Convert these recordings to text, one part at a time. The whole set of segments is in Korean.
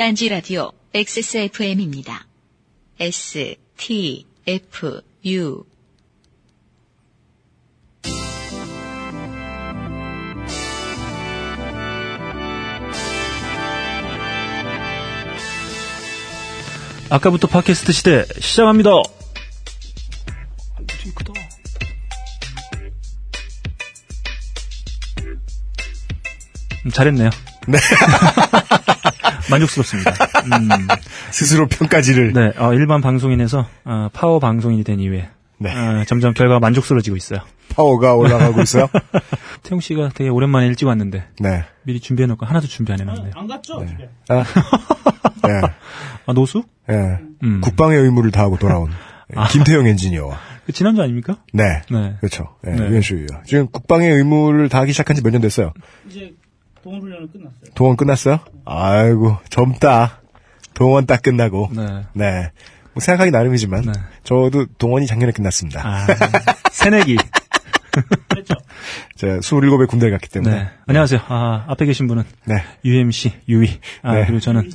딴지 라디오 XSFM입니다. S, T, F, U. 아까부터 팟캐스트 시대 시작합니다. 음, 잘했네요. 네. 만족스럽습니다. 음, 스스로 평가지를. 네, 어, 일반 방송인에서 어, 파워 방송인이 된 이후에 네. 어, 점점 결과가 만족스러워지고 있어요. 파워가 올라가고 있어요. 태용 씨가 되게 오랜만에 일찍 왔는데 네. 미리 준비해놓고 하나도 준비 안 해놨네요. 안 갔죠? 집에. 아, 네. 아 노수? 예. 음. 국방의 의무를 다하고 돌아온 아. 김태형 엔지니어와. 그 지난주 아닙니까? 네. 네. 그렇죠. 네. 네. 유현수 의원. 지금 국방의 의무를 다하기 시작한 지 몇 년 됐어요. 이제 동원 훈련은 끝났어요. 동원 끝났어요? 아이고, 젊다. 동원 딱 끝나고. 네. 네. 뭐 생각하기 나름이지만, 네. 저도 동원이 작년에 끝났습니다. 아, 새내기. 그렇죠. 제가 27에 군대를 갔기 때문에. 네. 안녕하세요. 아, 앞에 계신 분은 네. UMC, 유이. 아, 네. 그리고 저는,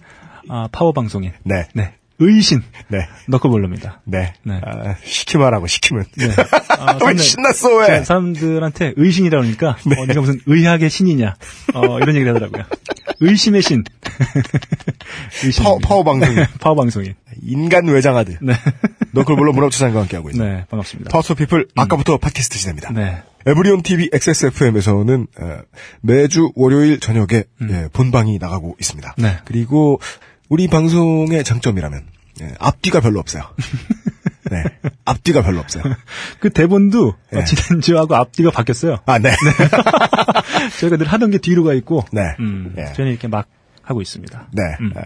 아, 파워 방송인. 네. 네. 의신. 네. 너클볼러입니다. 네. 네. 아, 시키말하고 시키면. 네. 아, 왜 신났어, 왜? 네, 사람들한테 의신이라 그러니까, 어, 네가 무슨 의학의 신이냐. 어, 이런 얘기를 하더라고요. 의심의 신. 파워, 파워 방송. 파워 방송인. 인간 외장하드. 네. 너클볼러 문화투상과 함께하고 있는. 네, 반갑습니다. Power's People, 아까부터 팟캐스트 시대입니다. 네. 에브리온 TV XSFM에서는 어, 매주 월요일 저녁에 음. 예, 본방이 나가고 있습니다. 네. 그리고 우리 방송의 장점이라면 예, 앞뒤가 별로 없어요. 네, 앞뒤가 별로 없어요. 그 대본도 네. 어, 지난주하고 앞뒤가 바뀌었어요. 아, 네, 저희가 늘 하던 게 뒤로 가 있고, 네, 음, 예. 저희는 이렇게 막 하고 있습니다. 네. 음. 아,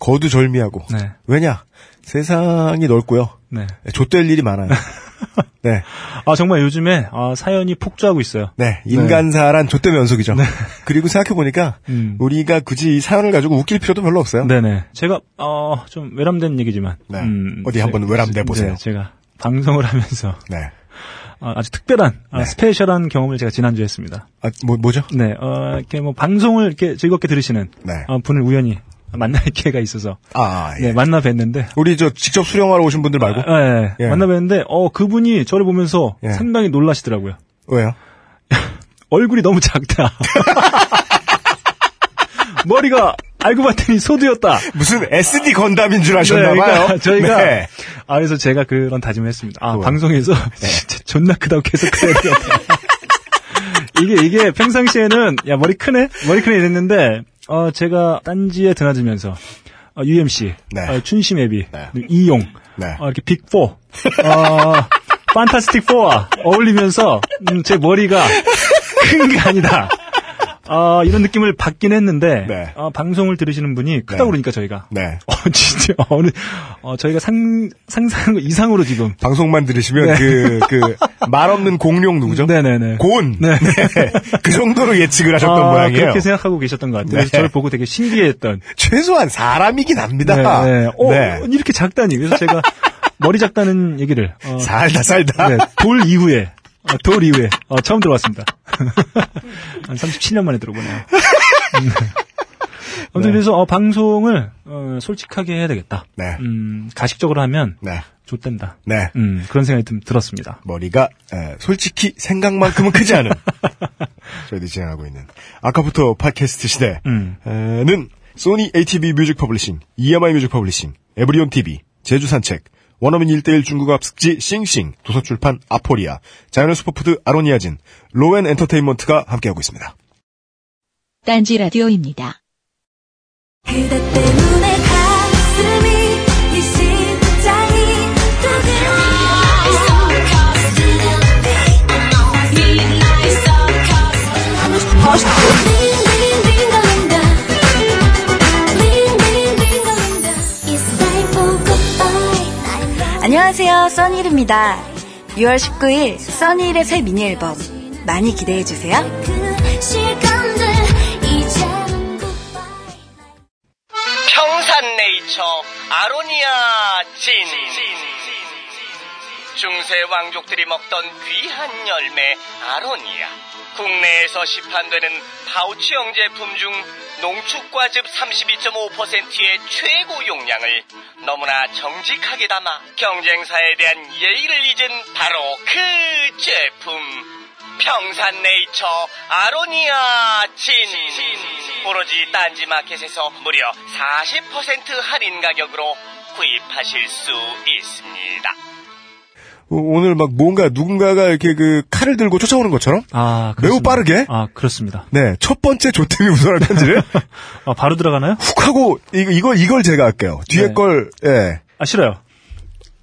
거두절미하고 네. 왜냐 세상이 넓고요. 네. 좆될 일이 많아요. 네, 아, 정말 요즘에, 아, 사연이 폭주하고 있어요. 네, 인간사란 좆된 연속이죠. 그리고 생각해 보니까 음. 우리가 굳이 이 사연을 가지고 웃길 필요도 별로 없어요. 네네. 제가, 어, 좀 외람된 얘기지만. 네. 음, 어디 한번 외람돼 보세요. 네, 제가 방송을 하면서 네. 아, 주 특별한, 아, 네. 스페셜한 경험을 제가 지난주에 했습니다. 아, 뭐 뭐죠? 네, 어, 이렇게 뭐 방송을 이렇게 즐겁게 들으시는 네. 어, 분을 우연히 만날 기회가 있어서 아, 예. 네, 만나 뵀는데 우리 저 직접 수령하러 오신 분들 말고 아, 예, 예. 만나 뵀는데 어 그분이 저를 보면서 예. 상당히 놀라시더라고요. 왜요? 얼굴이 너무 작다. 머리가 알고 봤더니 소두였다. 무슨 SD 건담인 줄 네, 아셨나봐요. 그러니까 저희가 네. 아 그래서 제가 그런 다짐을 했습니다. 아 그거요. 방송에서 진짜 존나 크다고 계속 그래야 되겠다. 이게 이게 평상시에는 야 머리 크네 머리 크네 이랬는데 어 제가 딴지에 드나들면서 어, UMC, 네. 어, 춘심 애비, 네. 이용, 네. 어, 이렇게 빅4, 어, 판타스틱 4와 어울리면서 음, 제 머리가 큰 게 아니다. 어, 이런 느낌을 받긴 했는데 네. 어, 방송을 들으시는 분이 크다고 네. 그러니까 저희가 네. 어, 진짜, 어느, 어, 저희가 상, 상상한 거 이상으로 지금. 방송만 들으시면 네. 그, 그, 말 없는 공룡 누구죠? 네네네. 곤. 네. 그 정도로 예측을 하셨던 아, 모양이에요. 그렇게 생각하고 계셨던 것 같아요. 그래서 네. 저를 보고 되게 신기했던. 최소한 사람이긴 합니다. 네, 네. 어, 네. 이렇게 작다니. 그래서 제가 머리 작다는 얘기를, 어, 살다 살다. 네, 돌 이후에, 어, 돌 이후에, 어, 처음 들어봤습니다. 한 37년 만에 들어보네요. 음. 아무튼 그래서, 어, 방송을, 어, 솔직하게 해야 되겠다. 네. 음, 가식적으로 하면, 네. 좆된다. 네. 음, 그런 생각이 좀 들었습니다. 머리가 에, 솔직히 생각만큼은 크지 않은 저희들이 진행하고 있는 아까부터 팟캐스트 음. 시대는 소니 ATV 뮤직 퍼블리싱, EMI 뮤직 퍼블리싱, 에브리온 TV, 제주 산책, 원어민 1대1 중국어 합숙지 싱싱, 도서출판 아포리아, 자연의 슈퍼푸드 아로니아진, 로엔 엔터테인먼트가 함께하고 있습니다. 딴지 라디오입니다. 안녕하세요, 써니일입니다. 6월 19일 써니일의 새 미니 앨범 많이 기대해 주세요. 평산네이처 아로니아 진 중세 왕족들이 먹던 귀한 열매 아로니아 국내에서 시판되는 파우치형 제품 중 농축과즙 32.5%의 최고 용량을 너무나 정직하게 담아 경쟁사에 대한 예의를 잊은 바로 그 제품. 평산네이처 아로니아 진. 오로지 딴지마켓에서 무려 40% 할인 가격으로 구입하실 수 있습니다. 어, 오늘 막 뭔가 누군가가 이렇게 그 칼을 들고 쫓아오는 것처럼 아, 매우. 빠르게? 아, 그렇습니다. 네, 첫 번째 조템이 우선할 편지를 아, 바로 들어가나요? 훅 하고 이거 이걸 이걸 제가 할게요. 뒤에 네. 걸 예. 아, 싫어요.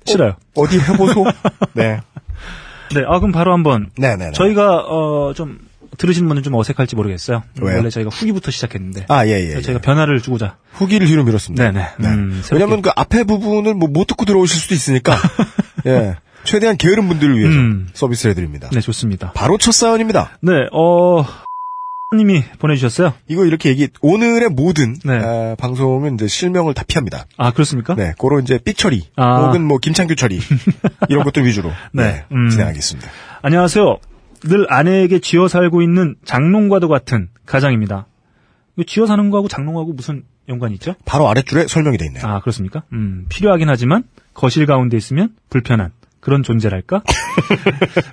싫어요. 어 디 해보소? 네. 네, 아, 그럼 바로 한번. 네, 네, 네. 저희가, 어, 좀, 들으시는 분은 좀 어색할지 모르겠어요. 왜요? 원래 저희가 후기부터 시작했는데. 아, 예, 예. 예. 저희가 변화를 주고자. 후기를 뒤로 미뤘습니다. 네네. 음, 새롭게. 왜냐면 그 앞에 부분을 뭐 못 듣고 들어오실 수도 있으니까, 예. 최대한 게으른 분들을 위해서 음. 서비스를 해드립니다. 네, 좋습니다. 바로 첫 사연입니다. 네, 어, 님이 보내주셨어요. 이거 이렇게 얘기, 오늘의 모든, 네. 아, 방송은 이제 실명을 다 피합니다. 아, 그렇습니까? 네, 그런 이제 삐처리, 아. 혹은 뭐 김창규 처리, 이런 것들 위주로, 네. 네, 음. 진행하겠습니다. 안녕하세요. 늘 아내에게 쥐어 살고 있는 장롱과도 같은 가장입니다. 쥐어 사는 거하고 장롱하고 무슨 연관이 있죠? 바로 아랫줄에 설명이 돼 있네요. 아, 그렇습니까? 음, 필요하긴 하지만 거실 가운데 있으면 불편한 그런 존재랄까?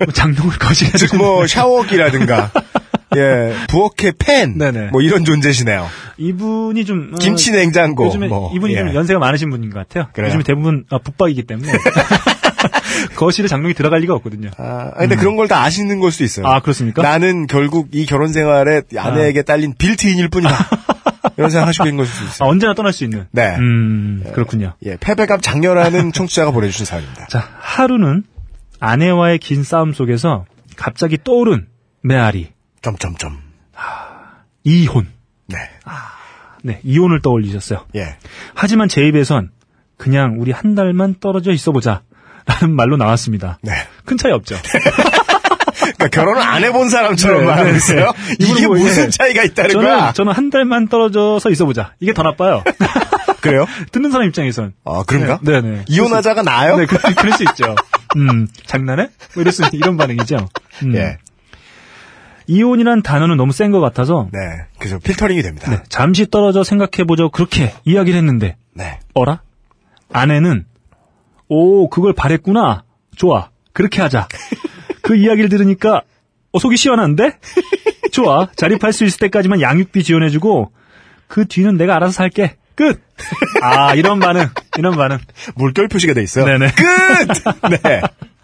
뭐 장롱을 거실에 즉, 뭐, 샤워기라든가, 예, 부엌의 팬, 네네. 뭐 이런 존재시네요. 이분이 좀 어, 김치 냉장고, 요즘에 뭐, 이분이 예. 좀 연세가 많으신 분인 것 같아요. 그래요? 요즘에 대부분 아, 북박이기 때문에 거실에 장롱이 들어갈 리가 없거든요. 아, 근데 그런 걸 다 아시는 걸 수도 있어요. 아, 그렇습니까? 나는 결국 이 결혼 생활에 아내에게 딸린 빌트인일 뿐이다. 이런 생각 하시고 있는 것일 수 아, 있어요. 언제나 떠날 수 있는. 네. 음, 그렇군요. 예, 패배감 장렬하는 청취자가 보내주신 사연입니다. 자, 하루는 아내와의 긴 싸움 속에서 갑자기 떠오른 메아리, 점점점. 이혼. 네. 네, 이혼을 떠올리셨어요. 예. 하지만 제 입에선 그냥 우리 한 달만 떨어져 있어보자. 라는 말로 나왔습니다. 네. 큰 차이 없죠. 그러니까 결혼을 안 해본 사람처럼 네, 말하고 네, 있어요. 네. 이게 뭐, 무슨 예. 차이가 있다는 저는, 거야? 저는 한 달만 떨어져서 있어보자. 이게 더 나빠요. 그래요? 듣는 사람 입장에선. 아, 그런가? 네, 네. 이혼하자가 나아요? 네, 그, 그럴 수 있죠. 음, 장난해? 뭐 이럴 수, 이런 반응이죠. 음. 예. 이혼이란 단어는 너무 센 것 같아서, 네. 그래서 필터링이 됩니다. 네, 잠시 떨어져 생각해보죠. 그렇게 이야기를 했는데, 네. 어라? 아내는, 오, 그걸 바랬구나. 좋아. 그렇게 하자. 그 이야기를 들으니까, 어, 속이 시원한데? 좋아. 자립할 수 있을 때까지만 양육비 지원해주고, 그 뒤는 내가 알아서 살게. 끝! 아, 이런 반응, 이런 반응. 물결 표시가 돼 있어요. 네네. 끝! 네.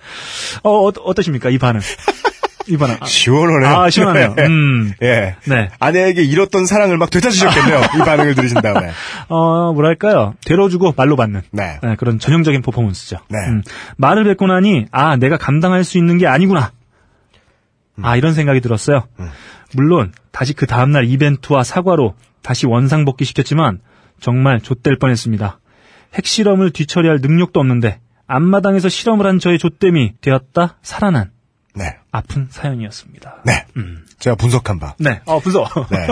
어, 어, 어떠십니까? 이 반응. 이 반응. 아, 시원하네요. 아, 시원하네요. 음. 예. 네. 아내에게 잃었던 사랑을 막 되찾으셨겠네요. 이 반응을 들으신 다음에. 어, 뭐랄까요. 되로주고 말로 받는. 네. 네, 그런 전형적인 퍼포먼스죠. 네. 음, 말을 뱉고 나니, 아, 내가 감당할 수 있는 게 아니구나. 아, 이런 생각이 들었어요. 물론, 다시 그 다음날 이벤트와 사과로 다시 원상복귀 시켰지만, 정말 좆될 뻔했습니다. 핵실험을 뒤처리할 능력도 없는데, 앞마당에서 실험을 한 저의 좆됨이 되었다 살아난 네. 아픈 사연이었습니다. 네. 제가 분석한 바. 네, 어, 부서. 네.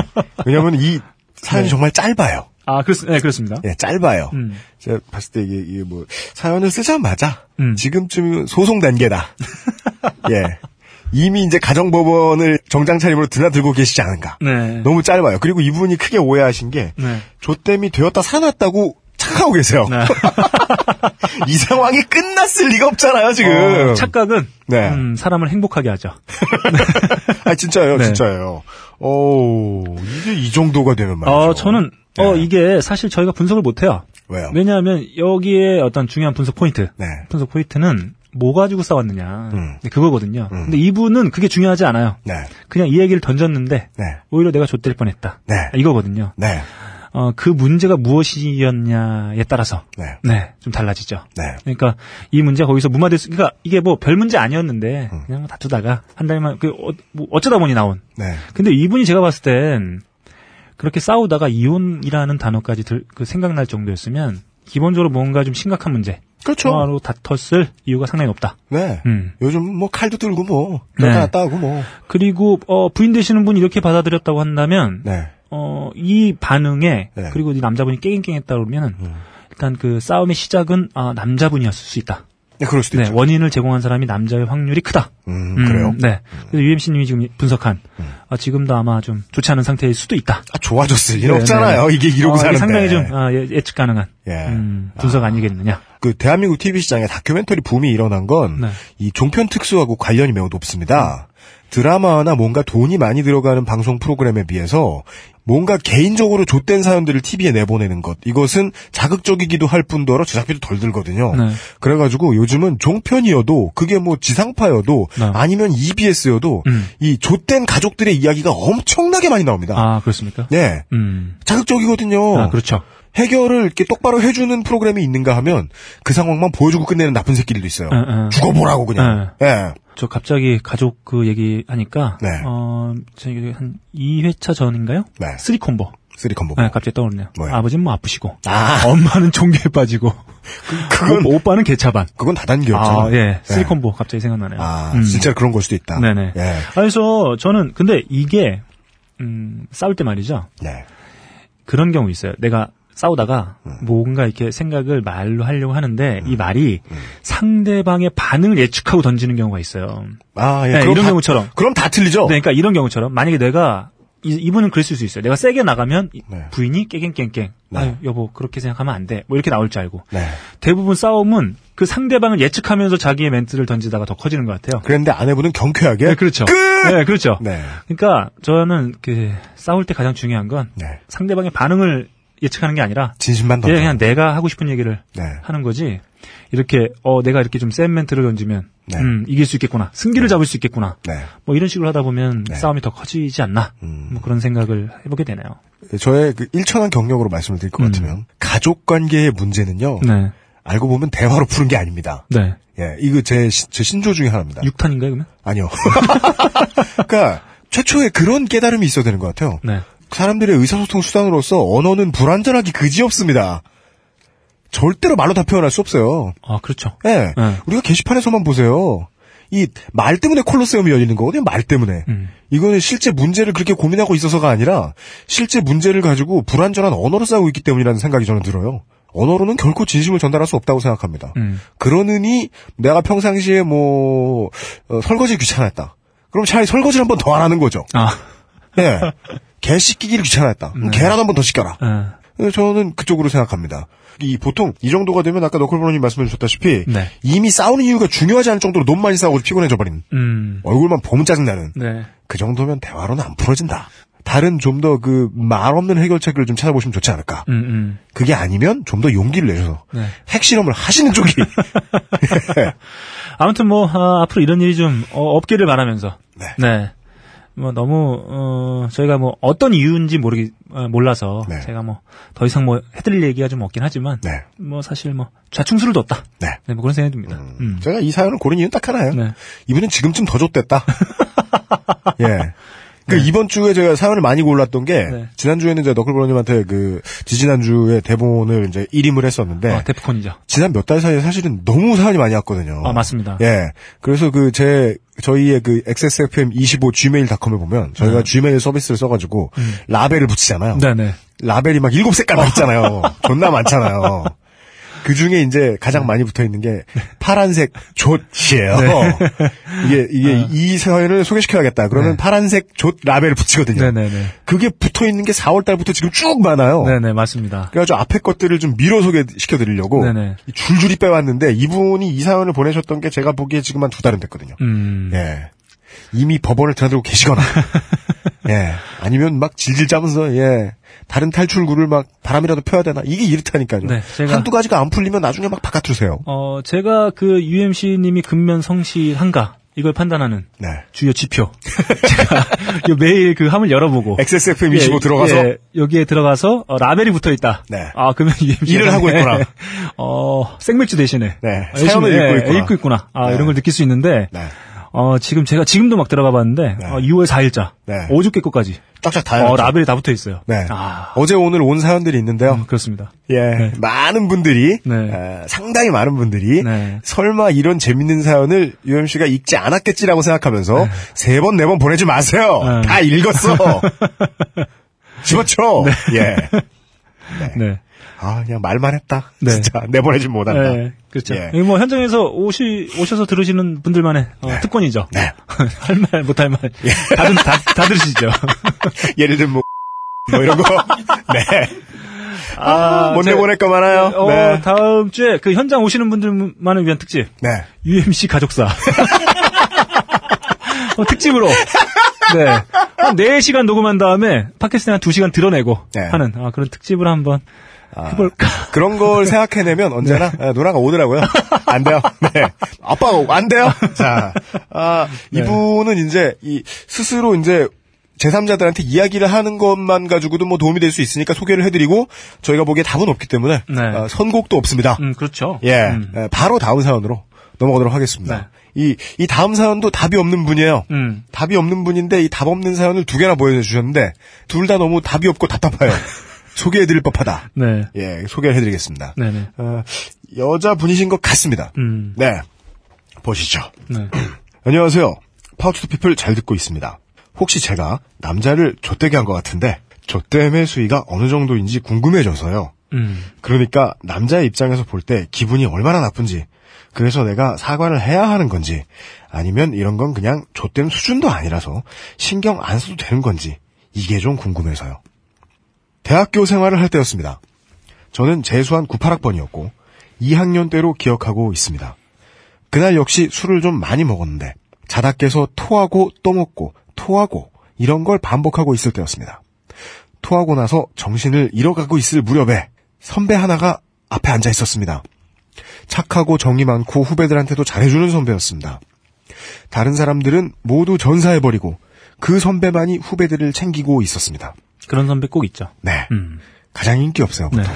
왜냐면 이 사연이 네. 정말 짧아요. 아, 그렇, 네, 그렇습니다. 예, 짧아요. 음. 제가 봤을 때 이게, 이게 뭐, 사연을 쓰자마자, 음. 지금쯤 소송 단계다. 예. 이미 이제 가정법원을 정장 차림으로 드나들고 계시지 않은가. 네. 너무 짧아요. 그리고 이분이 크게 오해하신 게, 네. 조땜이 되었다 살아났다고 착각하고 계세요. 네. 이 상황이 끝났을 리가 없잖아요, 지금. 어, 착각은 네. 음, 사람을 행복하게 하죠. 아, 진짜예요, 네. 진짜예요. 오, 이게 이 정도가 되면 말이죠. 어, 저는 어 네. 이게 사실 저희가 분석을 못 해요. 왜요? 왜냐하면 여기에 어떤 중요한 분석 포인트, 네. 분석 포인트는 뭐 가지고 싸웠느냐 음. 네, 그거거든요. 음. 근데 이분은 그게 중요하지 않아요. 네. 그냥 이 얘기를 던졌는데 네. 오히려 내가 좆될 뻔했다. 네. 이거거든요. 네. 어, 그 문제가 무엇이었냐에 따라서 네. 네, 좀 달라지죠. 네. 그러니까 이 문제가 거기서 무마됐, 그러니까 이게 뭐 별 문제 아니었는데 음. 그냥 뭐 다투다가 한 달만 그 어, 뭐 어쩌다 보니 나온. 네. 근데 이분이 제가 봤을 땐 그렇게 싸우다가 이혼이라는 단어까지 들, 그 생각날 정도였으면 기본적으로 뭔가 좀 심각한 문제. 그렇죠. 로 다퉜을 이유가 상당히 높다. 네. 음. 요즘 뭐 칼도 들고 뭐, 네. 갔다 하고 뭐. 그리고 어, 부인 되시는 분이 이렇게 받아들였다고 한다면 네. 어, 이 반응에 네. 그리고 이 남자분이 깽깽깽했다 그러면은 일단 그 싸움의 시작은 아, 남자분이었을 수 있다. 네, 그럴 수도 네, 있죠. 원인을 제공한 사람이 남자일 확률이 크다. 음, 음, 그래요? 음. 네. 그래서 UMC님이 지금 분석한 아, 지금도 아마 좀 좋지 않은 상태일 수도 있다. 아, 좋아졌을 일 네, 없잖아요. 네. 이게 이러고 어, 사는데. 상당히 좀 아, 예, 측 가능한 예. 음, 분석 아. 니겠느냐 그 대한민국 TV 시장에 다큐멘터리 붐이 일어난 건이 네. 종편 특수하고 관련이 매우 높습니다. 드라마나 뭔가 돈이 많이 들어가는 방송 프로그램에 비해서 뭔가 개인적으로 좆된 사연들을 TV에 내보내는 것 이것은 자극적이기도 할 뿐더러 제작비도 덜 들거든요. 네. 그래가지고 요즘은 종편이어도 그게 뭐 지상파여도 네. 아니면 EBS여도 음. 이 좆된 가족들의 이야기가 엄청나게 많이 나옵니다. 아 그렇습니까? 네, 음. 자극적이거든요. 아 그렇죠. 해결을 이렇게 똑바로 해주는 프로그램이 있는가 하면 그 상황만 보여주고 끝내는 나쁜 새끼들도 있어요. 에, 에. 죽어보라고 그냥. 예. 저 갑자기 가족 그 얘기 하니까 네. 어 한 2회차 전인가요? 네. three combo. three combo. 네, 갑자기 떠오르네요. 뭐요? 아버지는 뭐 아프시고 아. 엄마는 종교에 빠지고 그 건 오, 오빠는 개차반. 그건 다단계였잖아. 아, 예. three combo 갑자기 생각나네요. 아, 음. 진짜 그런 걸 수도 있다. 네네. 예. 아, 그래서 저는 근데 이게 음, 싸울 때 말이죠. 네. 그런 경우 있어요. 내가 싸우다가 음. 뭔가 이렇게 생각을 말로 하려고 하는데 이 말이 상대방의 반응을 예측하고 던지는 경우가 있어요. 아, 예. 네, 이런 다- 경우처럼. 그럼 다 틀리죠? 네, 그러니까 이런 경우처럼 만약에 내가 이, 이분은 그랬을 수 있어요. 내가 세게 나가면 이- 네. 부인이 깨갱깽깽. 네. 아유 여보 그렇게 생각하면 안 돼. 뭐 이렇게 나올 줄 알고. 네. 대부분 싸움은 그 상대방을 예측하면서 자기의 멘트를 던지다가 더 커지는 것 같아요. 그랬는데 아내분은 경쾌하게. 네, 그렇죠. 끝! 네, 그렇죠. 네. 그러니까 저는 그 싸울 때 가장 중요한 건 네. 상대방의 반응을 예측하는 게 아니라 진심만 던져. 예, 그냥 내가 하고 싶은 얘기를 네. 하는 거지. 이렇게 어 내가 이렇게 좀 센 멘트를 던지면 네. 음, 이길 수 있겠구나. 승기를 잡을 수 있겠구나. 네. 뭐 이런 식으로 하다 보면 네. 싸움이 더 커지지 않나. 음. 뭐 그런 생각을 해보게 되네요. 저의 그 일천한 경력으로 말씀을 드릴 것 음. 같으면 가족 관계의 문제는요. 네. 알고 보면 대화로 푸는 게 아닙니다. 네. 예, 이거 제, 시- 제 신조 중에 하나입니다. 6탄인가요, 그러면? 아니요. 그러니까 최초에 그런 깨달음이 있어야 되는 것 같아요. 네. 사람들의 의사소통 수단으로서 언어는 불완전하기 그지없습니다. 절대로 말로 다 표현할 수 없어요. 아, 그렇죠. 예. 네. 우리가 게시판에서만 보세요. 이 말 때문에 콜로세움이 열리는 거거든요. 말 때문에. 음. 이거는 실제 문제를 그렇게 고민하고 있어서가 아니라 실제 문제를 가지고 불완전한 언어로 싸우고 있기 때문이라는 생각이 저는 들어요. 언어로는 결코 진심을 전달할 수 없다고 생각합니다. 음. 그러느니 내가 평상시에 뭐 어, 설거지 귀찮았다. 그럼 차라리 설거지를 한 번더안 하는 거죠. 아, 예. 개 씻기기를. 그럼 네. 개라도 한 번 더 씻겨라. 예. 그래서 저는 그쪽으로 생각합니다. 이 보통 이 정도가 되면 아까 너클브로님 말씀해 주셨다시피 네. 이미 싸우는 이유가 중요하지 않을 정도로 너무 많이 싸우고 피곤해져 버린 음. 얼굴만 보면 짜증나는 네. 그 정도면 대화로는 안 풀어진다. 다른 좀 더 그 말 없는 해결책을 좀 찾아보시면 좋지 않을까. 음, 음. 그게 아니면 좀 더 용기를 내셔서 네. 핵실험을 하시는 쪽이 아무튼 뭐, 아, 앞으로 이런 일이 좀, 어, 없기를 바라면서. 네. 뭐, 너무, 어, 저희가 뭐, 어떤 이유인지 모르기, 어, 몰라서. 네. 제가 뭐, 더 이상 뭐, 해드릴 얘기가 좀 없긴 하지만. 네. 뭐, 사실 뭐, 좌충수를 뒀다. 네. 네, 뭐 그런 생각이 듭니다. 음. 제가 이 사연을 고른 이유는 딱 하나예요. 네. 이분은 지금쯤 더 좆됐다. 예. 그 이번 주에 제가 사연을 많이 골랐던 게 네. 지난주에는 이제 너클브로님한테 그 지지난주에 대본을 이제 일임을 했었는데 아, 데프콘이죠. 지난 몇 달 사이에 사실은 너무 사연이 많이 왔거든요. 아, 맞습니다. 예. 그래서 그 제 저희의 그 XSFM25 gmail.com에 보면 저희가 네. gmail 서비스를 써가지고 라벨을 붙이잖아요. 네네. 라벨이 막 일곱 색깔 막 있잖아요. 존나 많잖아요. 그 중에 이제 가장 많이 붙어 있는 게 파란색 좆이에요. 네. 이게 이게 이 사연을 소개시켜야겠다. 그러면 네. 파란색 좆 라벨을 붙이거든요. 네네네. 그게 붙어 있는 게 4월 달부터 지금 쭉 많아요. 네 네, 맞습니다. 그래가지고 앞에 것들을 좀 미뤄 소개시켜 드리려고. 줄줄이 빼왔는데 이분이 이 사연을 보내셨던 게 제가 보기에 지금 한 두 달은 됐거든요. 음. 예. 이미 법원을 드나들고 계시거나, 예. 아니면 막 질질 짜면서, 예. 다른 탈출구를 막 바람이라도 펴야 되나? 이게 이렇다니까요. 네, 제가- 한두 가지가 안 풀리면 나중에 막 바깥으로 세요. 어, 제가 그 UMC님이 근면 성실한가, 이걸 판단하는 네. 주요 지표. 제가 요 매일 그 함을 열어보고. XSFM25 예, 들어가서 예, 여기에 들어가서 어, 라벨이 붙어 있다. 네. 아 그러면 UMC 일을 하고 있구나. 어 생맥주 대신에 네, 어, 열심히, 사연을 읽고 있구나. 읽고 있구나. 아 네. 이런 걸 느낄 수 있는데 네. 어 지금 제가 지금도 막 들어가 봤는데 네. 어, 2월 4일자 네. 어저께 것까지 쫙쫙 다 어. 라벨이 다 붙어 있어요. 네. 아 어제 오늘 온 사연들이 있는데요. 음, 그렇습니다. 예. 네. 많은 분들이, 네. 에, 상당히 많은 분들이, 네. 설마 이런 재밌는 사연을 UMC가 읽지 않았겠지라고 생각하면서, 세 번, 네 번 보내지 마세요. 네. 다 읽었어. 집어쳐. 예. 네. 아, 그냥 말만 했다. 네. 진짜 내보내진 못한다. 네, 그렇죠. 예. 뭐 현장에서 오시 오셔서 들으시는 분들만의 어, 특권이죠. 네. 할 말 못할 말 다들 다, 다 들으시죠. 예를 들면 뭐, 뭐 이런 거. 네. 아, 못 제- 내보낼 거 많아요. 어, 네. 다음 주에 그 현장 오시는 분들만을 위한 특집 네. UMC 가족사 어, 특집으로 네. 한 4시간 녹음한 다음에 팟캐스트 한 2시간 드러내고 네. 하는 아, 그런 특집을 한번 해볼까. 그런 걸 생각해내면 언제나 네. 아, 누나가 오더라고요. 안 돼요. 네. 아빠가 오고 안 돼요. 자, 아, 네. 이분은 이제 이 스스로 이제 제3자들한테 이야기를 하는 것만 가지고도 뭐 도움이 될 수 있으니까 소개를 해드리고 저희가 보기에 답은 없기 때문에 네. 아, 선곡도 없습니다. 음, 그렇죠. 예, 음. 예, 바로 다음 사연으로 넘어가도록 하겠습니다. 네. 이, 이 다음 사연도 답이 없는 분이에요. 음. 답이 없는 분인데 이 답 없는 사연을 두 개나 보여주셨는데 둘 다 너무 답이 없고 답답해요. 소개해드릴 법하다. 네. 예, 소개를 해드리겠습니다. 네네. 어, 여자분이신 것 같습니다. 음. 네. 보시죠. 네. 안녕하세요. 파우치도 피플 잘 듣고 있습니다. 혹시 제가 남자를 좆되게 한 것 같은데, 좆됨의 수위가 어느 정도인지 궁금해져서요. 음. 그러니까 남자의 입장에서 볼 때 기분이 얼마나 나쁜지, 그래서 내가 사과를 해야 하는 건지, 아니면 이런 건 그냥 좆됨 수준도 아니라서 신경 안 써도 되는 건지, 이게 좀 궁금해서요. 대학교 생활을 할 때였습니다. 저는 재수한 98학번이었고 2학년 때로 기억하고 있습니다. 그날 역시 술을 좀 많이 먹었는데 자다 깨서 토하고 또 먹고 토하고 이런 걸 반복하고 있을 때였습니다. 토하고 나서 정신을 잃어가고 있을 무렵에 선배 하나가 앞에 앉아 있었습니다. 착하고 정이 많고 후배들한테도 잘해주는 선배였습니다. 다른 사람들은 모두 전사해버리고 그 선배만이 후배들을 챙기고 있었습니다. 그런 선배 꼭 있죠. 네. 음. 가장 인기 없어요, 보통. 네.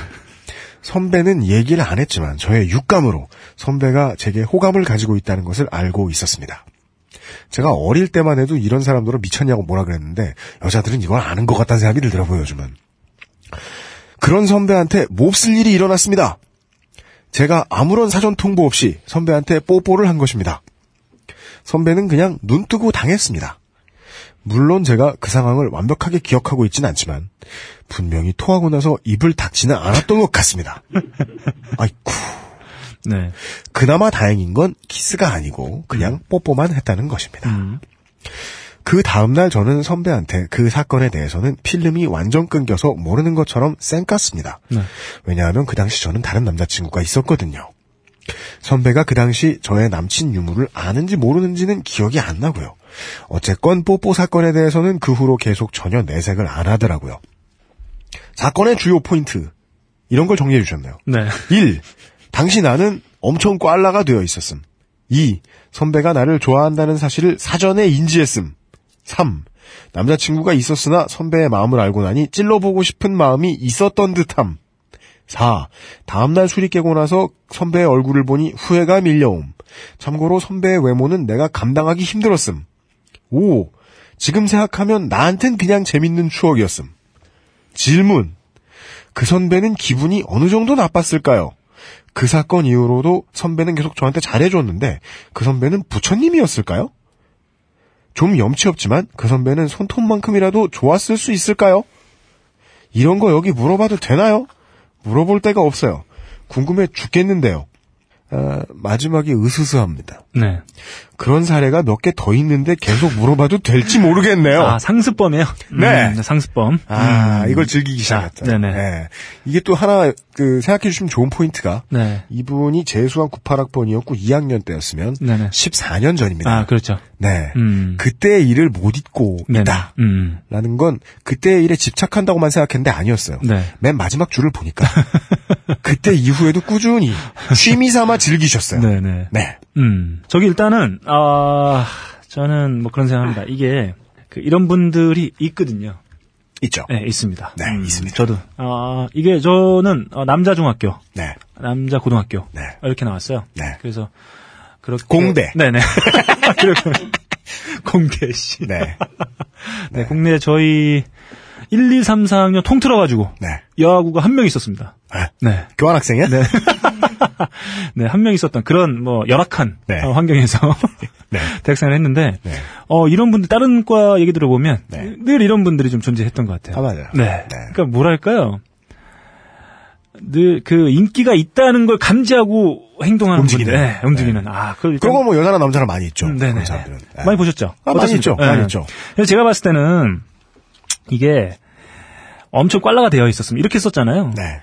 선배는 얘기를 안 했지만 저의 육감으로 선배가 제게 호감을 가지고 있다는 것을 알고 있었습니다. 제가 어릴 때만 해도 이런 사람들은 미쳤냐고 뭐라 그랬는데 여자들은 이걸 아는 것 같다는 생각이 들더라고요, 요즘은. 그런 선배한테 몹쓸 일이 일어났습니다. 제가 아무런 사전 통보 없이 선배한테 뽀뽀를 한 것입니다. 선배는 그냥 눈 뜨고 당했습니다. 물론 제가 그 상황을 완벽하게 기억하고 있진 않지만 분명히 토하고 나서 입을 닫지는 않았던 것 같습니다. 아이쿠. 네. 그나마 다행인 건 키스가 아니고 그냥 뽀뽀만 했다는 것입니다. 음. 그 다음날 저는 선배한테 그 사건에 대해서는 필름이 완전 끊겨서 모르는 것처럼 쌩깠습니다. 네. 왜냐하면 그 당시 저는 다른 남자친구가 있었거든요. 선배가 그 당시 저의 남친 유무를 아는지 모르는지는 기억이 안 나고요. 어쨌건 뽀뽀 사건에 대해서는 그 후로 계속 전혀 내색을 안 하더라고요. 사건의 주요 포인트 이런 걸 정리해 주셨네요. 네. 1. 당시 나는 엄청 꽐라가 되어 있었음. 2. 선배가 나를 좋아한다는 사실을 사전에 인지했음. 3. 남자친구가 있었으나 선배의 마음을 알고 나니 찔러보고 싶은 마음이 있었던 듯함. 4. 다음날 술이 깨고 나서 선배의 얼굴을 보니 후회가 밀려옴. 참고로 선배의 외모는 내가 감당하기 힘들었음. 5. 지금 생각하면 나한텐 그냥 재밌는 추억이었음. 질문. 그 선배는 기분이 어느 정도 나빴을까요? 그 사건 이후로도 선배는 계속 저한테 잘해줬는데 그 선배는 부처님이었을까요? 좀 염치 없지만 그 선배는 손톱만큼이라도 좋았을 수 있을까요? 이런 거 여기 물어봐도 되나요? 물어볼 데가 없어요. 궁금해 죽겠는데요. 아, 마지막이 으스스합니다. 네. 그런 사례가 몇 개 더 있는데 계속 물어봐도 될지 모르겠네요. 아, 상습범이에요? 네. 음, 상습범. 아, 음. 이걸 즐기기 자, 시작했다. 네네. 네. 이게 또 하나 그 생각해 주시면 좋은 포인트가 네. 이분이 재수한 98학번이었고 2학년 때였으면 네네. 14년 전입니다. 아, 그렇죠. 네. 음. 그때의 일을 못 잊고 네네. 있다. 음. 라는 건 그때의 일에 집착한다고만 생각했는데 아니었어요. 네. 맨 마지막 줄을 보니까 그때 이후에도 꾸준히 취미 삼아 즐기셨어요. 네네. 네. 음. 저기 일단은, 아, 저는 뭐 그런 생각합니다. 이게, 그 이런 분들이 있거든요. 있죠. 네, 있습니다. 네, 있습니다. 저도. 아, 이게 저는 어, 남자 중학교, 네. 남자 고등학교. 네. 이렇게 나왔어요. 네. 그래서, 그렇게. 공대. 네네. 그렇게. 공대, 씨. 네. 네, 국내 저희 1, 2, 3, 4학년 통틀어 가지고 네. 여아구가 한 명 있었습니다. 아, 네. 교환 학생이야? 네. 네, 한 명 있었던 그런 뭐 열악한 네. 어, 환경에서 네. 대학생을 했는데 네. 어 이런 분들 다른 과 얘기 들어보면 네. 늘 이런 분들이 좀 존재했던 것 같아요. 아, 맞아요. 네. 네. 그러니까 뭐랄까요? 늘 그 인기가 있다는 걸 감지하고 행동하는 움직이는. 분들, 네, 움직이는. 아, 그 일단- 그런 거뭐 여자나 남자나 많이 있죠. 음, 네네. 그런 사람들은. 예. 많이 보셨죠? 아, 많이? 있죠. 네. 많이 있죠. 그래서 제가 봤을 때는 이게 엄청 꽐라가 되어 있었으면 이렇게 썼잖아요. 네.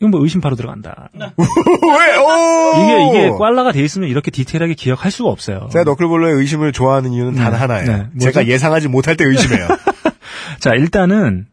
이건 뭐 의심 바로 들어간다. 왜? 오! 이게 이게 꽐라가 돼 있으면 이렇게 디테일하게 기억할 수가 없어요. 제가 너클볼러의 의심을 좋아하는 이유는 단 네. 하나예요. 네. 제가 예상하지 못할 때 의심해요. 자, 일단은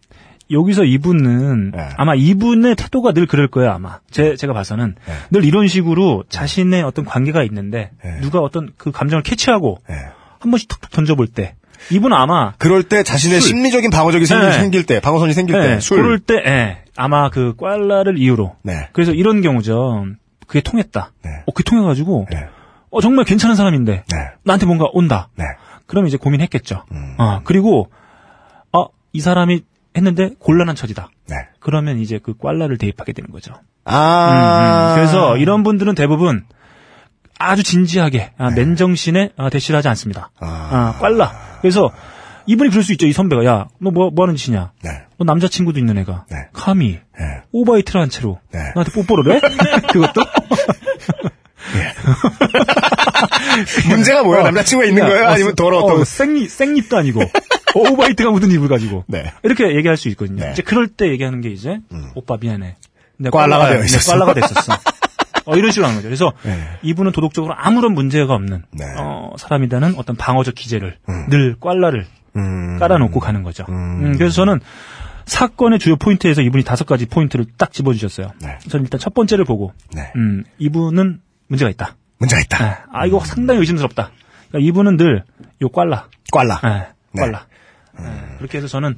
여기서 이분은 네. 아마 이분의 태도가 늘 그럴 거예요, 아마. 제, 제가 봐서는 네. 늘 이런 식으로 자신의 어떤 관계가 있는데 네. 누가 어떤 그 감정을 캐치하고 네. 한 번씩 툭툭 던져볼 때 이분은 아마 그럴 때 자신의 술. 심리적인 방어적이 생길, 네. 생길 때, 방어선이 생길 때, 예, 술. 그럴 때 예, 아마 그 꽐라를 이유로 네. 그래서 이런 경우죠. 그게 통했다. 네. 어, 그게 통해가지고 네. 어, 정말 괜찮은 사람인데 네. 나한테 뭔가 온다. 네. 그러면 이제 고민했겠죠. 음. 어, 그리고 어, 이 사람이 했는데 곤란한 처지다. 네. 그러면 이제 그 꽐라를 대입하게 되는 거죠. 아. 음, 음. 그래서 이런 분들은 대부분 아주 진지하게 아, 맨정신에 아, 대시를 하지 않습니다. 네. 아. 아, 꽐라. 그래서 이분이 그럴 수 있죠. 이 선배가 야, 너 뭐 뭐 하는 짓이냐? 네. 너 남자친구도 있는 애가 네. 감히 네. 오바이트를 한 채로 네. 나한테 뽀뽀를 해? 그것도? 문제가 뭐야? 남자친구가 있는 거예요? 아니면 더러웠던 어, 생립, 생립도 아니고 오바이트가 묻은 입을 가지고 네. 이렇게 얘기할 수 있거든요. 네. 이제 그럴 때 얘기하는 게 이제 오빠 미안해. 꽐라가- 되어 있었어. 네, 꽐라가 됐었어. 어, 이런 식으로 하는 거죠. 그래서 네. 이분은 도덕적으로 아무런 문제가 없는 네. 어, 사람이라는 어떤 방어적 기제를 늘 꽐라를 음. 깔아놓고 가는 거죠. 음. 음, 그래서 저는 사건의 주요 포인트에서 이분이 다섯 가지 포인트를 딱 집어주셨어요. 네. 저는 일단 첫 번째를 보고 네. 음, 이분은 문제가 있다. 문제가 있다. 네. 아 이거 상당히 의심스럽다. 그러니까 이분은 늘 요 꽐라, 꽐라. 네, 네. 꽐라. 네, 그렇게 해서 저는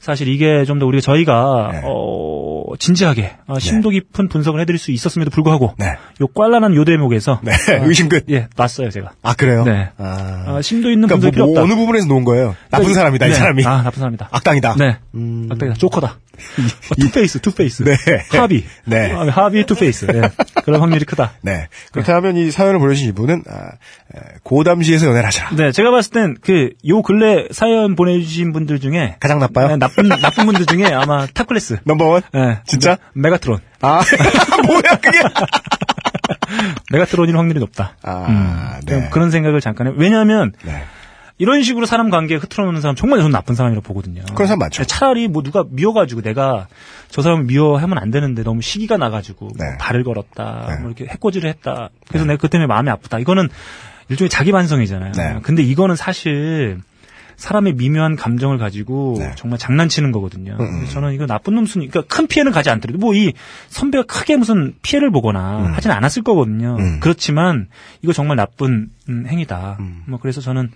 사실 이게 좀 더 우리가 저희가 네. 어, 진지하게 어, 심도 깊은 분석을 해드릴 수 있었음에도 불구하고 네. 요 꽐라는 요 대목에서 네. 어, 의심 끝. 예 놨어요 제가. 아, 그래요? 네. 아. 아, 심도 있는 그러니까 분석이 필요 뭐, 뭐 없다. 어느 부분에서 놓은 거예요? 나쁜 그러니까 사람이다, 이 네. 사람이. 아 나쁜 사람이다. 악당이다. 네. 음. 악당이다. 조커다. 어, 투페이스, 투페이스. 네. 하비. 네. 아, 하비 투페이스. 네. 그런 확률이 크다. 네. 그렇다면 이 사연을 보내주신 이분은, 아, 에, 고담시에서 연애를 하시라. 네, 제가 봤을 땐 그 요 근래 사연 보내주신 분들 중에 가장 나빠요? 네, 나쁜 나쁜 분들 중에 아마 top class. number one? 네, 진짜? 메- 메가트론. 아, 뭐야, 그게? 메가트론일 확률이 높다. 아, 네. 그냥 그런 생각을 잠깐 해. 왜냐하면 네. 이런 식으로 사람 관계에 흐트러놓는 사람 정말 저는 나쁜 사람이라고 보거든요. 그런 사람 많죠. 차라리 뭐 누가 미워가지고 내가 저 사람을 미워하면 안 되는데 너무 시기가 나가지고 뭐 네. 발을 걸었다, 네. 뭐 이렇게 해코지를 했다. 그래서 내가 그 때문에 마음이 아프다. 이거는 일종의 자기 반성이잖아요. 네. 근데 이거는 사실 사람의 미묘한 감정을 가지고 네. 정말 장난치는 거거든요. 음, 음. 저는 이거 나쁜 놈순이, 그러니까 큰 피해는 가지 않더라도 뭐 이 선배가 크게 무슨 피해를 보거나 하진 않았을 거거든요. 음. 그렇지만 이거 정말 나쁜 음, 행위다. 음. 뭐 그래서 저는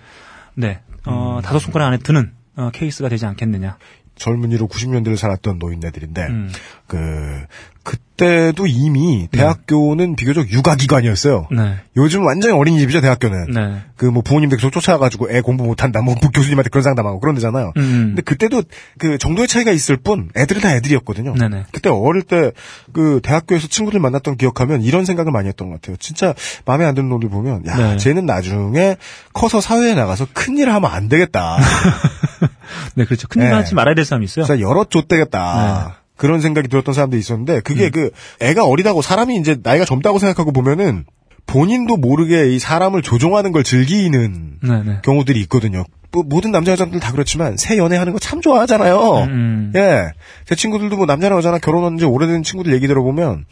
네 어, 다섯 손가락 안에 드는 어, 케이스가 되지 않겠느냐. 젊은이로 90년대를 살았던 노인네들인데, 음. 그, 그때도 이미 대학교는 비교적 육아기관이었어요. 네. 요즘 완전히 어린이집이죠, 대학교는. 네. 그뭐 부모님들 계속 쫓아가가지고 애 공부 못한다, 뭐 교수님한테 그런 상담하고 그런 데잖아요. 음. 근데 그때도 그 정도의 차이가 있을 뿐 애들은 다 애들이었거든요. 네네. 그때 어릴 때 그 대학교에서 친구들 만났던 기억하면 이런 생각을 많이 했던 것 같아요. 진짜 마음에 안 드는 놈들 보면 야, 네. 쟤는 나중에 커서 사회에 나가서 큰일 을 하면 안 되겠다. 네, 그렇죠. 큰일 네. 하지 말아야 될 사람이 있어요. 진짜 여럿 좆되겠다. 네. 그런 생각이 들었던 사람도 있었는데 음. 그게 그 애가 어리다고 사람이 이제 나이가 젊다고 생각하고 보면은 본인도 모르게 이 사람을 조종하는 걸 즐기는 네, 네. 경우들이 있거든요. 뭐 모든 남자 여자들 다 그렇지만 새 연애하는 거 참 좋아하잖아요. 음. 예, 제 친구들도 뭐 남자나 여자나 결혼한 지 오래된 친구들 얘기 들어보면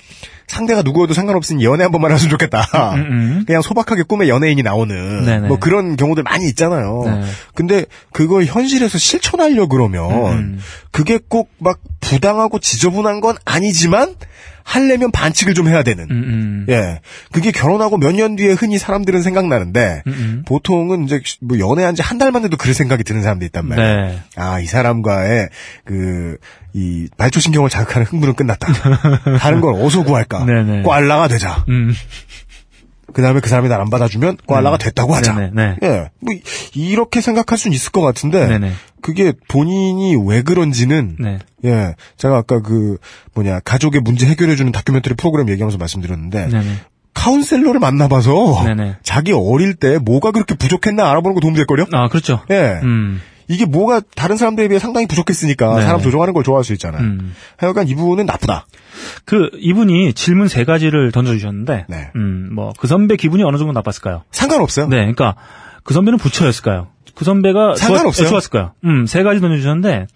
상대가 누구여도 상관없으니 연애 한 번만 했으면 좋겠다. 음, 음. 그냥 소박하게 꿈에 연예인이 나오는 네네. 뭐 그런 경우들 많이 있잖아요. 네. 근데 그걸 현실에서 실천하려 그러면 음. 그게 꼭 막 부당하고 지저분한 건 아니지만 하려면 반칙을 좀 해야 되는. 음, 음. 예. 그게 결혼하고 몇 년 뒤에 흔히 사람들은 생각나는데 음, 음. 보통은 이제 뭐 연애한 지 한 달만 돼도 그런 생각이 드는 사람도 있단 말이에요. 네. 아, 이 사람과의 그, 이 말초 신경을 자극하는 흥분은 끝났다. 다른 걸 어디서 구할까? 네네. 꽐라가 되자. 음. 그 다음에 그 사람이 날 안 받아주면 꽐라가 됐다고 하자. 네네, 네. 예. 뭐, 이- 이렇게 생각할 수는 있을 것 같은데. 네네. 그게 본인이 왜 그런지는. 네. 예. 제가 아까 그, 뭐냐, 가족의 문제 해결해주는 다큐멘터리 프로그램 얘기하면서 말씀드렸는데. 네네. 카운셀러를 만나봐서. 자기 어릴 때 뭐가 그렇게 부족했나 알아보는 거 도움될걸요? 아, 그렇죠. 예. 음. 이게 뭐가 다른 사람들에 비해 상당히 부족했으니까 네. 사람 조종하는 걸 좋아할 수 있잖아요. 음. 하여간 이분은 나쁘다. 그 이분이 질문 세 가지를 던져주셨는데, 네. 음, 뭐 그 선배 기분이 어느 정도 나빴을까요? 상관없어요. 네, 그러니까 그 선배는 부처였을까요? 그 선배가 상관없어요. 좋았, 을까요 음, 세 가지 던져주셨는데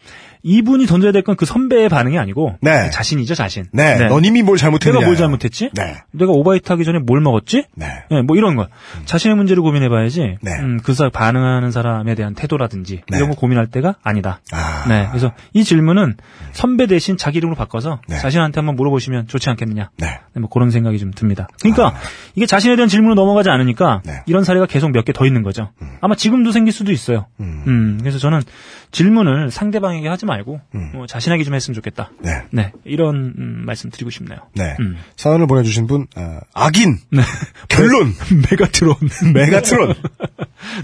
이분이 던져야 될 건 그 선배의 반응이 아니고 네. 자신이죠, 자신. 네, 너님이 뭘 잘못했냐. 내가 뭘 잘못했지? 네. 내가 오바이트 하기 전에 뭘 먹었지? 네. 네, 뭐 이런 거. 자신의 문제를 고민해봐야지. 네. 음, 그 사람 반응하는 사람에 대한 태도라든지 네. 이런 거 고민할 때가 아니다. 아. 네, 그래서 이 질문은 선배 대신 자기 이름으로 바꿔서 네. 자신한테 한번 물어보시면 좋지 않겠느냐. 네. 네, 뭐 그런 생각이 좀 듭니다. 그러니까 이게 자신에 대한 질문으로 넘어가지 않으니까 네. 이런 사례가 계속 몇 개 더 있는 거죠. 아마 지금도 생길 수도 있어요. 음. 음, 그래서 저는 질문을 상대방에게 하지 말고 음. 뭐 자신에게 좀 했으면 좋겠다. 네. 네, 이런 음, 말씀 드리고 싶네요. 네. 음. 사연을 보내주신 분, 어, 악인. 네. 결론. 메가트론. 메가트론.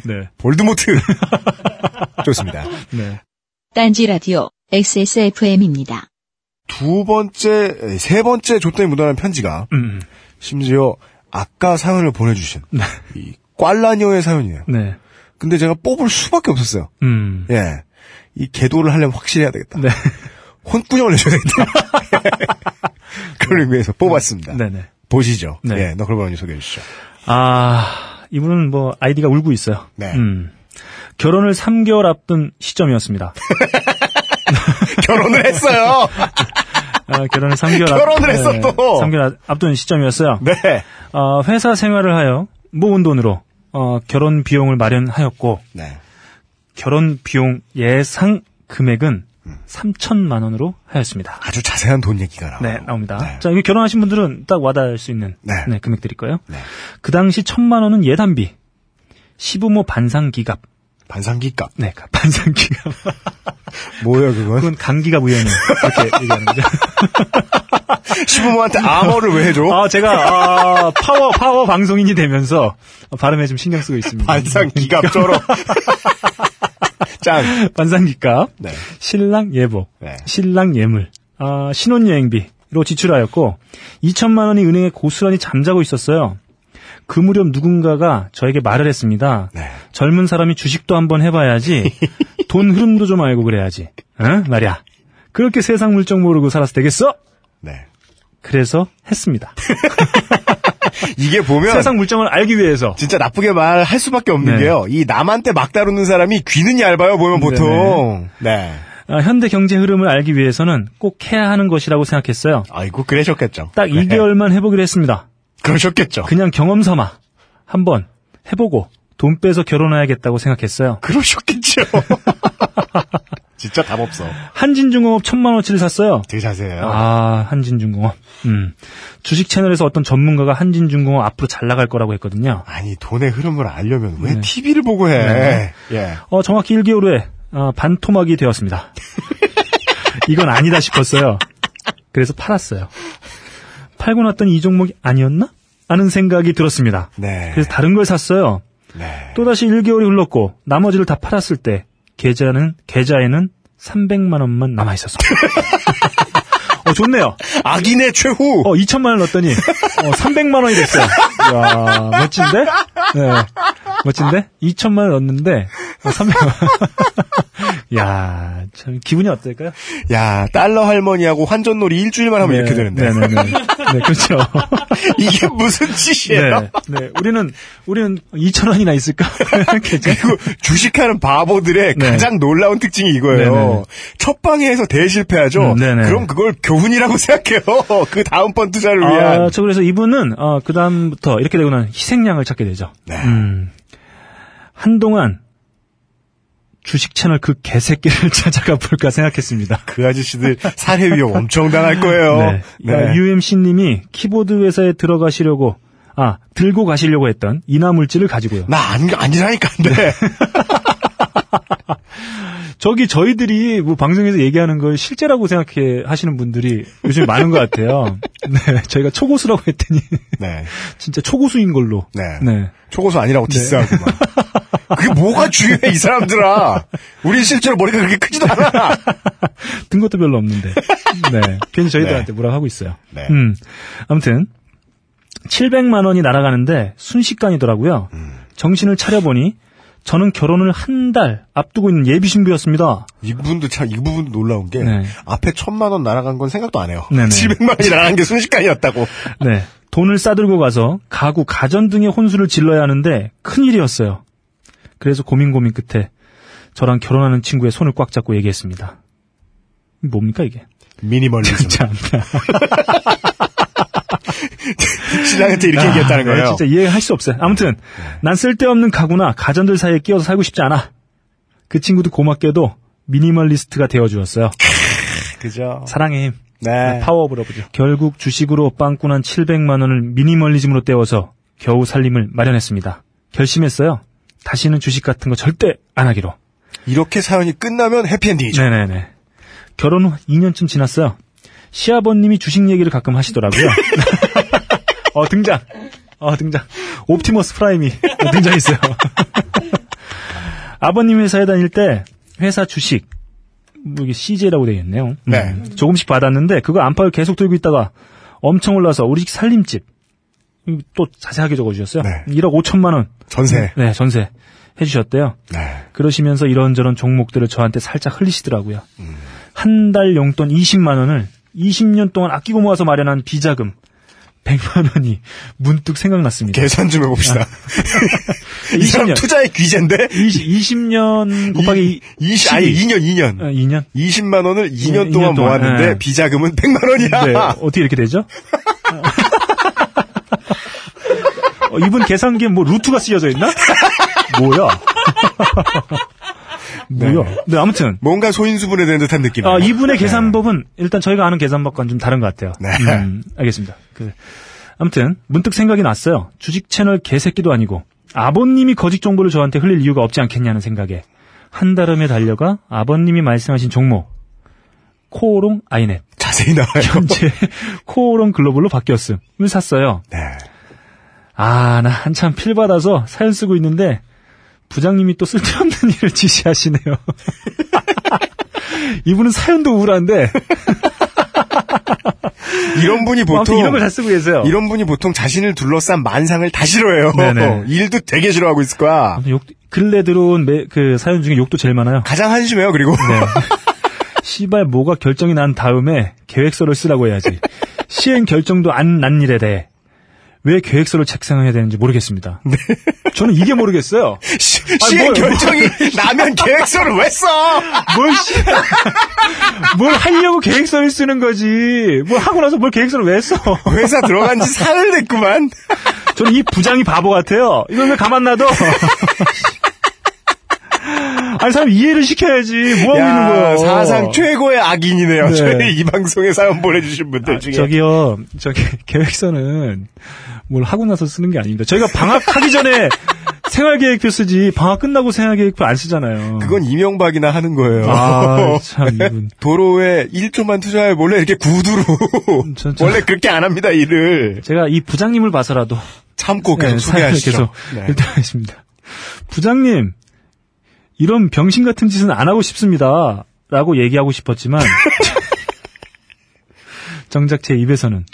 네. 볼드모트. 좋습니다. 네. 딴지 라디오 XSFM입니다. 두 번째, 세 번째 조건이 묻어난 편지가 음. 심지어 아까 사연을 보내주신 이 꽐라녀의 사연이에요. 네. 근데 제가 뽑을 수밖에 없었어요. 음. 예. 이 계도를 하려면 확실히 해야 되겠다. 네. 혼꾸녕을 내줘야 되겠다. 그걸 의미해서 뽑았습니다. 네네. 보시죠. 네. 예, 너클버님 소개해 주시죠. 아, 이분은 뭐 아이디가 울고 있어요. 네. 음. 결혼을 3개월 앞둔 시점이었습니다. 결혼을 했어요. 아, 결혼을 3개월 결혼을 했어, 또. 3개월 앞둔 시점이었어요. 네. 어, 회사 생활을 하여 모은 돈으로 어, 결혼 비용을 마련하였고 네. 결혼 비용 예상 금액은 3천만 원으로 하였습니다. 아주 자세한 돈 얘기가 나와요. 네, 나옵니다. 네. 자, 이게 결혼하신 분들은 딱 와닿을 수 있는 네. 네, 금액들일 거예요. 네. 그 당시 천만 원은 예단비, 시부모 반상기갑, 반상기값. 네, 반상기갑. 뭐예요, 그건? 그건 강기갑 의원이 이렇게 얘기하는 거죠. 시부모한테 암호를 왜 해줘? 아, 제가 아, 파워 파워 방송인이 되면서 발음에 좀 신경 쓰고 있습니다. 반상기값 쩔어. 짱. 반상기값, 네. 신랑 예복, 네. 신랑 예물, 아, 신혼여행비로 지출하였고 2천만 원이 은행에 고스란히 잠자고 있었어요. 그 무렵 누군가가 저에게 말을 했습니다. 네. 젊은 사람이 주식도 한번 해봐야지. 돈 흐름도 좀 알고 그래야지. 응? 말이야. 그렇게 세상 물정 모르고 살아서 되겠어? 네. 그래서 했습니다. 이게 보면 세상 물정을 알기 위해서. 진짜 나쁘게 말할 수밖에 없는 네. 게요. 이 남한테 막 다루는 사람이 귀는 얇아요, 보면 보통. 네. 아, 현대 경제 흐름을 알기 위해서는 꼭 해야 하는 것이라고 생각했어요. 아이고, 그러셨겠죠. 딱 네. 2개월만 해보기로 했습니다. 그러셨겠죠. 그냥 경험 삼아 한번 해보고 돈 빼서 결혼해야겠다고 생각했어요. 그러셨겠죠. 진짜 답 없어. 한진중공업 천만 원어치를 샀어요. 되게 자세해요. 아, 한진중공업. 음. 주식 채널에서 어떤 전문가가 한진중공업 앞으로 잘 나갈 거라고 했거든요. 아니, 돈의 흐름을 알려면 왜 네. TV를 보고 해? 네. 예. 어, 정확히 1개월 후에 어, 반토막이 되었습니다. 이건 아니다 싶었어요. 그래서 팔았어요. 팔고 났더니 이 종목이 아니었나? 하는 생각이 들었습니다. 네. 그래서 다른 걸 샀어요. 네. 또다시 1개월이 흘렀고 나머지를 다 팔았을 때 계좌는 계좌에는 300만 원만 남아 있었습니다. 어 좋네요. 악인의 최후! 어 2천만 원 넣었더니 어, 300만 원이 됐어요. 야 멋진데? 네. 멋진데? 2천만 원 넣었는데 어, 300만 원. 야, 참 기분이 어떨까요? 야, 달러 할머니하고 환전놀이 일주일만 하면 이렇게 되는데. 네, 네, 네. 네, 그렇죠. 이게 무슨 짓이에요? 네, 네. 우리는 우리는 2천 원이나 있을까? 그리고 주식하는 바보들의 네. 가장 놀라운 특징이 이거예요. 네네. 첫 방에서 대실패하죠. 음, 네네. 그럼 그걸 교훈이라고 생각해요. 그 다음번 투자를 위한. 아, 저 그래서 이분은 어, 그 다음부터 이렇게 되고 나면 희생양을 찾게 되죠. 네. 음, 한동안 주식 채널 그 개새끼를 찾아가 볼까 생각했습니다. 그 아저씨들 살해 위험 엄청 당할 거예요. 네. 네. UMC님이 키보드 회사에 들어가시려고 아 들고 가시려고 했던 인화물질을 가지고요. 나 안, 아니라니까, 안 돼. 저기 저희들이 뭐 방송에서 얘기하는 걸 실제라고 생각해 하시는 분들이 요즘 많은 것 같아요. 네, 저희가 초고수라고 했더니 네. 진짜 초고수인 걸로. 네. 네. 초고수 아니라고 디스하고 막. 그게 뭐가 중요해, 이 사람들아. 우린 실제로 머리가 그렇게 크지도 않아. 든 것도 별로 없는데. 네. 괜히 저희들한테 네. 뭐라고 하고 있어요. 네. 음. 아무튼 700만 원이 날아가는데 순식간이더라고요. 정신을 차려보니 저는 결혼을 한 달 앞두고 있는 예비 신부였습니다. 이 부분도 참, 이 부분도 놀라운 게, 네. 앞에 천만 원 날아간 건 생각도 안 해요. 네네. 700만 원이 날아간 게 순식간이었다고. 네. 돈을 싸들고 가서 가구, 가전 등의 혼수를 질러야 하는데 큰일이었어요. 그래서 고민 고민 끝에 저랑 결혼하는 친구의 손을 꽉 잡고 얘기했습니다. 뭡니까 이게? 미니멀리즘. 참. 신랑한테 이렇게 얘기했다는 네, 거예요. 진짜 이해할 수 없어요. 아무튼 난 쓸데없는 가구나 가전들 사이에 끼어서 살고 싶지 않아. 그 친구도 고맙게도 미니멀리스트가 되어주었어요. 그죠. 사랑의 힘. 네. power of love죠. 결국 주식으로 빵꾸난 700만 원을 미니멀리즘으로 떼어서 겨우 살림을 마련했습니다. 결심했어요. 다시는 주식 같은 거 절대 안 하기로. 이렇게 사연이 끝나면 해피엔딩이죠. 네네네. 결혼 후 2년쯤 지났어요. 시아버님이 주식 얘기를 가끔 하시더라고요. 어, 등장. 어, 등장. 옵티머스 프라임이 등장했어요. 아버님 회사에 다닐 때 회사 주식, 뭐 이게 CJ라고 되어 있네요. 네. 조금씩 받았는데 그거 안 팔고 계속 들고 있다가 엄청 올라서 우리 집 살림집 또 자세하게 적어주셨어요. 네. 1억 5천만 원. 전세. 네, 전세 해주셨대요. 네. 그러시면서 이런저런 종목들을 저한테 살짝 흘리시더라고요. 한달 용돈 20만 원을 20년 동안 아끼고 모아서 마련한 비자금 100만 원이 문득 생각났습니다. 계산 좀 해봅시다. 이 사람 20년. 투자의 귀재인데? 20, 년 곱하기 20, 아니, 2년, 2년. 2년? 20만 원을 2년 네, 동안 2년 동안, 모았는데 네. 비자금은 100만 원이야. 네, 어떻게 이렇게 되죠? 어, 이분 계산기에 뭐 루트가 쓰여져 있나? 뭐야? 뭐야? 네, 아무튼 뭔가 소인수분해 된 듯한 느낌. 아, 이분의 계산법은 일단 저희가 아는 계산법과는 좀 다른 것 같아요. 네. 음, 알겠습니다. 그, 아무튼 문득 생각이 났어요. 주식 채널 개새끼도 아니고 아버님이 거짓 정보를 저한테 흘릴 이유가 없지 않겠냐는 생각에 한달음에 달려가 아버님이 말씀하신 종목 코오롱 아이넷 자세히 나와요. 현재 코오롱 글로벌로 바뀌었음을 샀어요. 네. 아, 나 한참 필 받아서 사연 쓰고 있는데 부장님이 또 쓸데없는 일을 지시하시네요. 이분은 사연도 우울한데 이런 분이 아무튼 보통 이런 걸 잘 쓰고 계세요. 이런 분이 보통 자신을 둘러싼 만상을 다 싫어해요. 네네. 일도 되게 싫어하고 있을 거야. 욕, 근래 들어온 매- 그 사연 중에 욕도 제일 많아요. 가장 한심해요. 그리고 네. 시발 뭐가 결정이 난 다음에 계획서를 쓰라고 해야지. 시행 결정도 안 난 일에 대해 왜 계획서를 작성해야 되는지 모르겠습니다. 저는 이게 모르겠어요. 시, 아, 시행 뭘- 결정이 나면 계획서를 왜 써? 뭘 씨, 뭘 하려고 계획서를 쓰는 거지. 뭘 하고 나서 뭘 계획서를 왜 써? 회사 들어간 지 사흘 됐구만. 저는 이 부장이 바보 같아요. 이걸 왜 가만 놔둬? 아니 사람 이해를 시켜야지. 뭐 하고 있는 거예요? 사상 최고의 악인이네요. 네. 저희 이 방송에 사연 보내주신 분들 중에. 저기요, 저기 계획서는 뭘 하고 나서 쓰는 게 아닙니다. 저희가 방학하기 전에 생활계획표 쓰지 방학 끝나고 생활계획표 안 쓰잖아요. 그건 이명박이나 하는 거예요. 아, 참, 이분. 도로에 1초만 투자해 몰래 이렇게 구두로 저- 저- 원래 그렇게 안 합니다 일을 제가 이 부장님을 봐서라도 참고 계속 네, 소개하시죠. 계속 네. 일단 하겠습니다. 부장님, 이런 병신 같은 짓은 안 하고 싶습니다. 라고 얘기하고 싶었지만, 정작 제 입에서는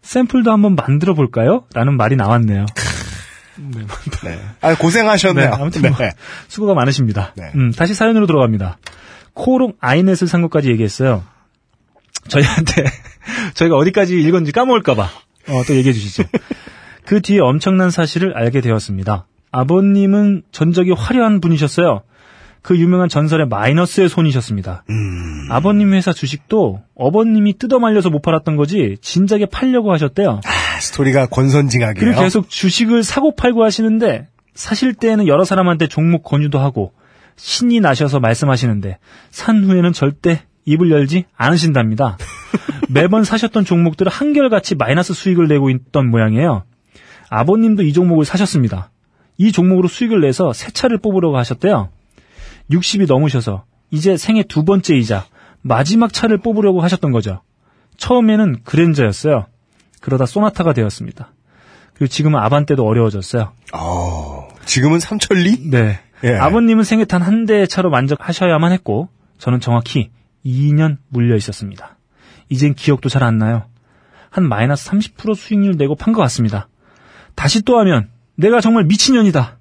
샘플도 한번 만들어 볼까요? 라는 말이 나왔네요. 네. 아 고생하셨네요. 네, 아무튼 뭐 네. 수고가 많으십니다. 네. 음, 다시 사연으로 들어갑니다. 코롱 아이넷을 산 것까지 얘기했어요. 저희한테 저희가 어디까지 읽었는지 까먹을까봐 어, 또 얘기해 주시죠. 그 뒤에 엄청난 사실을 알게 되었습니다. 아버님은 전적이 화려한 분이셨어요. 그 유명한 전설의 마이너스의 손이셨습니다. 음. 아버님 회사 주식도 어버님이 뜯어말려서 못 팔았던 거지 진작에 팔려고 하셨대요. 아, 스토리가 권선징악이에요. 그리고 계속 주식을 사고 팔고 하시는데 사실 때에는 여러 사람한테 종목 권유도 하고 신이 나셔서 말씀하시는데 산 후에는 절대 입을 열지 않으신답니다. 매번 사셨던 종목들을 한결같이 마이너스 수익을 내고 있던 모양이에요. 아버님도 이 종목을 사셨습니다. 이 종목으로 수익을 내서 새 차를 뽑으려고 하셨대요. 60이 넘으셔서 이제 생애 두 번째이자 마지막 차를 뽑으려고 하셨던 거죠. 처음에는 그랜저였어요. 그러다 소나타가 되었습니다. 그리고 지금은 아반떼도 어려워졌어요. 어, 지금은 삼천리? 네. 예. 아버님은 생애 탄 한 대의 차로 만족하셔야만 했고, 저는 정확히 2년 물려 있었습니다. 이젠 기억도 잘 안 나요. 한 마이너스 30% 수익률 내고 판 것 같습니다. 다시 또 하면 내가 정말 미친년이다.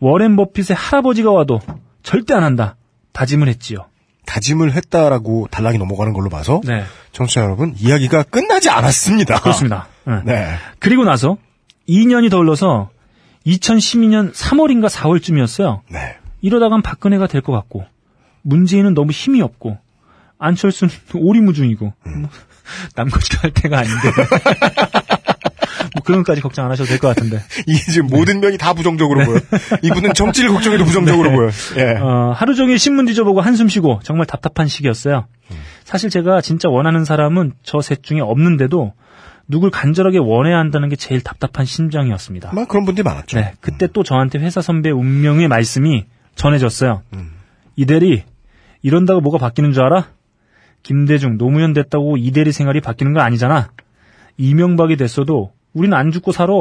워렌 버핏의 할아버지가 와도 절대 안 한다. 다짐을 했지요. 다짐을 했다라고 단락이 넘어가는 걸로 봐서 네. 청취자 여러분 이야기가 끝나지 않았습니다. 그렇습니다. 네. 네. 그리고 나서 2년이 더 흘러서 2012년 3월인가 4월쯤이었어요. 네. 이러다간 박근혜가 될 것 같고 문재인은 너무 힘이 없고 안철수는 오리무중이고 뭐, 남거지가 할 때가 아닌데 뭐 그런 것까지 걱정 안 하셔도 될 것 같은데 이게 지금 모든 면이 다 부정적으로 보여. 이분은 정치를 걱정해도 부정적으로 네. 보여. 예. 어, 하루 종일 신문 뒤져보고 한숨 쉬고 정말 답답한 시기였어요. 사실 제가 진짜 원하는 사람은 저 셋 중에 없는데도 누굴 간절하게 원해야 한다는 게 제일 답답한 심정이었습니다. 아마 그런 분들이 많았죠. 네, 그때 또 저한테 회사 선배 운명의 말씀이 전해졌어요. 이대리 이런다고 뭐가 바뀌는 줄 알아? 김대중 노무현 됐다고 이대리 생활이 바뀌는 거 아니잖아. 이명박이 됐어도 우리는 안 죽고 살아.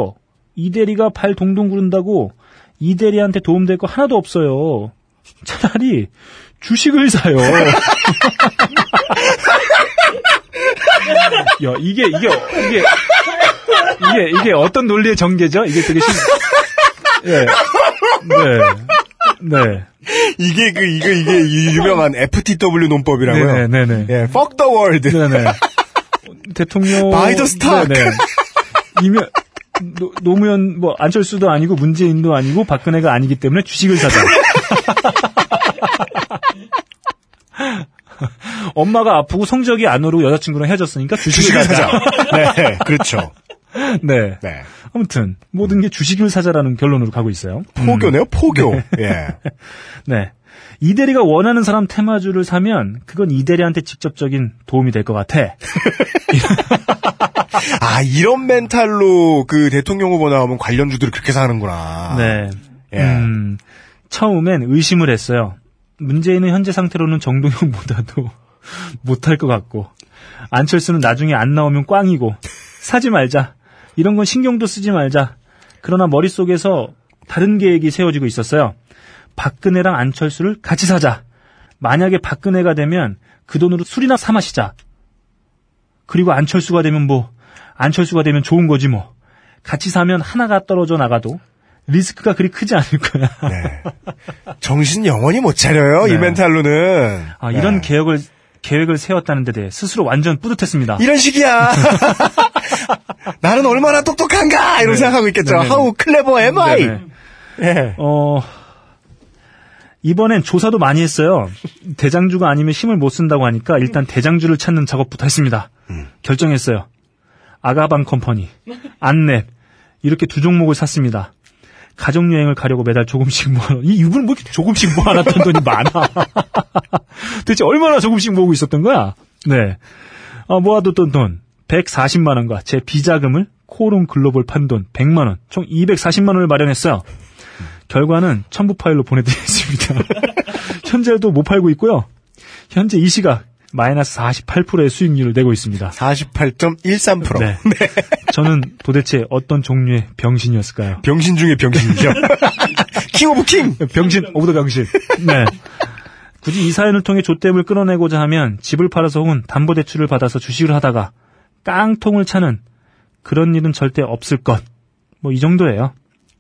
이 대리가 발 동동 구른다고 이 대리한테 도움될 거 하나도 없어요. 차라리 주식을 사요. 야, 이게, 이게, 이게, 이게, 이게 어떤 논리의 전개죠? 이게 되게 심, 예. 네. 네. 이게 그 이거 이게 유- 유명한 FTW 논법이라고요. 네네네. 예, fuck the world. 네네. 대통령. Buy the stock. 네네. 이면, 노, 노무현, 뭐, 안철수도 아니고, 문재인도 아니고, 박근혜가 아니기 때문에 주식을 사자. 엄마가 아프고 성적이 안 오르고 여자친구랑 헤어졌으니까 주식을, 주식을 사자. 사자. 네, 그렇죠. 네. 네. 아무튼, 모든 게 주식을 사자라는 결론으로 가고 있어요. 포교네요, 포교. 예. 네. 이대리가 원하는 사람 테마주를 사면 그건 이대리한테 직접적인 도움이 될 것 같아. 아, 이런 멘탈로 그 대통령 후보 나오면 관련주들을 그렇게 사는구나. 네. 예. 음, 처음엔 의심을 했어요. 문재인은 현재 상태로는 정동영보다도 못할 것 같고 안철수는 나중에 안 나오면 꽝이고 사지 말자. 이런 건 신경도 쓰지 말자. 그러나 머릿속에서 다른 계획이 세워지고 있었어요. 박근혜랑 안철수를 같이 사자. 만약에 박근혜가 되면 그 돈으로 술이나 사 마시자. 그리고 안철수가 되면 뭐, 안철수가 되면 좋은 거지 뭐. 같이 사면 하나가 떨어져 나가도 리스크가 그리 크지 않을 거야. 네. 정신 영원히 못 차려요, 이 네. 멘탈로는. 아, 이런 네. 계획을, 계획을 세웠다는 데 대해 스스로 완전 뿌듯했습니다. 이런 식이야. 나는 얼마나 똑똑한가! 이런 네. 생각하고 있겠죠. 네네. How clever am I? 네네. 예. 어, 이번엔 조사도 많이 했어요. 대장주가 아니면 힘을 못 쓴다고 하니까 일단 대장주를 찾는 작업부터 했습니다. 결정했어요. 아가방 컴퍼니, 안랩, 이렇게 두 종목을 샀습니다. 가족여행을 가려고 매달 조금씩 모아, 이, 이분은 뭐 이렇게 조금씩 모아놨던 돈이 많아. 대체 얼마나 조금씩 모으고 있었던 거야? 네. 아, 모아뒀던 돈, 140만원과 제 비자금을 코론 글로벌 판돈 100만원, 총 240만원을 마련했어요. 결과는 첨부 파일로 보내드리겠습니다. 현재도 못 팔고 있고요. 현재 이 시각 마이너스 48%의 수익률을 내고 있습니다. 48.13%. 네. 저는 도대체 어떤 종류의 병신이었을까요? 병신 중에 병신이죠. King of king! 병신 of the 병신. 네. 굳이 이 사연을 통해 좆됨을 끌어내고자 하면 집을 팔아서 혹은 담보대출을 받아서 주식을 하다가 깡통을 차는 그런 일은 절대 없을 것. 뭐 이 정도예요.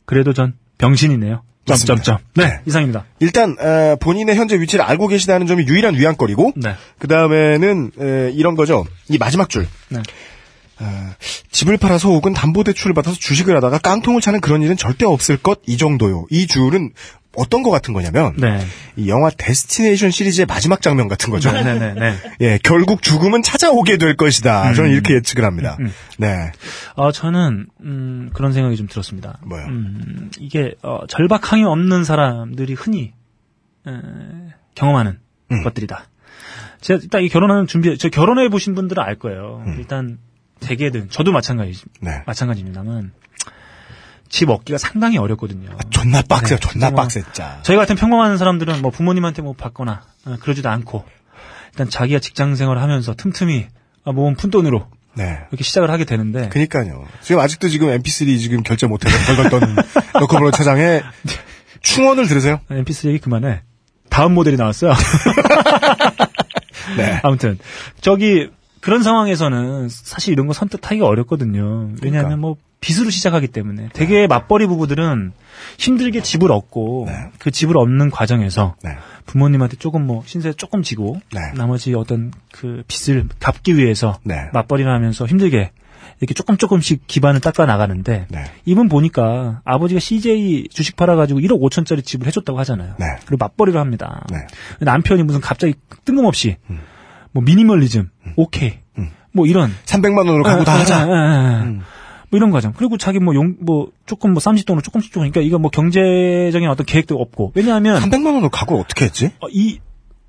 그래도 전 병신이네요. 점점점. 네, 네. 이상입니다. 일단 에, 본인의 현재 위치를 알고 계시다는 점이 유일한 위안거리고 네. 그 다음에는 이런 거죠. 이 마지막 줄. 네. 어, 집을 팔아서 혹은 담보대출을 받아서 주식을 하다가 깡통을 차는 그런 일은 절대 없을 것 이 정도요. 이 줄은 어떤 것 같은 거냐면 네. 이 영화 데스티네이션 시리즈의 마지막 장면 같은 거죠. 네 네네. 네. 예, 결국 죽음은 찾아오게 될 것이다. 저는 이렇게 예측을 합니다. 음. 네, 어, 저는, 음, 그런 생각이 좀 들었습니다. 뭐요? 음, 이게, 어, 절박함이 없는 사람들이 흔히, 에, 경험하는 음. 것들이다. 제가 일단 이 결혼하는 준비, 저 결혼해 보신 분들은 알 거예요. 음. 일단, 대개든, 저도 마찬가지, 네. 마찬가지입니다만, 집 얻기가 상당히 어렵거든요. 존나 빡세요. 네, 존나 빡세, 진짜. 저희 같은 평범한 사람들은 뭐 부모님한테 뭐 받거나, 어, 그러지도 않고, 일단 자기가 직장 생활을 하면서 틈틈이, 아, 모은 푼돈으로, 네. 이렇게 시작을 하게 되는데, 그니까요. 지금 아직도 지금 MP3 지금 결제 못해서 떠는 너커브로 차장에 충원을 들으세요? MP3 얘기 그만해. 다음 모델이 나왔어요. 네. 아무튼 저기 그런 상황에서는 사실 이런 거 선택하기가 어렵거든요. 왜냐하면 그러니까. 뭐 빚으로 시작하기 때문에 되게 맞벌이 부부들은 힘들게 집을 얻고 네. 그 집을 얻는 과정에서 네. 부모님한테 조금 뭐 신세 조금 지고 네. 나머지 어떤 그 빚을 갚기 위해서 네. 맞벌이를 하면서 힘들게 이렇게 조금 조금씩 기반을 닦아 나가는데 네. 이분 보니까 아버지가 CJ 주식 팔아가지고 1억 5천짜리 집을 해줬다고 하잖아요. 네. 그리고 맞벌이를 합니다. 네. 남편이 무슨 갑자기 뜬금없이 뭐 미니멀리즘, 오케이, 음. 뭐 이런 300만 원으로 가구 다 아, 하자. 아, 아, 아. 음. 뭐 이런 과정. 그리고 자기 뭐 용, 뭐 조금 뭐 30돈으로 조금씩 조금. 그러니까 이거 뭐 경제적인 어떤 계획도 없고. 왜냐하면 300만 원으로 가구를 어떻게 했지? 어, 이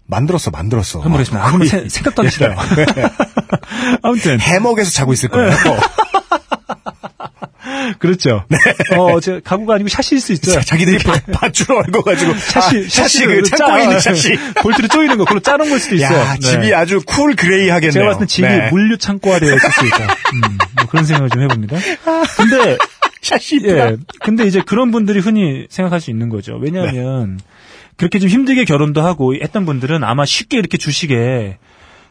만들었어, 만들었어. 모르겠습니다. 아, 거의 세- 생각도 하기 싫어요. 아무튼 해먹에서 자고 있을 거예요. 그렇죠. 어, 제 가구가 아니고 샤시일 수 있죠. 자, 자기들이 바- 밧줄 얽어가지고 샤시, 아, 샤시 그 짜- 창고에 있는 샤시. 볼트를 쪼이는 거, 그걸로 짜는 걸 수도 있어요. 야, 네. 집이 아주 cool gray 하겠네요. 제가 봤을 때 집이 네. 물류 창고화 되어 있을 수 있다. 음, 뭐 그런 생각을 좀 해봅니다. 근데 샤시 이쁘다. 예. 근데 이제 그런 분들이 흔히 생각할 수 있는 거죠. 왜냐하면 그렇게 좀 힘들게 결혼도 하고 했던 분들은 아마 쉽게 이렇게 주식에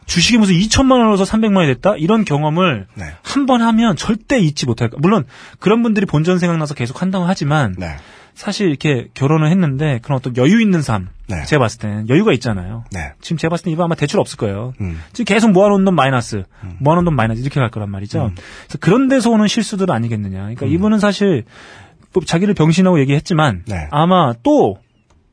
주식이 무슨 2천만 원으로서 300만 원이 됐다 이런 경험을 네. 한번 하면 절대 잊지 못할 거. 물론 그런 분들이 본전 생각나서 계속 한다고 하지만 네. 사실 이렇게 결혼을 했는데 그런 어떤 여유 있는 삶 네. 제가 봤을 때는 여유가 있잖아요. 네. 지금 제가 봤을 때 이번 아마 대출 없을 거예요. 음. 지금 계속 모아놓은 돈 마이너스, 모아놓은 돈 마이너스 이렇게 갈 거란 말이죠. 그래서 그런 데서 오는 실수들은 아니겠느냐. 그러니까 이분은 사실 뭐 자기를 병신하고 얘기했지만 네. 아마 또또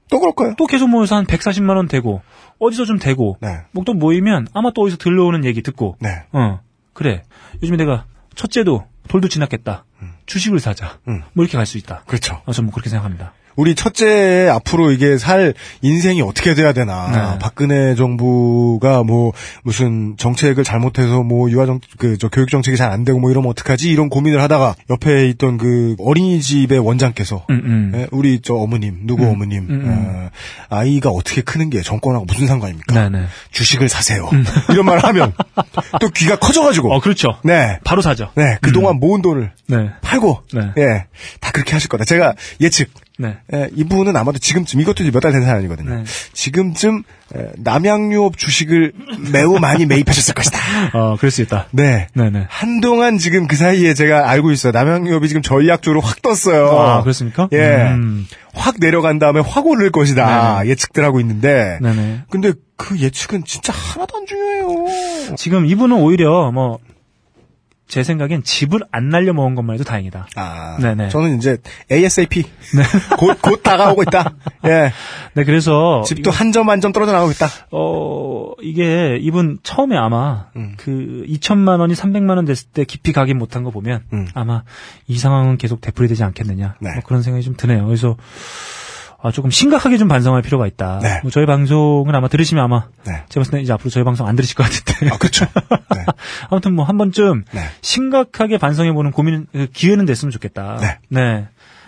또 그럴 거예요. 계속 모여서 한 140만 원 되고 어디서 좀 되고 네. 뭐또 모이면 아마 또 어디서 들려오는 얘기 듣고 네. 어 그래 요즘에 내가 첫째도 돌도 지났겠다 주식을 사자 음. 뭐 이렇게 갈 수 있다. 그렇죠. 어, 저는 뭐 그렇게 생각합니다. 우리 첫째 앞으로 이게 살 인생이 어떻게 돼야 되나. 네. 박근혜 정부가 뭐 무슨 정책을 잘못해서 뭐 유아정 그 저 교육 정책이 잘 안 되고 뭐 이러면 어떡하지 이런 고민을 하다가 옆에 있던 그 어린이집의 원장께서 음, 음. 예, 우리 저 어머님 누구 어머님 음, 어, 아이가 어떻게 크는 게 정권하고 무슨 상관입니까? 네네. 음. 주식을 사세요. 이런 말 하면 또 귀가 커져가지고 어 그렇죠. 네. 바로 사죠. 네, 그동안 모은 돈을 네. 팔고, 네. 예, 다 그렇게 하실 거다. 제가 예측, 네. 예, 이분은 아마도 지금쯤, 이것도 몇 달 된 사연이거든요. 네. 지금쯤, 예, 남양유업 주식을 매우 많이 매입하셨을 것이다. 어 그럴 수 있다. 네. 네네. 한동안 지금 그 사이에 제가 알고 있어요. 남양유업이 지금 전략적으로 확 떴어요. 아 그렇습니까? 예. 음. 확 내려간 다음에 확 오를 것이다. 네네. 예측들 하고 있는데. 네네. 근데 그 예측은 진짜 하나도 안 중요해요. 지금 이분은 오히려 뭐 제 생각엔 집을 안 날려 먹은 것만 해도 다행이다. 아, 네네. 저는 이제 ASAP 곧, 곧 다가오고 있다. 예, 네, 그래서 집도 한 점 한 점 떨어져 나가고 있다. 어 이게 이분 처음에 아마 음. 그 2천만 원이 300만 원 됐을 때 깊이 가긴 못한 거 보면 음. 아마 이 상황은 계속 되풀이되지 않겠느냐 네. 뭐 그런 생각이 좀 드네요. 그래서 아, 조금 심각하게 좀 반성할 필요가 있다. 네. 뭐 저희 방송을 아마 들으시면 아마 네. 제가 봤을 때 이제 앞으로 저희 방송 안 들으실 것 같은데. 아, 그렇죠. 네. 아무튼 뭐 한 번쯤 네. 심각하게 반성해 보는 고민 그 기회는 됐으면 좋겠다. 네.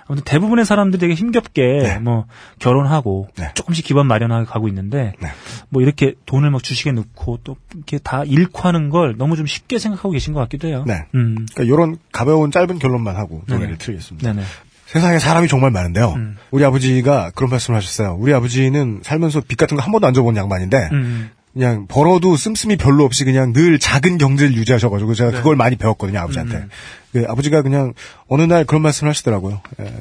아무튼 대부분의 사람들이 되게 힘겹게 네. 뭐 결혼하고 네. 조금씩 기반 마련하고 가고 있는데 네. 뭐 이렇게 돈을 막 주식에 넣고 또 이렇게 다 잃고 하는 걸 너무 좀 쉽게 생각하고 계신 것 같기도 해요. 네. 음. 그러니까 이런 가벼운 짧은 결론만 하고 노래를. 틀겠습니다. 네네. 세상에 사람이 정말 많은데요. 음. 우리 아버지가 그런 말씀을 하셨어요. 우리 아버지는 살면서 빚 같은 거 한 번도 안 줘본 양반인데 음. 그냥 벌어도 씀씀이 별로 없이 그냥 늘 작은 경제를 유지하셔가지고 제가 네. 그걸 많이 배웠거든요 아버지한테. 음. 그 아버지가 그냥 어느 날 그런 말씀을 하시더라고요. 예,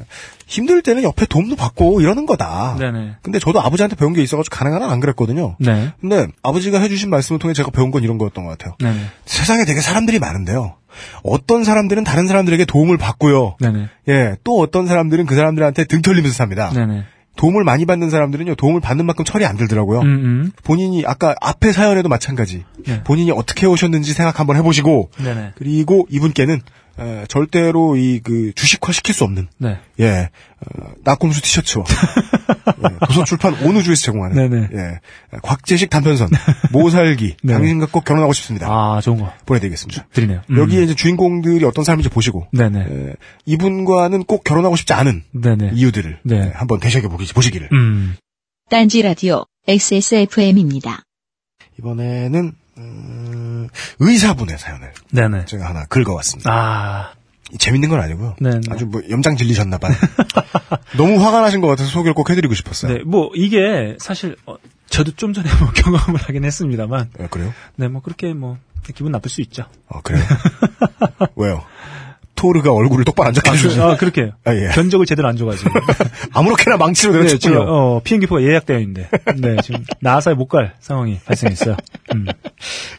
힘들 때는 옆에 도움도 받고 이러는 거다. 네네. 근데 저도 아버지한테 배운 게 있어가지고 가능한 한 안 그랬거든요. 네. 근데 아버지가 해주신 말씀을 통해 제가 배운 건 이런 거였던 것 같아요. 네네. 세상에 되게 사람들이 많은데요. 어떤 사람들은 다른 사람들에게 도움을 받고요. 네네. 예, 또 어떤 사람들은 그 사람들한테 등 털리면서 삽니다. 네네. 도움을 많이 받는 사람들은요, 도움을 받는 만큼 철이 안 들더라고요. 음, 음. 본인이 아까 앞에 사연에도 마찬가지. 네. 본인이 어떻게 오셨는지 생각 한번 해보시고, 네네. 그리고 이분께는 에, 절대로 이 그 주식화 시킬 수 없는 네. 예 어, 낙곰수 티셔츠와 예, 도서출판 온우주에서 제공하는 네네. 예 곽재식 단편선 모살기 네. 당신과 꼭 결혼하고 싶습니다. 아, 좋은 거 보내드리겠습니다. 드리네요. 음. 여기에 이제 주인공들이 어떤 사람인지 보시고 네네. 에, 이분과는 꼭 결혼하고 싶지 않은 네네. 이유들을 네. 에, 한번 되새겨 보기 보시기를 음. 딴지 라디오 XSFM입니다. 이번에는 음, 의사분의 사연을 네네. 제가 하나 긁어왔습니다. 아, 재밌는 건 아니고요. 네네. 아주 뭐 염장 질리셨나 봐요. 너무 화가 나신 것 같아서 소개를 꼭 해드리고 싶었어요. 네, 뭐 이게 사실 어, 저도 좀 전에 뭐 경험을 하긴 했습니다만, 어, 그래요? 네, 뭐 그렇게 뭐 기분 나쁠 수 있죠. 어, 그래요? 왜요? 토르가 얼굴을 똑바로 안 잡게 아, 해주지. 그, 아, 그렇게 해요. 아, 예. 견적을 제대로 안 줘가지고. 아무렇게나 망치로 네, 지금, 내려치군요. 어, 비행기표가 예약되어 있는데. 네, 지금, 나사에 못 갈 상황이 발생했어요. 음,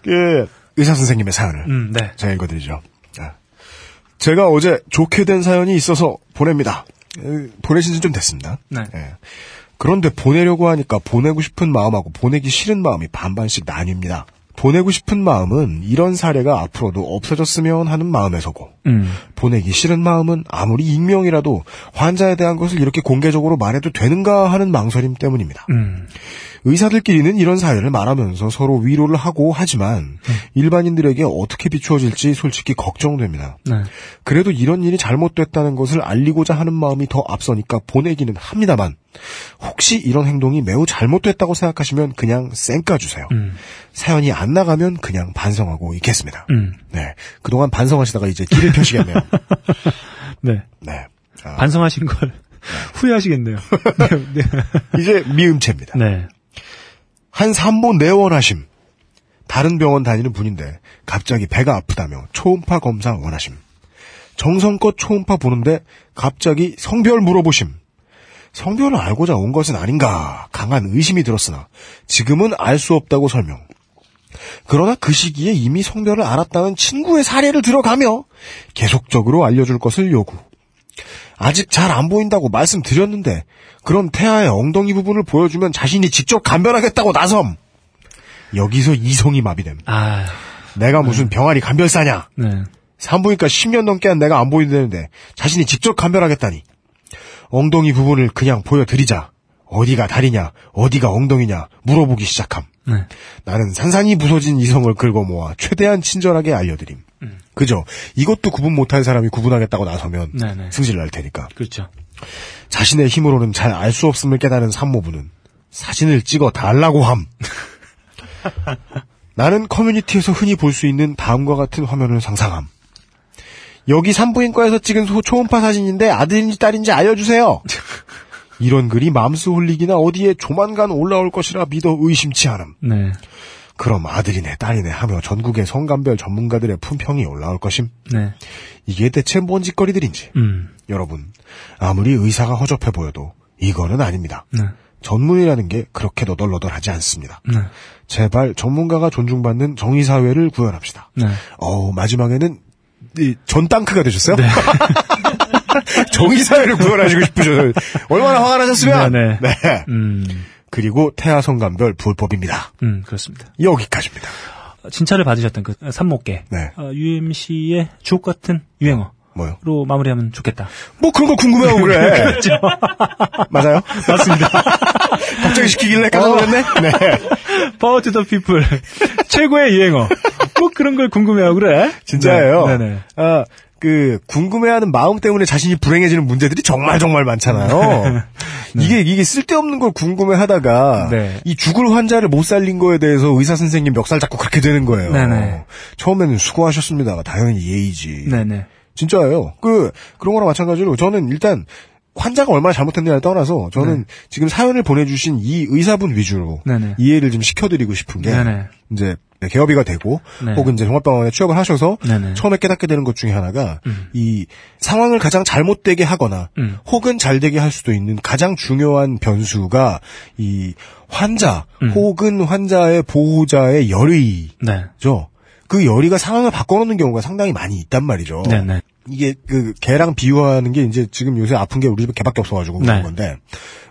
그, 의사 선생님의 사연을 음, 네. 제가 읽어드리죠. 아. 제가 어제 좋게 된 사연이 있어서 보냅니다. 에, 보내신 지 좀 됐습니다. 네. 예. 그런데 보내려고 하니까 보내고 싶은 마음하고 보내기 싫은 마음이 반반씩 나뉩니다. 보내고 싶은 마음은 이런 사례가 앞으로도 없어졌으면 하는 마음에서고 음, 보내기 싫은 마음은 아무리 익명이라도 환자에 대한 것을 이렇게 공개적으로 말해도 되는가 하는 망설임 때문입니다. 음, 의사들끼리는 이런 사연을 말하면서 서로 위로를 하고 하지만 일반인들에게 어떻게 비추어질지 솔직히 걱정됩니다. 네. 그래도 이런 일이 잘못됐다는 것을 알리고자 하는 마음이 더 앞서니까 보내기는 합니다만 혹시 이런 행동이 매우 잘못됐다고 생각하시면 그냥 쌩까주세요. 음, 사연이 안 나가면 그냥 반성하고 있겠습니다. 음, 네. 그동안 반성하시다가 이제 길을 펴시겠네요. 네. 네. 아, 반성하신 걸 후회하시겠네요. 네, 네. 이제 미음체입니다. 네. 한 산모 내원하심. 다른 병원 다니는 분인데 갑자기 배가 아프다며 초음파 검사 원하심. 정성껏 초음파 보는데 갑자기 성별 물어보심. 성별을 알고자 온 것은 아닌가 강한 의심이 들었으나 지금은 알 수 없다고 설명. 그러나 그 시기에 이미 성별을 알았다는 친구의 사례를 들어가며 계속적으로 알려줄 것을 요구. 아직 잘 안 보인다고 말씀드렸는데 그럼 태아의 엉덩이 부분을 보여주면 자신이 직접 감별하겠다고 나섬. 여기서 이성이 마비됨. 아, 내가 무슨 병아리 감별사냐. 네. 산부인과 10년 넘게 한 내가 안 보인다는데 자신이 직접 감별하겠다니. 엉덩이 부분을 그냥 보여드리자. 어디가 다리냐, 어디가 엉덩이냐 물어보기 시작함. 네. 나는 산산이 부서진 이성을 긁어 모아 최대한 친절하게 알려드림. 그죠? 이것도 구분 못한 사람이 구분하겠다고 나서면 네, 네. 승질 날 테니까. 그렇죠. 자신의 힘으로는 잘 알 수 없음을 깨달은 산모부는 사진을 찍어 달라고 함. 나는 커뮤니티에서 흔히 볼 수 있는 다음과 같은 화면을 상상함. 여기 산부인과에서 찍은 소- 초음파 사진인데 아들인지 딸인지 알려주세요. 이런 글이 맘스 홀릭이나 어디에 조만간 올라올 것이라 믿어 의심치 않음. 네. 그럼 아들이네 딸이네 하며 전국의 성감별 전문가들의 품평이 올라올 것임. 네. 이게 대체 뭔 짓거리들인지. 음, 여러분, 아무리 의사가 허접해 보여도 이거는 아닙니다. 네. 전문이라는 게 그렇게 너덜너덜하지 않습니다. 네. 제발 전문가가 존중받는 정의 사회를 구현합시다. 네. 어 마지막에는 이 전땅크가 되셨어요? 정의 사회를 구현하시고 싶으셔서 얼마나 화가 나셨으면 네, 네. 음, 그리고 태아성감별 불법입니다. 음, 그렇습니다. 여기까지입니다. 칭찬을 받으셨던 그 산모께 네. 어, UMC의 주옥 같은 유행어로 뭐요? 마무리하면 좋겠다. 뭐 그런 거 궁금해하고 그래. 그렇죠. 맞아요? 맞습니다. 갑자기 시키길래 깜짝 놀랐네. 네. Power to the people. 최고의 유행어. 뭐 그런 걸 궁금해하고 그래. 진짜예요. 네, 네네. 아, 그 궁금해하는 마음 때문에 자신이 불행해지는 문제들이 정말 정말 많잖아요. 이게 이게 쓸데없는 걸 궁금해하다가 네. 이 죽을 환자를 못 살린 거에 대해서 의사 선생님 멱살 잡고 그렇게 되는 거예요. 네네. 처음에는 수고하셨습니다가 당연히 예의지. 네네. 진짜예요. 그 그런 거랑 마찬가지로 저는 일단 환자가 얼마나 잘못했느냐를 떠나서 저는 지금 사연을 보내주신 이 의사분 위주로 네네. 이해를 좀 시켜드리고 싶은 게 네네. 이제 개업이가 되고 네. 혹은 이제 종합병원에 취업을 하셔서 네네. 처음에 깨닫게 되는 것 중에 하나가 음. 이 상황을 가장 잘못되게 하거나 음. 혹은 잘되게 할 수도 있는 가장 중요한 변수가 이 환자 음. 혹은 환자의 보호자의 열의죠. 네. 그 열의가 상황을 바꿔놓는 경우가 상당히 많이 있단 말이죠. 네네. 이게 그 개랑 비유하는 게 이제 지금 요새 아픈 게 우리 집에 개밖에 없어가지고 그런 네. 건데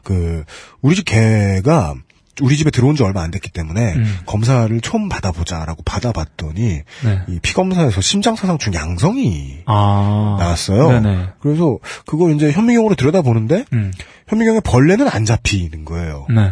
그 우리 집 개가 우리 집에 들어온 지 얼마 안 됐기 때문에 음. 검사를 처음 받아보자라고 받아봤더니 네. 이 피검사에서 심장사상충 양성이 아. 나왔어요. 네네. 그래서 그거 이제 현미경으로 들여다보는데 음. 현미경에 벌레는 안 잡히는 거예요. 네.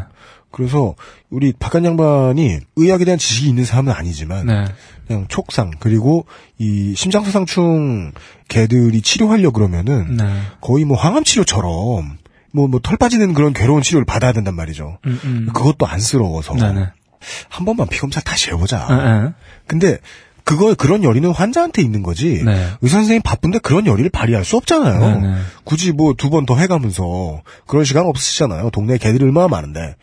그래서 우리 박한 양반이 의학에 대한 지식이 있는 사람은 아니지만 네. 그냥 촉상 그리고 이 심장사상충 개들이 치료하려 그러면은 네. 거의 뭐 항암 치료처럼 뭐 뭐 털 빠지는 그런 괴로운 치료를 받아야 된단 말이죠. 음, 음. 그것도 안쓰러워서 네네. 한 번만 피검사 다시 해보자. 에, 에. 근데 그거 그런 열의는 환자한테 있는 거지. 네. 의사 선생님 바쁜데 그런 열의를 발휘할 수 없잖아요. 네네. 굳이 뭐 두 번 더 해가면서 그런 시간 없으시잖아요. 동네 개들이 얼마나 많은데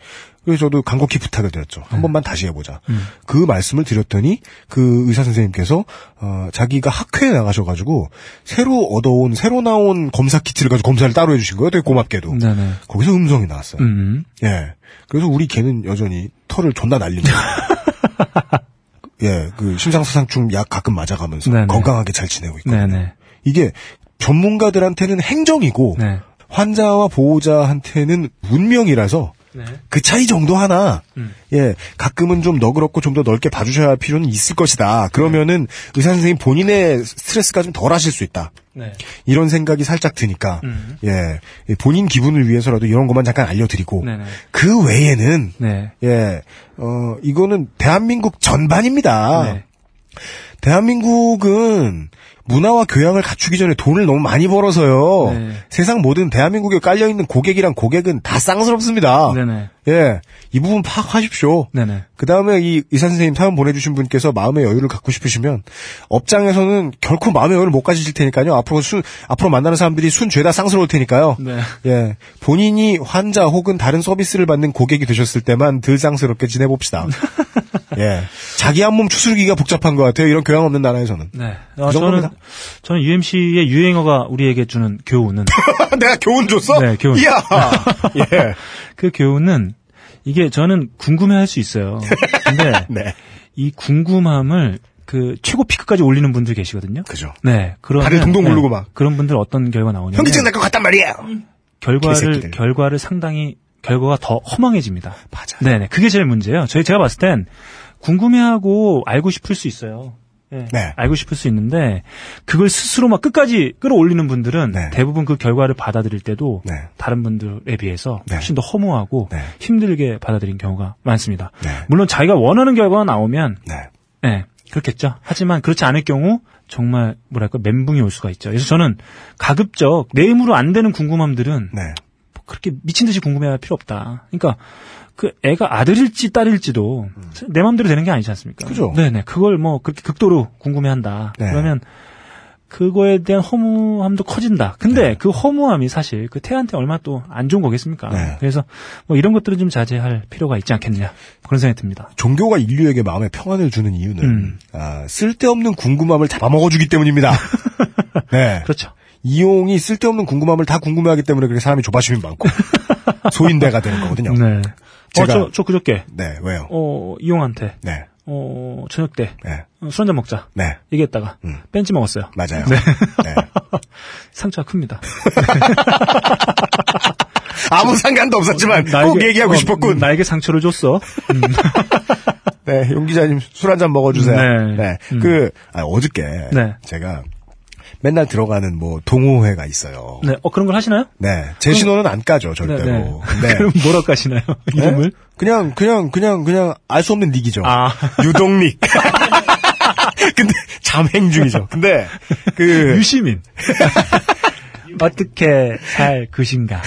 그래서 저도 간곡히 부탁을 드렸죠. 한 번만 다시 해보자. 음. 그 말씀을 드렸더니 그 의사 선생님께서 어, 자기가 학회에 나가셔가지고 새로 얻어온 새로 나온 검사 키트를 가지고 검사를 따로 해주신 거예요. 되게 고맙게도. 네네. 거기서 음성이 나왔어요. 음. 예. 그래서 우리 개는 여전히 털을 존나 날립니다. 예, 그 심장사상충 약 가끔 맞아가면서 네네. 건강하게 잘 지내고 있거든요. 네네. 이게 전문가들한테는 행정이고 네. 환자와 보호자한테는 문명이라서 네. 그 차이 정도 하나 음. 예 가끔은 좀 너그럽고 좀 더 넓게 봐주셔야 할 필요는 있을 것이다. 그러면은 의사 선생님 본인의 스트레스가 좀 덜하실 수 있다. 네. 이런 생각이 살짝 드니까 음. 예 본인 기분을 위해서라도 이런 것만 잠깐 알려드리고 네네. 그 외에는 네. 예, 어, 이거는 대한민국 전반입니다. 네. 대한민국은 문화와 교양을 갖추기 전에 돈을 너무 많이 벌어서요. 네. 세상 모든 대한민국에 깔려있는 고객이랑 고객은 다 쌍스럽습니다. 네네. 예, 이 부분 파악하십시오. 네네. 그 다음에 이 의사 선생님 사연 보내주신 분께서 마음의 여유를 갖고 싶으시면 업장에서는 결코 마음의 여유를 못 가지실 테니까요. 앞으로 순 앞으로 만나는 사람들이 순 죄다 쌍스러울 테니까요. 네. 예, 본인이 환자 혹은 다른 서비스를 받는 고객이 되셨을 때만 덜 쌍스럽게 지내봅시다. 예, 자기 한 몸 추스르기가 복잡한 것 같아요. 이런 교양 없는 나라에서는. 네. 그 어, 저는. 저는 UMC의 유행어가 우리에게 주는 교훈은 내가 교훈 줬어? 네, 교훈. 이야, 예, 그 교훈은 이게 저는 궁금해할 수 있어요. 근데 네, 이 궁금함을 그 최고 피크까지 올리는 분들 계시거든요. 그죠. 네. 그런 다들 동동 구르고 막. 그런 분들 어떤 결과 나오냐면 현기증 날 것 같단 말이에요. 결과를 개새끼들. 결과를 상당히 결과가 더 허망해집니다. 맞아. 네네. 그게 제일 문제예요. 저희 제가 봤을 땐 궁금해하고 알고 싶을 수 있어요. 네. 네. 알고 싶을 수 있는데 그걸 스스로 막 끝까지 끌어올리는 분들은 네. 대부분 그 결과를 받아들일 때도 네. 다른 분들에 비해서 네. 훨씬 더 허무하고 네. 힘들게 받아들인 경우가 많습니다. 네. 물론 자기가 원하는 결과가 나오면 네. 네, 그렇겠죠. 하지만 그렇지 않을 경우 정말 뭐랄까 멘붕이 올 수가 있죠. 그래서 저는 가급적 내 힘으로 안 되는 궁금함들은 네. 뭐 그렇게 미친 듯이 궁금해할 필요 없다. 그러니까 그 애가 아들일지 딸일지도 내 마음대로 되는 게 아니지 않습니까? 음. 그죠. 네네. 그걸 뭐 그렇게 극도로 궁금해한다. 네. 그러면 그거에 대한 허무함도 커진다. 근데 그 허무함이 사실 그 태한테 얼마나 또안 좋은 거겠습니까? 네. 그래서 뭐 이런 것들은 좀 자제할 필요가 있지 않겠느냐 그런 생각이 듭니다. 종교가 인류에게 마음의 평안을 주는 이유는 음. 아, 쓸데없는 궁금함을 잡아먹어주기 때문입니다. 네. 그렇죠. 이용이 쓸데없는 궁금함을 다 궁금해하기 때문에 그렇게 사람이 조바심이 많고 소인대가 되는 거거든요. 네. 제가- 어, 저, 저 그저께, 네, 왜요? 어, 이용한테, 네, 어, 저녁 때, 네, 어, 술 한잔 먹자. 네, 얘기했다가, 음. 벤치 먹었어요. 맞아요. 네. 네. 상처가 큽니다. 아무 상관도 없었지만 꼭 얘기하고 어, 싶었군. 나에게 상처를 줬어. 네, 용 기자님 술 한잔 먹어주세요. 네. 네, 음. 그 아, 어저께 네. 제가 맨날 들어가는 뭐 동호회가 있어요. 네, 어, 그런 걸 하시나요? 네, 제 신호는 안 까죠 절대로. 네. 그럼 뭐라고 하시나요? 이름을? 그냥 그냥 그냥 그냥 알 수 없는 닉이죠. 아. 유동닉. 근데 잠행 중이죠. 근데 그 유시민. 어떻게 살 것인가.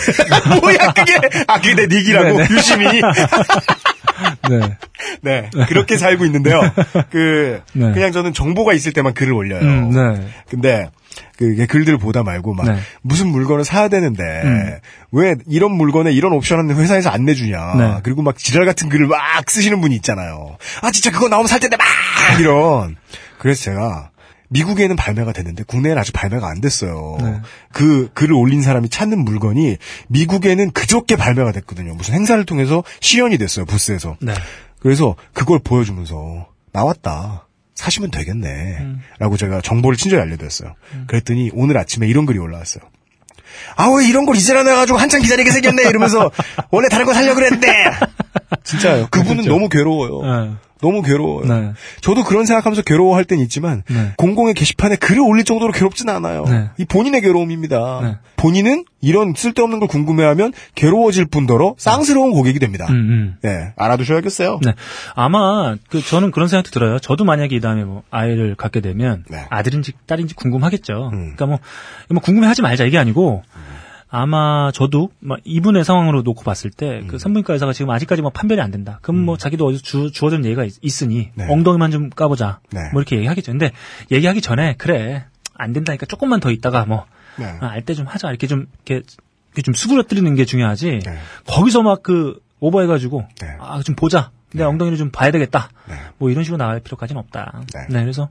뭐야 그게 아 그게 내 닉이라고 네네. 유시민이 네. 네 그렇게 살고 있는데요. 그 네. 그냥 저는 정보가 있을 때만 글을 올려요. 음, 네. 근데 그 글들을 보다 말고 막 네. 무슨 물건을 사야 되는데 음. 왜 이런 물건에 이런 옵션은 회사에서 안 내주냐 네. 그리고 막 지랄 같은 글을 막 쓰시는 분이 있잖아요 아 진짜 그거 나오면 살 텐데 막 이런 그래서 제가 미국에는 발매가 됐는데 국내에는 아직 발매가 안 됐어요. 네. 그 글을 올린 사람이 찾는 물건이 미국에는 그저께 발매가 됐거든요. 무슨 행사를 통해서 시연이 됐어요 부스에서. 네. 그래서 그걸 보여주면서 나왔다. 사시면 되겠네. 음. 라고 제가 정보를 친절히 알려드렸어요. 그랬더니 오늘 아침에 이런 글이 올라왔어요. 아, 왜 이런 걸 이제나 내가지고 한참 기다리게 생겼네. 이러면서 원래 다른 거 살려고 그랬는데. 진짜요. 그분은 그렇죠. 너무 괴로워요. 네. 너무 괴로워요. 네. 저도 그런 생각하면서 괴로워할 땐 있지만 네. 공공의 게시판에 글을 올릴 정도로 괴롭진 않아요. 네. 이 본인의 괴로움입니다. 네. 본인은 이런 쓸데없는 걸 궁금해하면 괴로워질 뿐더러 쌍스러운 고객이 됩니다. 음, 음. 네, 알아두셔야겠어요. 네. 아마, 그, 저는 그런 생각도 들어요. 저도 만약에 이 다음에 뭐, 아이를 갖게 되면, 네. 아들인지 딸인지 궁금하겠죠. 음. 그러니까 뭐, 뭐, 궁금해하지 말자, 이게 아니고, 아마 저도, 막, 이분의 상황으로 놓고 봤을 때, 음. 그 산부인과 의사가 지금 아직까지 뭐 판별이 안 된다. 그럼 뭐, 자기도 어디서 주, 주어진 얘기가 있, 으니 네. 엉덩이만 좀 까보자. 네. 뭐, 이렇게 얘기하겠죠. 근데, 얘기하기 전에, 그래, 안 된다니까 조금만 더 있다가 뭐, 네. 알때 좀 하자. 이렇게 좀, 이렇게, 이렇게 좀 수그러뜨리는 게 중요하지. 네. 거기서 막 그, 오버해가지고 네. 아좀 보자. 내 엉덩이를 좀 봐야 되겠다. 네. 뭐 이런 식으로 나갈 필요까지는 없다. 네. 네. 그래서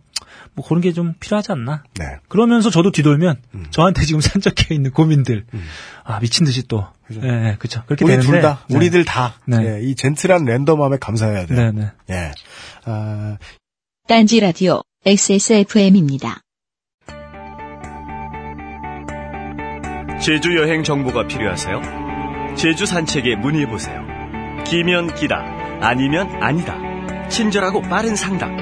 뭐 그런 게 좀 필요하지 않나. 네. 그러면서 저도 뒤돌면 저한테 지금 산적해 있는 고민들 아 미친 듯이 또 그죠. 예, 예, 그쵸 그렇게 우리 되는데 둘 다, 네. 우리들 다, 네. 예, 이 젠틀한 랜덤함에 감사해야 돼요. 네, 네. 예. 아, 딴지 라디오 XSFM입니다. 제주 여행 정보가 필요하세요? 제주 산책에 문의해 보세요. 기면 기다, 아니면 아니다. 친절하고 빠른 상담.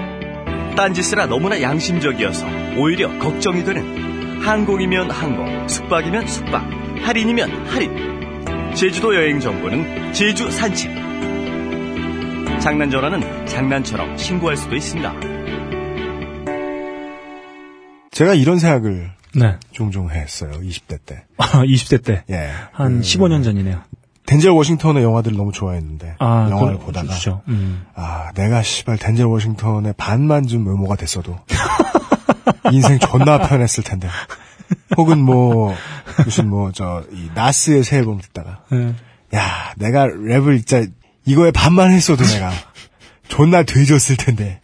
딴짓이라 너무나 양심적이어서 오히려 걱정이 되는 항공이면 항공, 숙박이면 숙박, 할인이면 할인. 제주도 여행 정보는 제주 산책. 장난 전화는 장난처럼 신고할 수도 있습니다. 제가 이런 생각을 네. 종종 했어요. 20대 때. 20대 때. 예. 한 그, 15년 전이네요. 덴젤 워싱턴의 영화들을 너무 좋아했는데. 아, 영화를 보다가. 음. 아, 내가 씨발 덴젤 워싱턴의 반만 좀 외모가 됐어도 인생 존나 편했을 텐데. 혹은 뭐 무슨 뭐 저 이 나스의 새 앨범 듣다가 네. 야, 내가 랩을 진짜 이거에 반만 했어도 내가 존나 돼졌을 텐데.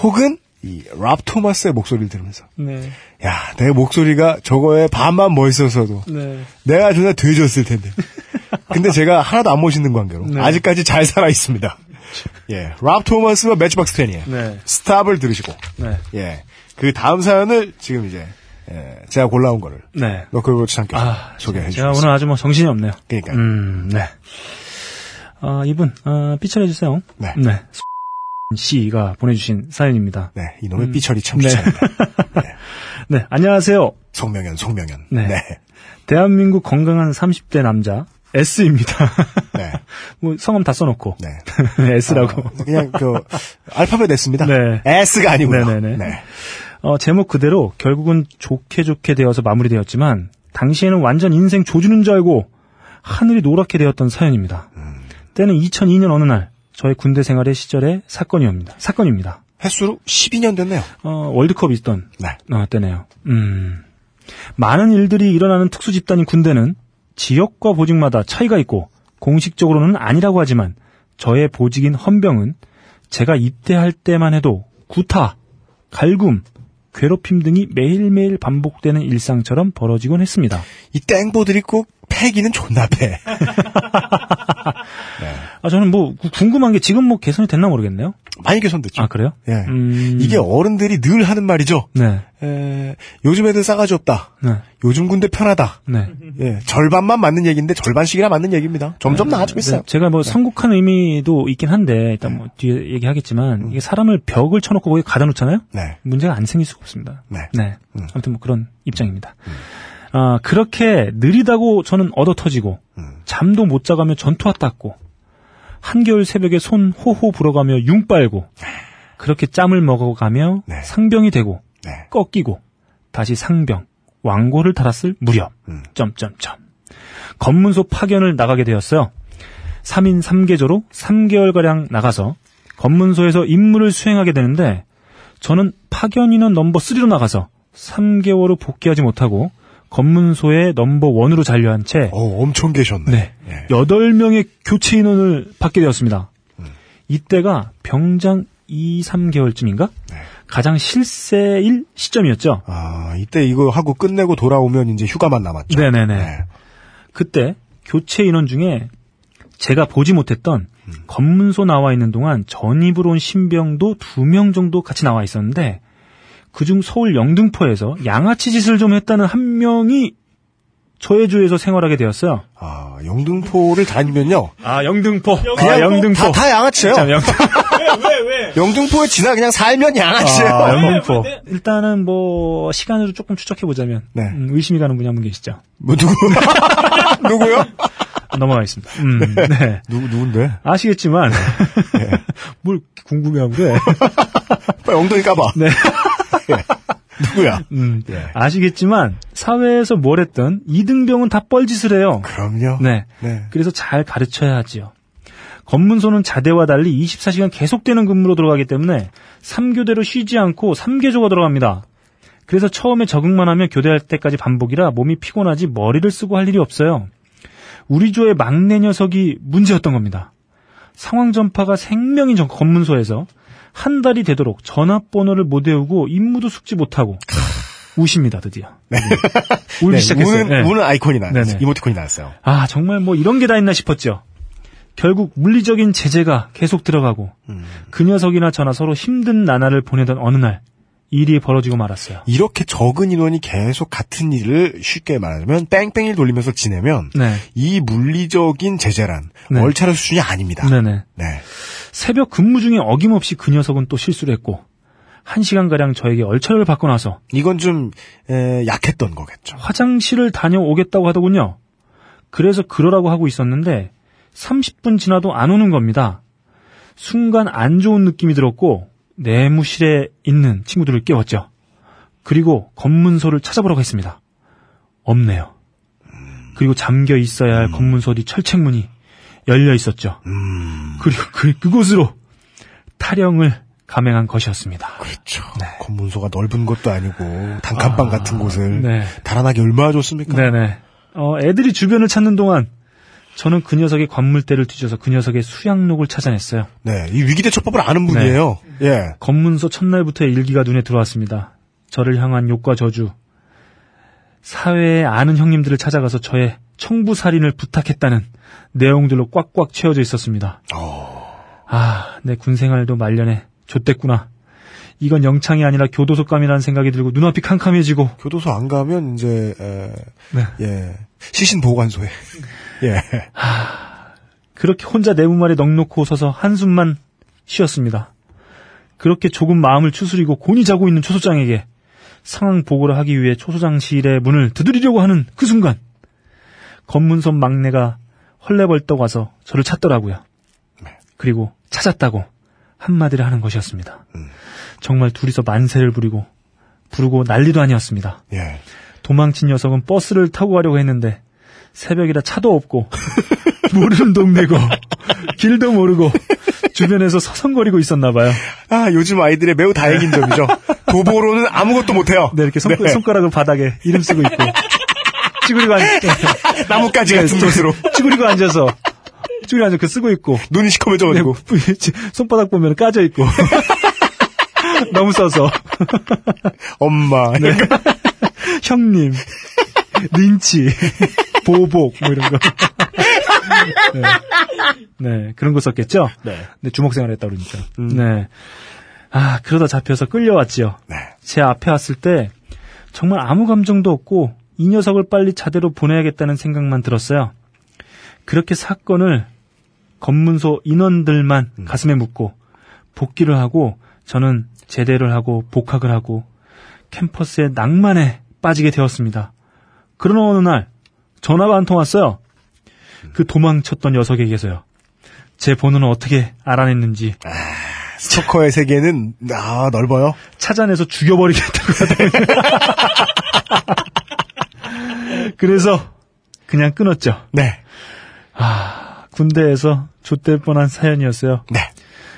혹은 이 랍 토마스의 목소리를 들으면서 네. 야, 내 목소리가 저거에 반만 멋있었어도 네. 내가 존나 돼졌을 텐데. 근데 제가 하나도 안 멋있는 관계로 네. 아직까지 잘 살아 있습니다. 예, 랍 토마스와 매치박스 텐이에요. 네. 스탑을 들으시고 네. 예, 그 다음 사연을 지금 이제 예, 제가 골라온 거를 네. 너클로치 참께서 아, 소개해 제가 주셨습니다. 오늘 아주 뭐 정신이 없네요. 그러니까요. 음, 네. 아, 이분, 어, 삐처리 해주세요. 네. 네. 씨가 보내주신 사연입니다. 네, 이놈의 음. 삐처리 참 네. 귀찮은데. 네, 안녕하세요. 송명현, 송명현. 네. 네. 대한민국 건강한 30대 남자, S입니다. 네. 뭐, 성함 다 써놓고. 네. S라고. 어, 그냥 그 알파벳 S입니다. 네. S가 아니고요. 네네네. 네. 어, 제목 그대로 결국은 좋게 좋게 되어서 마무리되었지만, 당시에는 완전 인생 조주는 줄 알고, 하늘이 노랗게 되었던 사연입니다. 때는 2002년 어느 날, 저의 군대 생활의 시절의 사건이옵니다. 사건입니다. 횟수로 12년 됐네요. 어, 월드컵이 있던 네. 어, 때네요. 음. 많은 일들이 일어나는 특수 집단인 군대는 지역과 보직마다 차이가 있고 공식적으로는 아니라고 하지만 저의 보직인 헌병은 제가 입대할 때만 해도 구타, 갈굼, 괴롭힘 등이 매일매일 반복되는 일상처럼 벌어지곤 했습니다. 이 땡보들이 꼭 패기는 존나 패. 아, 저는 뭐 구- 궁금한 게 지금 뭐 개선이 됐나 모르겠네요. 많이 개선됐죠. 아, 그래요? 예. 음. 이게 어른들이 늘 하는 말이죠. 네. 에, 요즘 애들 싸가지 없다. 네. 요즘 군대 편하다. 네. 예, 절반만 맞는 얘기인데 절반씩이나 맞는 얘기입니다. 점점 나아지고 있어요. 네, 제가 뭐 선곡한 의미도 있긴 한데 일단 뭐 뒤에 얘기하겠지만 이게 사람을 벽을 쳐놓고 거기 가다 놓잖아요. 네. 문제가 안 생길 수가 없습니다. 네. 음. 아무튼 뭐 그런 입장입니다. 아 그렇게 느리다고 저는 얻어 터지고 음. 잠도 못 자가며 전투화 땄고 한겨울 새벽에 손 호호 불어가며 융 빨고 그렇게 짬을 먹어가며 네. 상병이 되고 네. 꺾이고 다시 상병 왕고를 달았을 무렵 음. 점점점 검문소 파견을 나가게 되었어요. 3인 3개조로 3개월가량 나가서 검문소에서 임무를 수행하게 되는데 저는 파견 인원 넘버 3로 나가서 3개월 후 복귀하지 못하고 검문소의 넘버 1으로 잔류한 채 어, 엄청 계셨네. 네. 예. 8명의 교체 인원을 받게 되었습니다. 이때가 병장 2, 3개월쯤인가? 네. 가장 실세일 시점이었죠. 아, 이때 이거 하고 끝내고 돌아오면 이제 휴가만 남았죠. 네네네. 네. 그때 교체 인원 중에 제가 보지 못했던 검문소 나와 있는 동안 전입으로 온 신병도 두 명 정도 같이 나와 있었는데 그중 서울 영등포에서 양아치 짓을 좀 했다는 한 명이 저의 조에서 생활하게 되었어요. 아, 영등포를 다니면요. 아 영등포. 그냥 아, 영등포. 다, 다 양아치예요. 참, 영등... 왜, 왜? 영등포에 지나 그냥 살면 양아치예요. 아, 영등포. 네. 일단은 뭐 시간으로 조금 추적해 보자면 네. 음, 의심이 가는 분이 한 분 계시죠. 뭐 누구? 누구요? 넘어가겠습니다. 음, 네. 누구 누군데? 아시겠지만 뭘 궁금해하고 그래. 빨리 엉덩이 까봐. 네. 예. 누구야? 음, 예. 아시겠지만 사회에서 뭘 했든 이등병은 다 뻘짓을 해요. 그럼요. 네. 네. 그래서 잘 가르쳐야 하지요. 검문소는 자대와 달리 24시간 계속되는 근무로 들어가기 때문에 3교대로 쉬지 않고 3개조가 들어갑니다. 그래서 처음에 적응만 하면 교대할 때까지 반복이라 몸이 피곤하지 머리를 쓰고 할 일이 없어요. 우리 조의 막내 녀석이 문제였던 겁니다. 상황 전파가 생명인 전- 검문소에서 한 달이 되도록 전화번호를 못 외우고 임무도 숙지 못하고 우십니다 드디어. 울기 네, 시작했어요. 우는, 네. 우는 아이콘이 나왔어요. 네네. 이모티콘이 나왔어요. 아 정말 뭐 이런 게 다 있나 싶었죠. 결국 물리적인 제재가 계속 들어가고 음. 그 녀석이나 저나 서로 힘든 나날을 보내던 어느 날 일이 벌어지고 말았어요. 이렇게 적은 인원이 계속 같은 일을 쉽게 말하자면 뺑뺑이를 돌리면서 지내면 네. 이 물리적인 제재란 네. 얼차려 수준이 아닙니다. 네네. 네. 새벽 근무 중에 어김없이 그 녀석은 또 실수를 했고 한 시간가량 저에게 얼차려를 받고 나서 이건 좀 에, 약했던 거겠죠. 화장실을 다녀오겠다고 하더군요. 그래서 그러라고 하고 있었는데 30분 지나도 안 오는 겁니다. 순간 안 좋은 느낌이 들었고 내무실에 있는 친구들을 깨웠죠. 그리고 검문소를 찾아보라고 했습니다. 없네요. 그리고 잠겨 있어야 할 검문소 뒤 철책문이 열려 있었죠. 그리고 그, 그곳으로 타령을 감행한 것이었습니다. 그렇죠. 검문소가 넓은 것도 아니고 단칸방 같은 곳을 네. 달아나기 얼마나 좋습니까? 네네. 어, 애들이 주변을 찾는 동안 저는 그 녀석의 관물대를 뒤져서 그 녀석의 수양록을 찾아냈어요. 네, 이 위기대처법을 아는 분이에요. 예. 검문소 첫날부터의 일기가 눈에 들어왔습니다. 저를 향한 욕과 저주. 사회에 아는 형님들을 찾아가서 저의 청부살인을 부탁했다는 내용들로 꽉꽉 채워져 있었습니다. 아, 내 군생활도 말년에 좆됐구나. 이건 영창이 아니라 교도소감이라는 생각이 들고 눈앞이 캄캄해지고 교도소 안 가면 이제 에, 네. 예 시신 보관소에 예 그렇게 혼자 내무말에 넋놓고 서서 한숨만 쉬었습니다. 그렇게 조금 마음을 추스리고 곤히 자고 있는 초소장에게 상황 보고를 하기 위해 초소장실의 문을 두드리려고 하는 그 순간 검문선 막내가 헐레벌떡 와서 저를 찾더라고요. 그리고 찾았다고 한마디를 하는 것이었습니다. 정말 둘이서 만세를 부리고 부르고 난리도 아니었습니다. 예. 도망친 녀석은 버스를 타고 가려고 했는데 새벽이라 차도 없고 모르는 동네고 길도 모르고 주변에서 서성거리고 있었나 봐요. 아 요즘 아이들의 매우 다행인 점이죠. 도보로는 아무것도 못해요. 네, 이렇게 손, 네. 손가락을 바닥에 이름 쓰고 있고 찌그리고 앉, 나뭇가지 같은 곳으로. 찌그리고 앉아서. 찌그리고 앉아 그 쓰고 있고. 눈이 네, 시커매져가지고. 손바닥 보면 까져 있고. 너무 써서. 엄마. 네. 형님. 린치. 보복. 뭐 이런 거. 네. 네, 그런 거 썼겠죠? 네. 네, 주먹생활 했다 그러니까. 네. 아 그러다 잡혀서 끌려왔지요. 네. 제 앞에 왔을 때 정말 아무 감정도 없고 이 녀석을 빨리 자대로 보내야겠다는 생각만 들었어요. 그렇게 사건을 검문소 인원들만 가슴에 묻고 복귀를 하고 저는 제대를 하고 복학을 하고 캠퍼스의 낭만에 빠지게 되었습니다. 그러나 어느 날 전화가 한 통 왔어요. 그 도망쳤던 녀석에게서요. 제 번호는 어떻게 알아냈는지 스토커의 세계는 아 넓어요. 찾아내서 죽여버리겠다고 하더군요. 그래서 그냥 끊었죠. 네. 아, 군대에서 좆될 뻔한 사연이었어요. 네.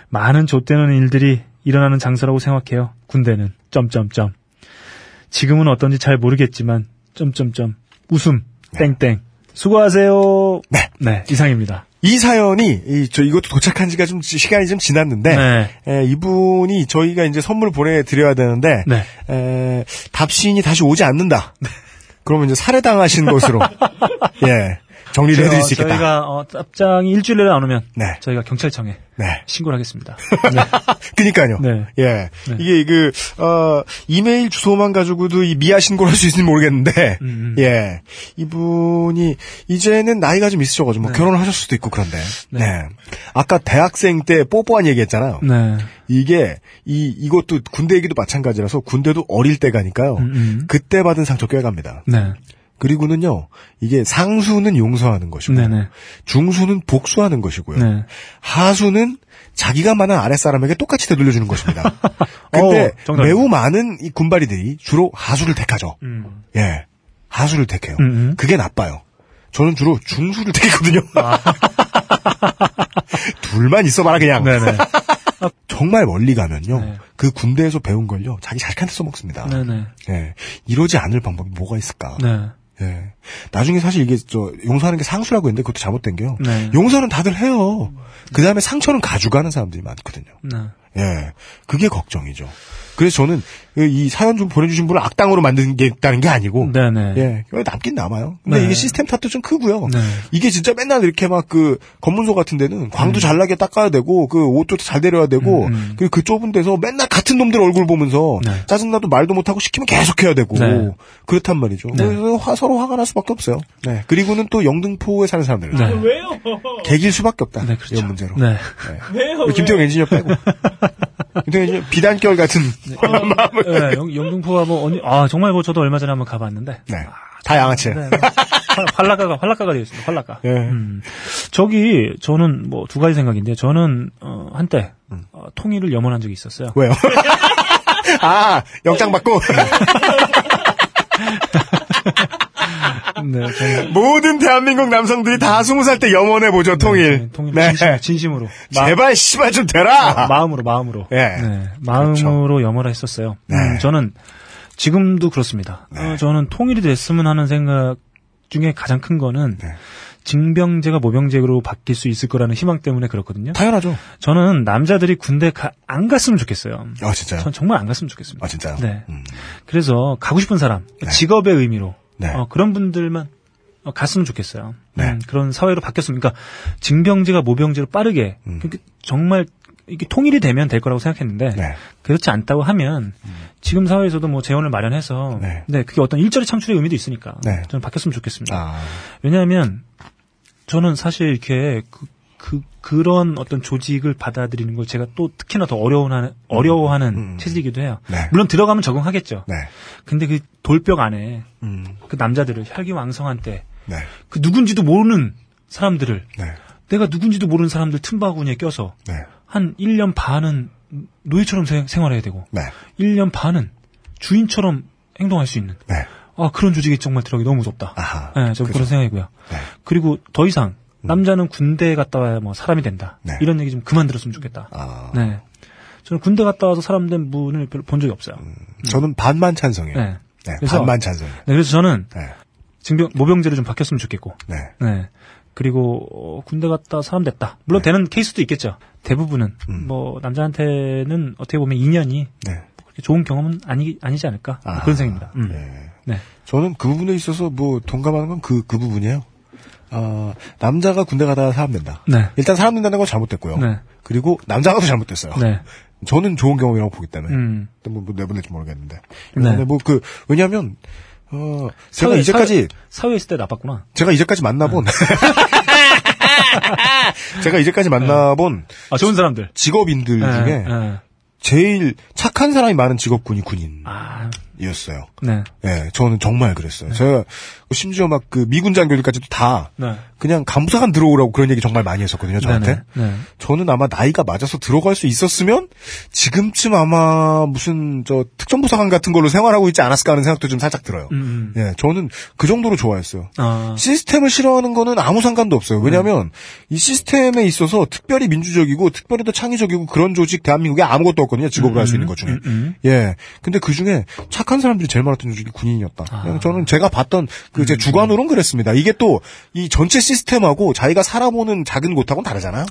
많은 좆되는 일들이 일어나는 장소라고 생각해요. 군대는 점점점. 지금은 어떤지 잘 모르겠지만 점점점 웃음 땡땡 수고하세요. 네. 이상입니다. 이 사연이 이, 저 이것도 도착한 지가 좀 지- 시간이 좀 지났는데 네. 에, 이분이 저희가 이제 선물 보내드려야 되는데 네. 에, 답신이 다시 오지 않는다. 그러면 이제 살해당하신 것으로. 예 정리를 해드릴 수 있겠다. 저희가 어, 답장이 일주일에 안 오면 네. 저희가 경찰청에 네. 신고를 하겠습니다. 그니까요. 네. 예. 네. 이게 그, 어, 이메일 주소만 가지고도 이 미아 신고를 할 수 있을지 모르겠는데, 음, 음. 예. 이분이, 이제는 나이가 좀 있으셔가지고, 뭐 결혼을 하실 수도 있고 그런데, 네. 아까 대학생 때 뽀뽀한 얘기 했잖아요. 네. 이게, 이, 이것도 군대 얘기도 마찬가지라서 군대도 어릴 때 가니까요. 음, 음. 그때 받은 상처 꽤 갑니다. 네. 그리고는요, 이게 상수는 용서하는 것이고, 네네. 중수는 복수하는 것이고요. 네. 하수는 자기가 만난 아랫사람에게 똑같이 되돌려주는 것입니다. 근데 어. 매우 많은 이 군발이들이 주로 하수를 택하죠. 음. 예. 하수를 택해요. 음, 음. 그게 나빠요. 저는 주로 중수를 택했거든요. 둘만 있어봐라 그냥. 정말 멀리 가면요. 네. 그 군대에서 배운 걸요. 자기 자식한테 써먹습니다. 네네. 예. 이러지 않을 방법이 뭐가 있을까. 네. 예. 나중에 사실 이게 저 용서하는 게 상수라고 했는데 그것도 잘못된 게요. 네. 용서는 다들 해요. 그 다음에 상처는 가져가는 사람들이 많거든요. 네. 예. 그게 걱정이죠. 그래서 저는 이 사연 좀 보내주신 분을 악당으로 만들겠다는 게 아니고. 네네. 예. 남긴 남아요. 근데 네. 이게 시스템 탓도 좀 크고요. 네. 이게 진짜 맨날 이렇게 막 그 검문소 같은 데는 광도 음. 잘나게 닦아야 되고 그 옷도 잘 데려야 되고 그리고 그 좁은 데서 맨날 같은 놈들 얼굴 보면서 네. 짜증나도 말도 못하고 시키면 계속 해야 되고 네. 그렇단 말이죠. 네. 그래서 화, 서로 화가 날 수밖에 없어요. 네. 그리고는 또 영등포에 사는 사람들 네. 왜요? 개길 수밖에 없다. 네, 그렇죠. 이런 문제로. 네. 왜요? 김태형 엔지니어 빼고. 김태형 엔지니어 비단결 같은 마음을. 네, 영, 영등포가 뭐, 언니, 아, 정말 뭐 저도 얼마 전에 한번 가봤는데. 네. 다 양아치야. 네, 네. 활- 활락가가, 활락가가 되어 있습니다. 활락가. 예. 음. 저기, 저는 뭐 두 가지 생각인데, 저는, 어, 한때, 어, 통일을 염원한 적이 있었어요. 왜요? 아, 영장 받고. 네. 모든 대한민국 남성들이 다 스무 살 때 염원해 보죠, 통일. 네, 통일 네. 진심. 마- 제발 씨발 좀 되라. 마 음으로, 마음으로. 예. 네, 마음으로 염원을 했었어요. 네. 음, 저는 지금도 그렇습니다. 어, 저는 통일이 됐으면 하는 생각 중에 가장 큰 거는 네. 징병제가 모병제로 바뀔 수 있을 거라는 희망 때문에 그렇거든요. 당연하죠. 저는 남자들이 군대 가- 안 갔으면 좋겠어요. 아, 진짜요? 전 정말 안 갔으면 좋겠습니다. 아, 진짜요? 네. 음. 그래서 가고 싶은 사람, 직업의 의미로 네. 어, 그런 분들만 어, 갔으면 좋겠어요. 네. 음, 그런 사회로 바뀌었으면, 그러니까 징병제가 모병제로 빠르게 음. 그러니까 정말 이게 통일이 되면 될 거라고 생각했는데 네. 그렇지 않다고 하면 지금 사회에서도 뭐 재원을 마련해서 네. 네. 그게 어떤 일자리 창출의 의미도 있으니까 네. 저는 바뀌었으면 좋겠습니다. 아, 왜냐하면 저는 사실 이렇게 그, 그 그런 어떤 조직을 받아들이는 걸 제가 또 특히나 더 어려워하는 어려워하는 음. 체질이기도 해요. 네. 물론 들어가면 적응하겠죠. 네. 근데 그 돌벽 안에 음, 그 남자들을 혈기왕성한 때그 네. 누군지도 모르는 사람들을 네. 내가 누군지도 모르는 사람들 틈바구니에 껴서 네. 한 1년 반은 노예처럼 생- 생활해야 되고 네. 1년 반은 주인처럼 행동할 수 있는 네. 아 그런 조직에 정말 들어가기 너무 무섭다. 아하. 네, 저. 그런 생각이고요. 네. 그리고 더 이상 남자는 군대 갔다 와야 뭐 사람이 된다. 네. 이런 얘기 좀 그만 들었으면 좋겠다. 아, 네. 저는 군대 갔다 와서 사람 된 분을 별로 본 적이 없어요. 저는 반만 찬성해요. 네. 네. 그래서- 반만 찬성해요. 네, 그래서 저는 네. 징병 모병제로 좀 바뀌었으면 좋겠고. 네. 네. 그리고 어, 군대 갔다 사람 됐다. 물론 되는 케이스도 있겠죠. 대부분은 네. 음. 뭐 남자한테는 어떻게 보면 2년이 네. 그렇게 좋은 경험은 아니 아니지 않을까 아, 그런 생각입니다. 음. 네. 네. 저는 그 부분에 있어서 뭐 동감하는 건 그, 그 부분이에요. 아, 남자가 군대 가다가 사람 된다. 네. 일단 사람 된다는 건 잘못됐고요. 네. 그리고 남자가 더 잘못됐어요. 네. 저는 좋은 경험이라고 보기 때문에. 음. 뭐, 뭐 내보낼지 모르겠는데. 네. 근데 뭐 그, 왜냐면, 어, 제가 사회- 이제까지, 사회, 에 있을 때 나빴구나. 제가 이제까지 만나본, 네. 제가 이제까지 만나본 아 좋은 사람들. 직업인들 네, 중에 네. 제일 착한 사람이 많은 직업군이 군인 이었어요. 아, 예, 네. 저는 정말 그랬어요. 제가 심지어 막 그 미군 장교들까지도 다 네. 그냥 간부사관 들어오라고 그런 얘기 정말 많이 했었거든요, 저한테. 네. 네. 저는 아마 나이가 맞아서 들어갈 수 있었으면 지금쯤 아마 무슨 저 특전부사관 같은 걸로 생활하고 있지 않았을까 하는 생각도 좀 살짝 들어요. 음, 음. 예, 저는 그 정도로 좋아했어요. 아, 시스템을 싫어하는 거는 아무 상관도 없어요. 왜냐하면 이 시스템에 있어서 특별히 민주적이고 특별히 더 창의적이고 그런 조직 대한민국에 아무것도 없거든요. 직업으로 할수 있는 것 중에. 음, 음. 예. 근데 그 중에 착한 사람들이 제일 많았던 조직이 군인이었다. 아. 저는 제가 봤던 그 음. 제 주관으로는 그랬습니다. 이게 또 이 전체 시스템하고 자기가 살아보는 작은 곳하고는 다르잖아요.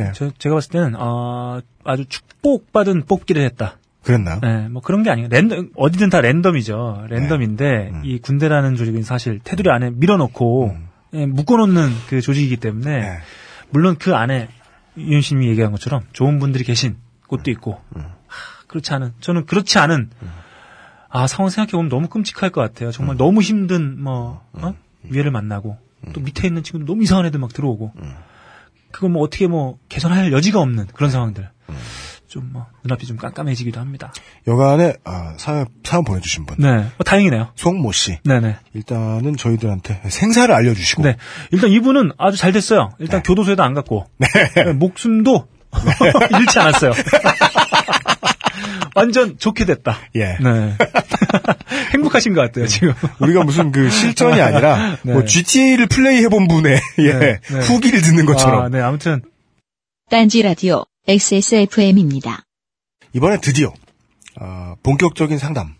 예. 저, 제가 봤을 때는 어, 아주 축복받은 뽑기를 했다. 그랬나요? 네, 뭐 그런 게 아니에요. 랜덤 어디든 다 랜덤이죠. 랜덤인데 음. 이 군대라는 조직은 사실 테두리 안에 밀어넣고 예, 묶어놓는 그 조직이기 때문에 음. 네. 물론 그 안에 윤신님이 얘기한 것처럼 좋은 분들이 계신 곳도 있고 음. 하, 그렇지 않은 저는 그렇지 않은 아 상황 생각해 보면 너무 끔찍할 것 같아요. 정말 너무 힘든 뭐 어? 위해를 만나고 또 밑에 있는 친구들 너무 이상한 애들 막 들어오고 그거 뭐 어떻게 뭐 개선할 여지가 없는 그런 상황들 좀뭐 눈앞이 좀 깜깜해지기도 합니다. 여간에 아, 사연, 사연 보내주신 분. 네, 어, 다행이네요. 송모 씨. 네네. 일단은 저희들한테 생사를 알려주시고. 네. 일단 이분은 아주 잘 됐어요. 일단 교도소에도 안 갔고. 네, 목숨도 잃지 않았어요. 완전 좋게 됐다. 예. 네. 행복하신 것 같아요, 지금. 우리가 무슨 그 실전이 아니라 네. 뭐 GTA를 플레이해 본 분의 예, 네, 네. 후기를 듣는 것처럼 아, 네, 아무튼. 딴지 라디오 XSFM입니다. 이번에 드디어 아, 본격적인 상담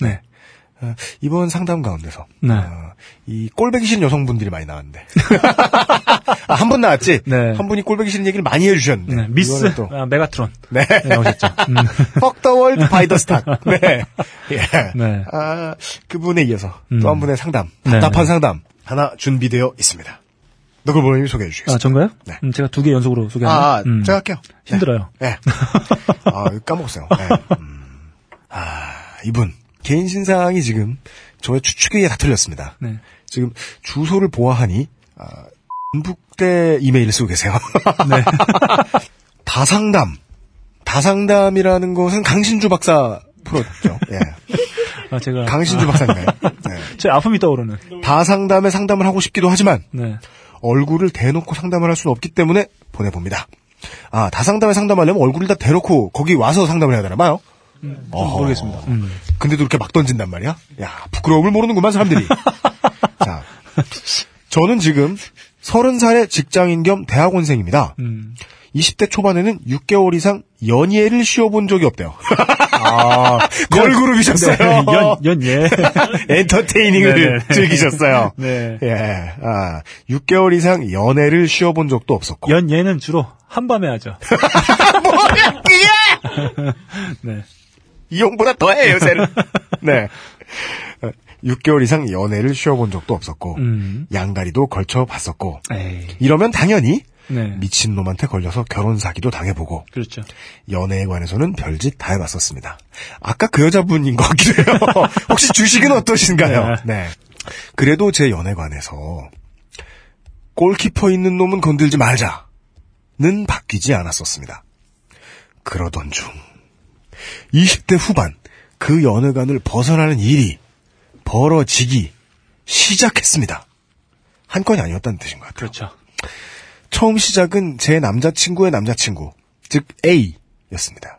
네. 어, 이번 상담 가운데서 네. 어, 이 꼴배기 싫은 여성분들이 많이 나왔는데 아, 한 분 나왔지 네. 한 분이 꼴배기 싫은 얘기를 많이 해주셨는데 네, 미스 또 아, 메가트론 네. 네, 나오셨죠. the world by the star. 네. 예. 네. 아, 그분에 이어서 음. 또한 분의 상담, 네. 답답한 상담 하나 준비되어 있습니다. 너글보님이 소개해 주시겠습니다. 아, 전가요? 네. 음, 제가 두 개 연속으로 소개하나요? 아, 음. 제가 할게요. 힘들어요. 네. 아, 까먹었어요. 네. 음. 아, 이분. 개인 신상이 지금 저의 추측에 의해 다 틀렸습니다. 네. 지금 주소를 보아하니, 아, 북대 이메일을 쓰고 계세요. 네. 다상담. 다상담이라는 것은 강신주 박사 프로죠. 예. 아, 제가 강신주 박사인가요? 네. 제 아픔이 떠오르는. 다상담에 상담을 하고 싶기도 하지만 네. 얼굴을 대놓고 상담을 할 수는 없기 때문에 보내봅니다. 아, 다상담에 상담하려면 얼굴을 다 대놓고 거기 와서 상담을 해야 되나 봐요? 어허. 모르겠습니다. 음. 근데도 이렇게 막 던진단 말이야? 야, 부끄러움을 모르는구만, 사람들이. 자, 저는 지금 30살의 직장인 겸 대학원생입니다. 음. 20대 초반에는 6개월 이상 연예를 쉬어본 적이 없대요. 아, 걸그룹이셨어요. 네, 연, 연, 예. 엔터테이닝을 네네. 즐기셨어요. 네. 예, 아, 6개월 이상 연애를 쉬어본 적도 없었고. 연, 예는 주로 한밤에 하죠. 뭐야, 그게! 네. 이용보다 더해, 요새는. 네. 6개월 이상 연애를 쉬어본 적도 없었고, 음. 양다리도 걸쳐봤었고, 에이. 이러면 당연히 네. 미친놈한테 걸려서 결혼 사기도 당해보고, 그렇죠. 연애에 관해서는 별짓 다 해봤었습니다. 아까 그 여자분인 것 같기도 해요. 혹시 주식은 어떠신가요? 네. 그래도 제 연애 관해서 골키퍼 있는 놈은 건들지 말자는 바뀌지 않았었습니다. 그러던 중 20대 후반 그 연애관을 벗어나는 일이 벌어지기 시작했습니다. 한 건이 아니었다는 뜻인 것 같아요. 그렇죠. 처음 시작은 제 남자친구의 남자친구, 즉 A였습니다.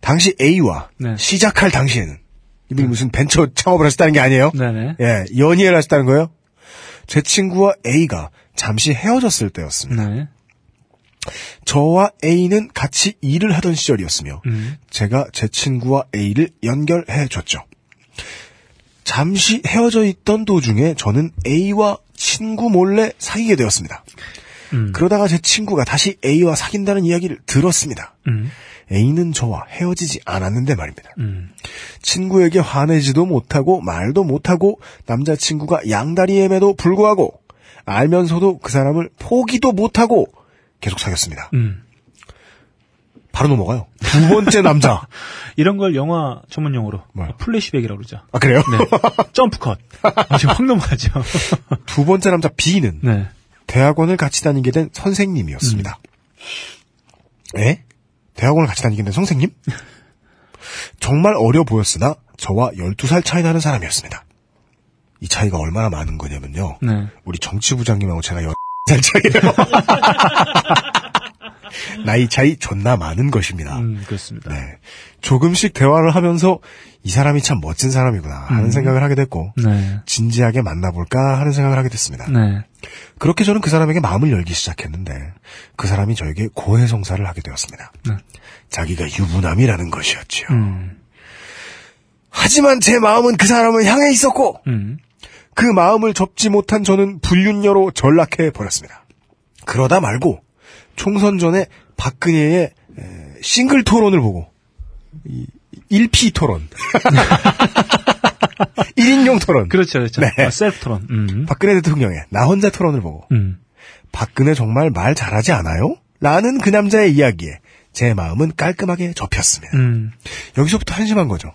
당시 A와 네. 시작할 당시에는 이분이 무슨 벤처 창업을 하셨다는 게 아니에요? 네네. 예, 연애를 하셨다는 거예요? 제 친구와 A가 잠시 헤어졌을 때였습니다. 네. 저와 A는 같이 일을 하던 시절이었으며 음. 제가 제 친구와 A를 연결해 줬죠. 잠시 헤어져 있던 도중에 저는 A와 친구 몰래 사귀게 되었습니다. 음. 그러다가 제 친구가 다시 A와 사귄다는 이야기를 들었습니다. 음. A는 저와 헤어지지 않았는데 말입니다. 음. 친구에게 화내지도 못하고 말도 못하고 남자친구가 양다리임에도 불구하고 알면서도 그 사람을 포기도 못하고 계속 사귀었습니다. 음. 바로 넘어가요. 두 번째 남자. 이런 걸 영화 전문 용어로 뭐요? 플래시백이라고 그러죠. 아 그래요? 네. 점프 컷. 아주 확 넘어가죠. 두 번째 남자 B는 네. 대학원을 같이 다니게 된 선생님이었습니다. 에? 대학원을 같이 다니게 된 선생님? 정말 어려 보였으나 저와 12살 차이 나는 사람이었습니다. 이 차이가 얼마나 많은 거냐면요. 네. 우리 정치부장님하고 제가 10 살 차이에요. 나이 차이 존나 많은 것입니다. 음, 그렇습니다. 네. 조금씩 대화를 하면서 이 사람이 참 멋진 사람이구나 하는 음. 생각을 하게 됐고 네. 진지하게 만나볼까 하는 생각을 하게 됐습니다. 네. 그렇게 저는 그 사람에게 마음을 열기 시작했는데 그 사람이 저에게 고해성사를 하게 되었습니다. 네. 자기가 유부남이라는 것이었지요. 음. 하지만 제 마음은 그 사람을 향해 있었고 음. 그 마음을 접지 못한 저는 불륜녀로 전락해 버렸습니다. 그러다 말고 총선 전에 박근혜의 에, 싱글 토론을 보고 이 1P 토론 1인용 토론 그렇죠, 그렇죠. 네. 아, 셀프 토론. 음. 박근혜 대통령의 나 혼자 토론을 보고 음. 박근혜 정말 말 잘하지 않아요? 라는 그 남자의 이야기에 제 마음은 깔끔하게 접혔습니다. 음. 여기서부터 한심한 거죠.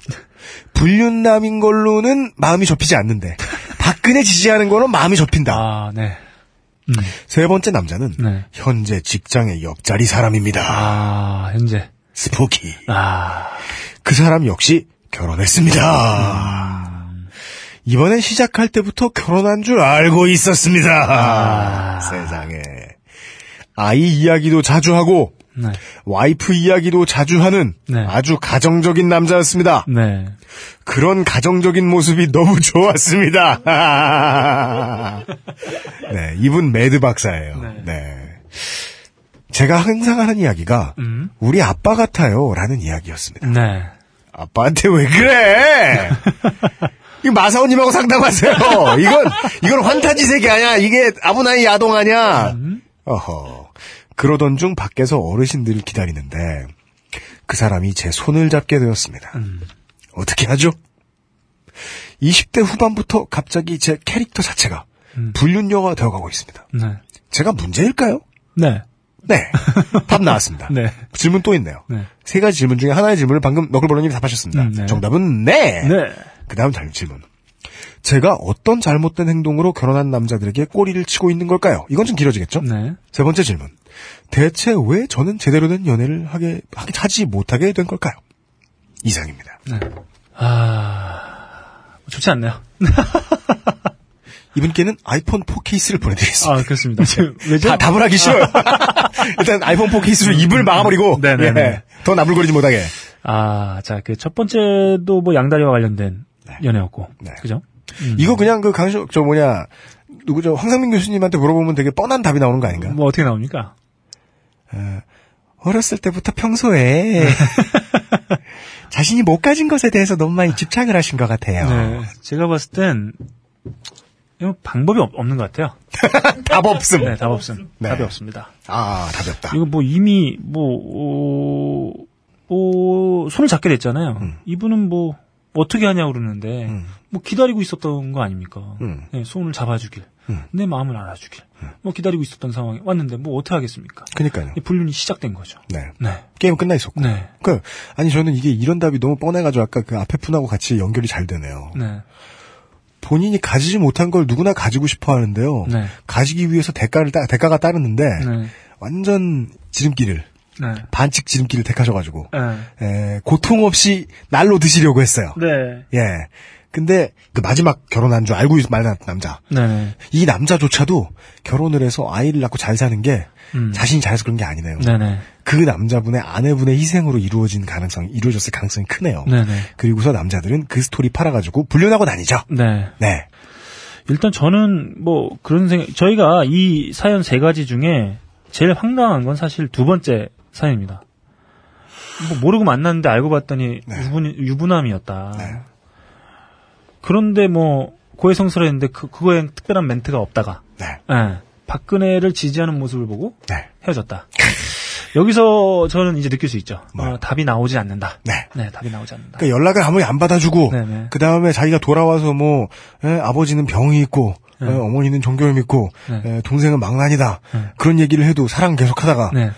불륜남인 걸로는 마음이 접히지 않는데 박근혜 지지하는 거는 마음이 접힌다. 아, 네. 음. 세 번째 남자는 네. 현재 직장의 옆자리 사람입니다. 아, 현재. 스포키. 아. 그 사람 역시 결혼했습니다. 이번에 시작할 때부터 결혼한 줄 알고 있었습니다. 아. 세상에. 아이 이야기도 자주 하고 네. 와이프 이야기도 자주 하는 네. 아주 가정적인 남자였습니다. 네. 그런 가정적인 모습이 너무 좋았습니다. 네, 이분 매드 박사예요. 네. 네. 제가 항상 하는 이야기가 음. 우리 아빠 같아요 라는 이야기였습니다. 네. 아빠한테 왜 그래? 이 마사오님하고 상담하세요. 이건 이건 환타지 세계 아니야. 이게 아부나이 야동 아니야. 어허. 그러던 중 밖에서 어르신들을 기다리는데 그 사람이 제 손을 잡게 되었습니다. 어떻게 하죠? 20대 후반부터 갑자기 제 캐릭터 자체가 불륜녀가 되어가고 있습니다. 네. 제가 문제일까요? 네. 네. 답 나왔습니다. 네. 질문 또 있네요. 네. 세 가지 질문 중에 하나의 질문을 방금 너클버러님이 답하셨습니다. 음, 네. 정답은 네. 네. 그 다음 질문. 제가 어떤 잘못된 행동으로 결혼한 남자들에게 꼬리를 치고 있는 걸까요? 이건 좀 길어지겠죠? 네. 세 번째 질문. 대체 왜 저는 제대로 된 연애를 하게, 하지 못하게 된 걸까요? 이상입니다. 네. 아, 좋지 않네요. 이분께는 아이폰 4 케이스를 보내드리겠습니다. 아, 그렇습니다. 지금 왜죠? 다, 답을 하기 싫어요. 일단 아이폰 4 케이스로 입을 막아버리고, 네네네. 예, 더 나불거리지 못하게. 아, 자, 그 첫 번째도 뭐 양다리와 관련된 연애였고. 네. 그죠? 이거 그냥 그 강쇼, 저 뭐냐, 누구죠? 황상민 교수님한테 물어보면 되게 뻔한 답이 나오는 거 아닌가? 뭐 어떻게 나옵니까? 어렸을 때부터 평소에 자신이 못 가진 것에 대해서 너무 많이 집착을 하신 것 같아요. 네. 제가 봤을 땐, 이거 방법이 없, 는 것 같아요. 답 없음. 네, 답 없음. 네. 답이 없습니다. 아, 답이 없다. 이거 뭐 이미 뭐, 어, 뭐, 손을 잡게 됐잖아요. 음. 이분은 뭐, 어떻게 하냐 고 그러는데, 뭐 기다리고 있었던 거 아닙니까? 음. 네, 손을 잡아주길. 음. 내 마음을 알아주길. 뭐 기다리고 있었던 상황에 왔는데 뭐 어떻게 하겠습니까? 그니까요. 이 불륜이 시작된 거죠. 네. 네. 게임은 끝나 있었고. 네. 그, 아니, 저는 이게 이런 답이 너무 뻔해가지고 아까 그 앞에 분하고 같이 연결이 잘 되네요. 네. 본인이 가지지 못한 걸 누구나 가지고 싶어 하는데요. 네. 가지기 위해서 대가를, 따, 대가가 따르는데, 네. 완전 지름길을, 네. 반칙 지름길을 택하셔가지고, 네. 에, 고통 없이 날로 드시려고 했어요. 네. 예. 근데 그 마지막 결혼한 줄 알고 말한 남자. 네. 이 남자조차도 결혼을 해서 아이를 낳고 잘 사는 게 음. 자신이 잘해서 그런 게 아니네요. 네네. 그 남자분의 아내분의 희생으로 이루어진 가능성이 이루어졌을 가능성이 크네요. 네네. 그리고서 남자들은 그 스토리 팔아가지고 불륜하고 다니죠. 네. 네. 일단 저는 뭐 그런 생각, 저희가 이 사연 세 가지 중에 제일 황당한 건 사실 두 번째 사연입니다. 뭐 모르고 만났는데 알고 봤더니 네. 유분, 유부남이었다. 네. 그런데 뭐 고해성스러웠는데 그, 그거엔 특별한 멘트가 없다가 네. 예, 박근혜를 지지하는 모습을 보고 네. 헤어졌다. 여기서 저는 이제 느낄 수 있죠. 뭐요? 어, 답이 나오지 않는다. 네. 답이 나오지 않는다. 그러니까 연락을 아무리 안 받아주고 네네. 그 다음에 자기가 돌아와서 뭐 에, 아버지는 병이 있고 네. 에, 어머니는 종교염 있고 네. 에, 동생은 망나니다 네. 그런 얘기를 해도 사랑 계속하다가 네.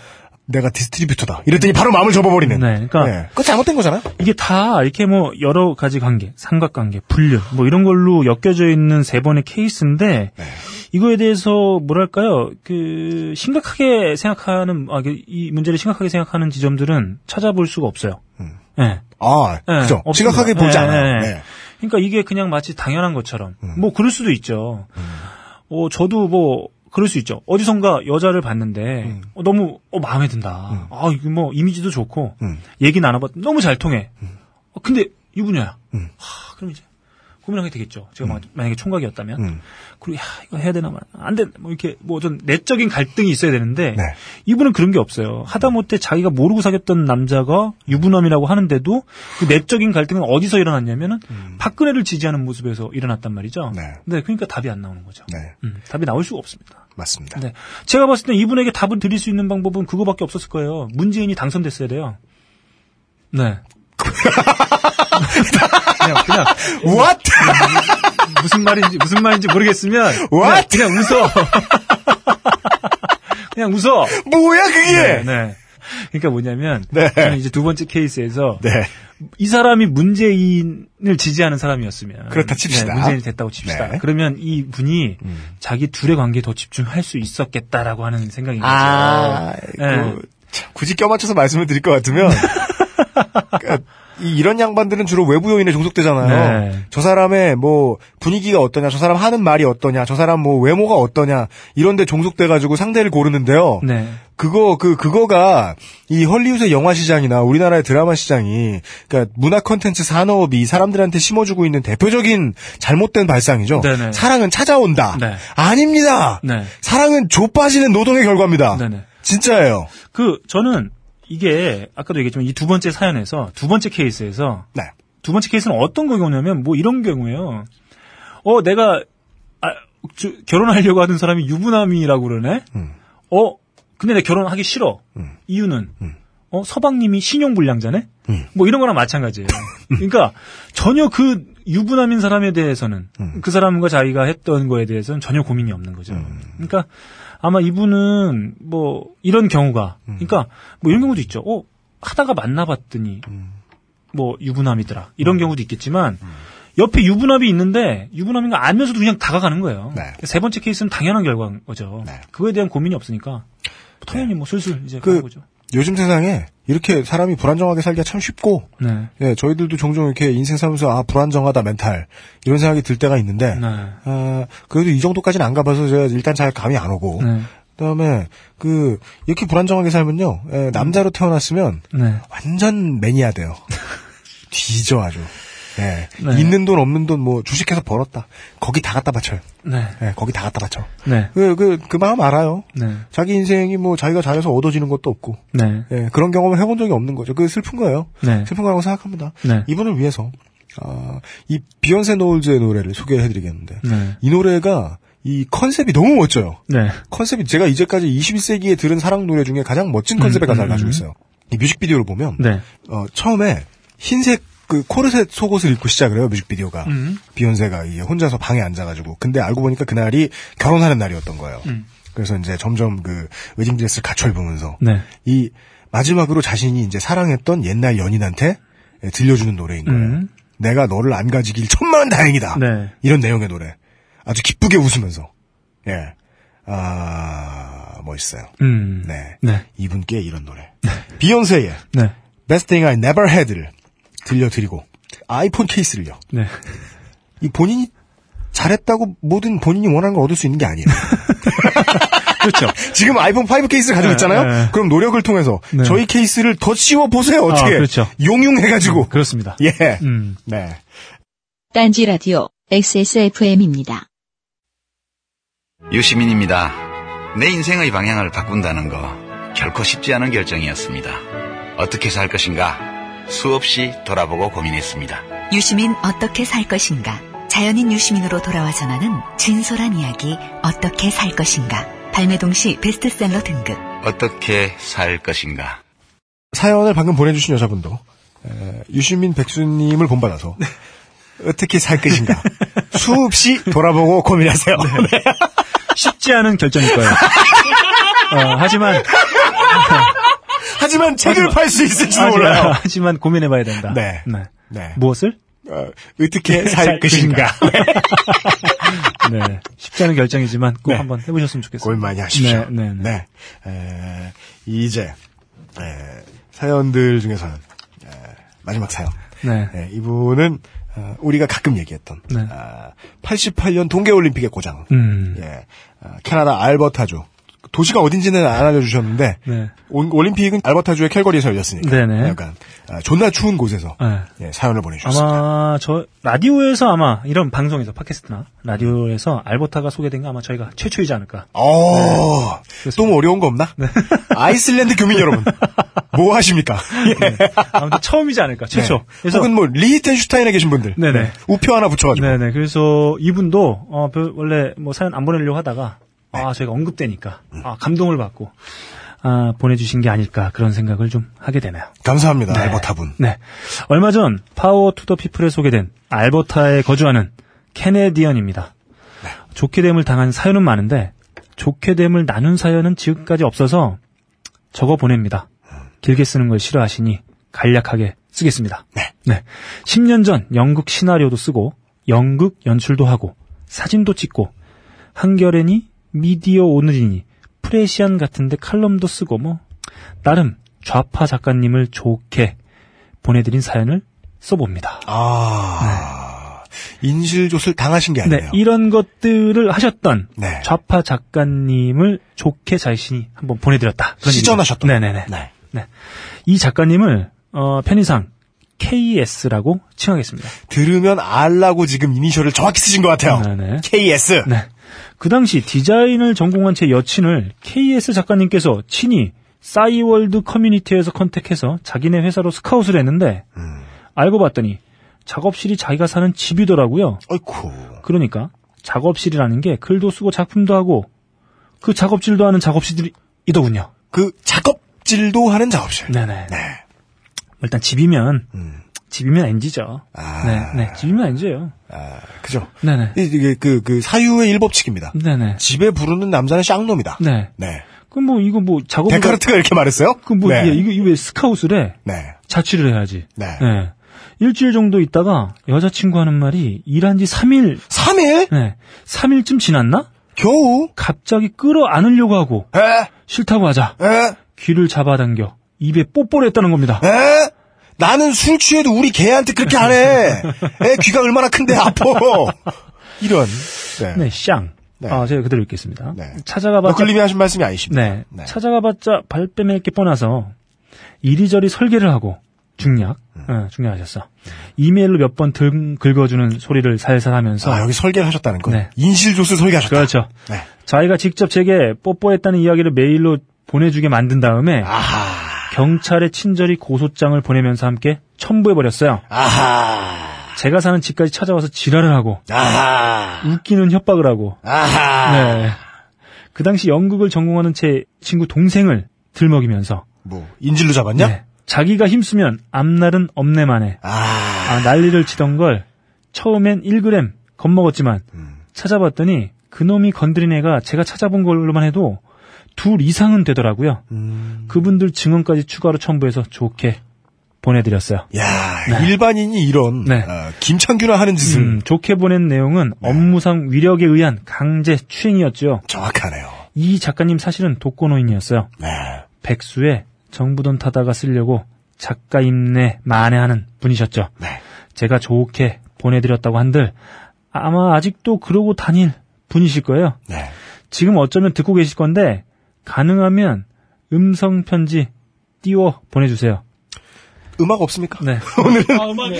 내가 distributor다 이랬더니 바로 마음을 접어버리는 네, 그러니까 네. 그거 잘못된 거잖아요 이게 다 이렇게 뭐 여러 가지 관계, 삼각관계, 불륜 뭐 이런 걸로 엮여져 있는 세 번의 케이스인데 네. 이거에 대해서 뭐랄까요 그 심각하게 생각하는 아, 이게 이 문제를 심각하게 생각하는 지점들은 찾아볼 수가 없어요. 음. 네. 아 네, 그죠 없습니다. 심각하게 보지 네, 않아요 네. 네. 그러니까 이게 그냥 마치 당연한 것처럼 음. 뭐 그럴 수도 있죠. 어 저도 뭐 그럴 수 있죠. 어디선가 여자를 봤는데 어, 너무 어, 마음에 든다. 아 이거 뭐 이미지도 좋고 음. 얘기 나눠봤 너무 잘 통해. 어, 근데 유부녀야. 음. 하, 그럼 이제 고민하게 되겠죠. 제가 마- 만약에 총각이었다면 음. 그리고 야 이거 해야 되나 말안 돼. 뭐 이렇게 뭐 좀 내적인 갈등이 있어야 되는데 네. 이분은 그런 게 없어요. 하다못해 자기가 모르고 사귀었던 남자가 유부남이라고 하는데도 그 내적인 갈등은 어디서 일어났냐면은 박근혜를 지지하는 모습에서 일어났단 말이죠. 네. 네, 그러니까 답이 안 나오는 거죠. 네 음, 답이 나올 수가 없습니다. 맞습니다 네. 제가 봤을 때 이분에게 답을 드릴 수 있는 방법은 그거밖에 없었을 거예요. 문재인이 당선됐어야 돼요. 네. 그냥, 그냥, What 무슨 말인지, 무슨 말인지 모르겠으면. What? 그냥, 그냥 웃어. 그냥 웃어. 뭐야 그게 네, 네. 그러니까 뭐냐면, 네. 저는 이제 두 번째 케이스에서, 네. 이 사람이 문재인을 지지하는 사람이었으면 그렇다 칩시다. 네, 문재인이 됐다고 칩시다. 네. 음. 그러면 이 분이 자기 둘의 관계에 더 집중할 수 있었겠다라고 하는 생각인 거죠. 아, 네. 그, 참, 굳이 껴맞춰서 말씀을 드릴 것 같으면, 그러니까 이, 이 런 양반들은 주로 외부 요인에 종속되잖아요. 네. 저 사람의 뭐 분위기가 어떠냐, 저 사람 하는 말이 어떠냐, 저 사람 뭐 외모가 어떠냐 이런데 종속돼가지고 상대를 고르는데요. 네. 그거 그 그거가 이 헐리우드의 영화 시장이나 우리나라의 드라마 시장이 그러니까 문화 콘텐츠 산업이 사람들한테 심어주고 있는 대표적인 잘못된 발상이죠. 네네. 사랑은 찾아온다. 네. 아닙니다. 네. 사랑은 좁아지는 노동의 결과입니다. 네네. 진짜예요. 그 저는 이게 아까도 얘기했지만 이 두 번째 사연에서 두 번째 케이스에서 네. 두 번째 케이스는 어떤 경우냐면 뭐 이런 경우예요. 어 내가 아, 저, 결혼하려고 하던 사람이 유부남이라고 그러네. 음. 어 근데 내가 결혼하기 싫어. 음. 이유는 음. 어 서방님이 신용불량자네. 음. 뭐 이런 거랑 마찬가지예요. 그러니까 전혀 그 유부남인 사람에 대해서는 음. 그 사람과 자기가 했던 거에 대해서는 전혀 고민이 없는 거죠. 그러니까 아마 이분은 뭐 이런 경우가 그러니까 뭐 이런 경우도 있죠. 어 하다가 만나봤더니 뭐 유부남이더라 이런 경우도 있겠지만 옆에 유부남이 있는데 유부남인 거 알면서도 그냥 다가가는 거예요. 네. 세 번째 케이스는 당연한 결과인 거죠. 네. 그거에 대한 고민이 없으니까 당연히 뭐 슬슬 이제 그- 가는 거죠. 요즘 세상에 이렇게 사람이 불안정하게 살기가 참 쉽고 네. 예, 저희들도 종종 이렇게 인생 살면서 아 불안정하다 멘탈 이런 생각이 들 때가 있는데 네. 아, 그래도 이 정도까지는 안 가봐서 제가 일단 잘 감이 안 오고 네. 그다음에 그 이렇게 불안정하게 살면요 예, 남자로 태어났으면 네. 완전 매니아 돼요 뒤져 아주 예, 네. 있는 돈 없는 돈 뭐 주식해서 벌었다 거기 다 갖다 바쳐요 네. 예, 거기 다 갖다 바쳐 네. 그 그 그 마음 알아요 네. 자기 인생이 뭐 자기가 잘해서 얻어지는 것도 없고 네. 예, 그런 경험을 해본 적이 없는 거죠. 그 슬픈 거예요. 네. 슬픈 거라고 생각합니다. 네. 이분을 위해서 아, 이 비욘세 놀즈의 노래를 소개해드리겠는데 네. 이 노래가 이 컨셉이 너무 멋져요. 네. 컨셉이 제가 이제까지 21세기에 들은 사랑 노래 중에 가장 멋진 컨셉의 가사를 음, 가지고 음. 있어요. 이 뮤직비디오를 보면 네. 어, 처음에 흰색 그 코르셋 속옷을 입고 시작을 해요 뮤직비디오가 음. 비욘세가 이 혼자서 방에 앉아가지고 근데 알고 보니까 그날이 결혼하는 날이었던 거예요. 음. 그래서 이제 점점 그 웨딩 드레스를 갖춰 입으면서 네. 이 마지막으로 자신이 이제 사랑했던 옛날 연인한테 예, 들려주는 노래인 거예요. 음. 내가 너를 안 가지길 천만원 다행이다. 네. 이런 내용의 노래. 아주 기쁘게 웃으면서. 예. 아, 멋있어요. 음. 네. 네. 이분께 이런 노래. 비욘세의 네. Best Thing I Never Had를 들려드리고 아이폰 케이스를요. 네. 이 본인이 잘했다고 모든 본인이 원하는 걸 얻을 수 있는 게 아니에요. 그렇죠. 지금 아이폰 5 케이스를 가지고 네, 있잖아요. 네. 그럼 노력을 통해서 네. 저희 케이스를 더 씌워 보세요. 어떻게? 아, 그렇죠. 용융해가지고. 그렇습니다. 예. 음. 네. 딴지 라디오 XSFM입니다. 유시민입니다. 내 인생의 방향을 바꾼다는 거 결코 쉽지 않은 결정이었습니다. 어떻게 살 것인가 수없이 돌아보고 고민했습니다. 유시민 어떻게 살 것인가? 자연인 유시민으로 돌아와 전하는 진솔한 이야기 어떻게 살 것인가? 발매 동시 베스트셀러 등급. 어떻게 살 것인가. 사연을 방금 보내주신 여자분도 에, 유시민 백수님을 본받아서 어떻게 살 것인가 수없이 돌아보고 고민하세요. 네. 쉽지 않은 결정일 거예요. 어, 하지만 하지만 책을 팔 수 있을지도 하지만, 몰라요. 하지만 고민해봐야 된다. 네. 네. 네. 무엇을? 어, 어떻게 살 것인가. 네. 쉽지 않은 결정이지만 꼭 네. 한번 해보셨으면 좋겠습니다. 고민 많이 하십시오. 네, 네, 네. 에, 이제 에, 사연들 중에서는 에, 마지막 사연. 네. 예, 이분은 어, 우리가 가끔 얘기했던 네. 아, 88년 동계올림픽의 고장. 음. 예, 아, 캐나다 알버타주. 도시가 어딘지는 안 알려주셨는데 네. 올- 올림픽은 알버타주의 캘거리에서 열렸으니까. 네네. 약간 아, 존나 추운 곳에서 네. 예, 사연을 보내주셨습니다. 아마 저 라디오에서 아마 이런 방송에서 팟캐스트나 라디오에서 알버타가 소개된 게 아마 저희가 최초이지 않을까. 어, 또뭐 어려운 거 없나? 아이슬란드 교민 여러분, 뭐 하십니까? 예. 아무튼 처음이지 않을까. 최초. 네. 그래서 혹은 뭐 리히텐슈타인에 계신 분들, 네네. 네. 우표 하나 붙여가지고. 네네. 그래서 이분도 어, 별- 원래 뭐 사연 안 보내려고 하다가 아 저희가 언급되니까 아 감동을 받고 아 보내주신 게 아닐까 그런 생각을 좀 하게 되네요. 감사합니다, 네. 알버타분. 네. 얼마 전 Power to the People에 소개된 알버타에 거주하는 캐네디언입니다. 좋게 됨을 당한 사연은 많은데 좋게 됨을 나눈 사연은 지금까지 없어서 적어 보냅니다. 길게 쓰는 걸 싫어하시니 간략하게 쓰겠습니다. 네. 10년 전 연극 시나리오도 쓰고 연극 연출도 하고 사진도 찍고 한겨레니 미디어 오늘이니 프레시안 같은데 칼럼도 쓰고 뭐 나름 좌파 작가님을 좋게 보내드린 사연을 써봅니다. 아, 인실조술 당하신 게 네, 아니에요. 이런 것들을 하셨던 네. 좌파 작가님을 좋게 자신이 한번 보내드렸다. 시전하셨던. 네네네. 네. 네. 이 작가님을 어, 편의상 KS라고 칭하겠습니다. 들으면 알라고 지금 이니셜을 정확히 쓰신 것 같아요. 네네. KS. 네. 그 당시 디자인을 전공한 제 여친을 KS 작가님께서 친히 싸이월드 커뮤니티에서 컨택해서 자기네 회사로 스카웃을 했는데 음. 알고 봤더니 작업실이 자기가 사는 집이더라고요. 어이쿠. 그러니까 작업실이라는 게 글도 쓰고 작품도 하고 그 작업질도 하는 작업실이더군요. 그 작업질도 하는 작업실. 네네. 네. 일단 집이면 음. 집이면 NG죠. 아. 네, 네, 집이면 NG예요. 아, 그죠. 네네. 이- 이게 그, 그 사유의 일법칙입니다. 네네. 집에 부르는 남자는 쌍놈이다. 네. 네. 그럼 뭐 이거 뭐 작업 데카르트가 이렇게 말했어요? 그뭐 네. 이거 이거 왜 스카웃을 해? 네. 자취를 해야지. 네. 네. 일주일 정도 있다가 여자친구 하는 말이 일한 지 3일, 3일? 네. 3일쯤 지났나? 겨우? 갑자기 끌어안으려고 하고 에? 싫다고 하자. 에? 귀를 잡아당겨 입에 뽀뽀를 했다는 겁니다. 에? 나는 술 취해도 우리 개한테 그렇게 안 해. 애 귀가 얼마나 큰데 아파. 이런. 네. 네, 쌍. 네. 아, 제가 그대로 읽겠습니다. 네. 찾아가봤자 너클님이 하신 말씀이 아니십니다. 네. 네. 찾아가봤자 발뺌할 게 뻔해서 이리저리 설계를 하고 중략, 어, 중략하셨어. 이메일로 몇 번 긁어주는 소리를 살살 하면서 아, 여기 설계를 하셨다는 거. 네. 인실조스 설계하셨다. 그렇죠. 네. 자기가 직접 제게 뽀뽀했다는 이야기를 메일로 보내주게 만든 다음에 아하. 경찰에 친절히 고소장을 보내면서 함께 첨부해버렸어요. 아하. 제가 사는 집까지 찾아와서 지랄을 하고 아하. 웃기는 협박을 하고 아하. 네. 그 당시 연극을 전공하는 제 친구 동생을 들먹이면서 뭐, 인질로 잡았냐? 네. 자기가 힘쓰면 앞날은 없네만에 아. 아, 난리를 치던 걸 처음엔 1g 겁먹었지만 음. 찾아봤더니 그놈이 건드린 애가 제가 찾아본 걸로만 해도 둘 이상은 되더라고요. 음. 그분들 증언까지 추가로 첨부해서 좋게 보내드렸어요. 야, 일반인이 이런 네. 어, 김창규나 하는 짓을 음, 좋게 보낸 내용은 업무상 위력에 의한 강제 추행이었죠. 정확하네요. 이 작가님 사실은 독거노인이었어요. 네. 백수에 정부 돈 타다가 쓰려고 작가 임내 만회하는 분이셨죠. 네. 제가 좋게 보내드렸다고 한들 아마 아직도 그러고 다닐 분이실 거예요. 네. 지금 어쩌면 듣고 계실 건데 가능하면 음성 편지 띄워 보내주세요. 음악 없습니까? 네. 아, 음악.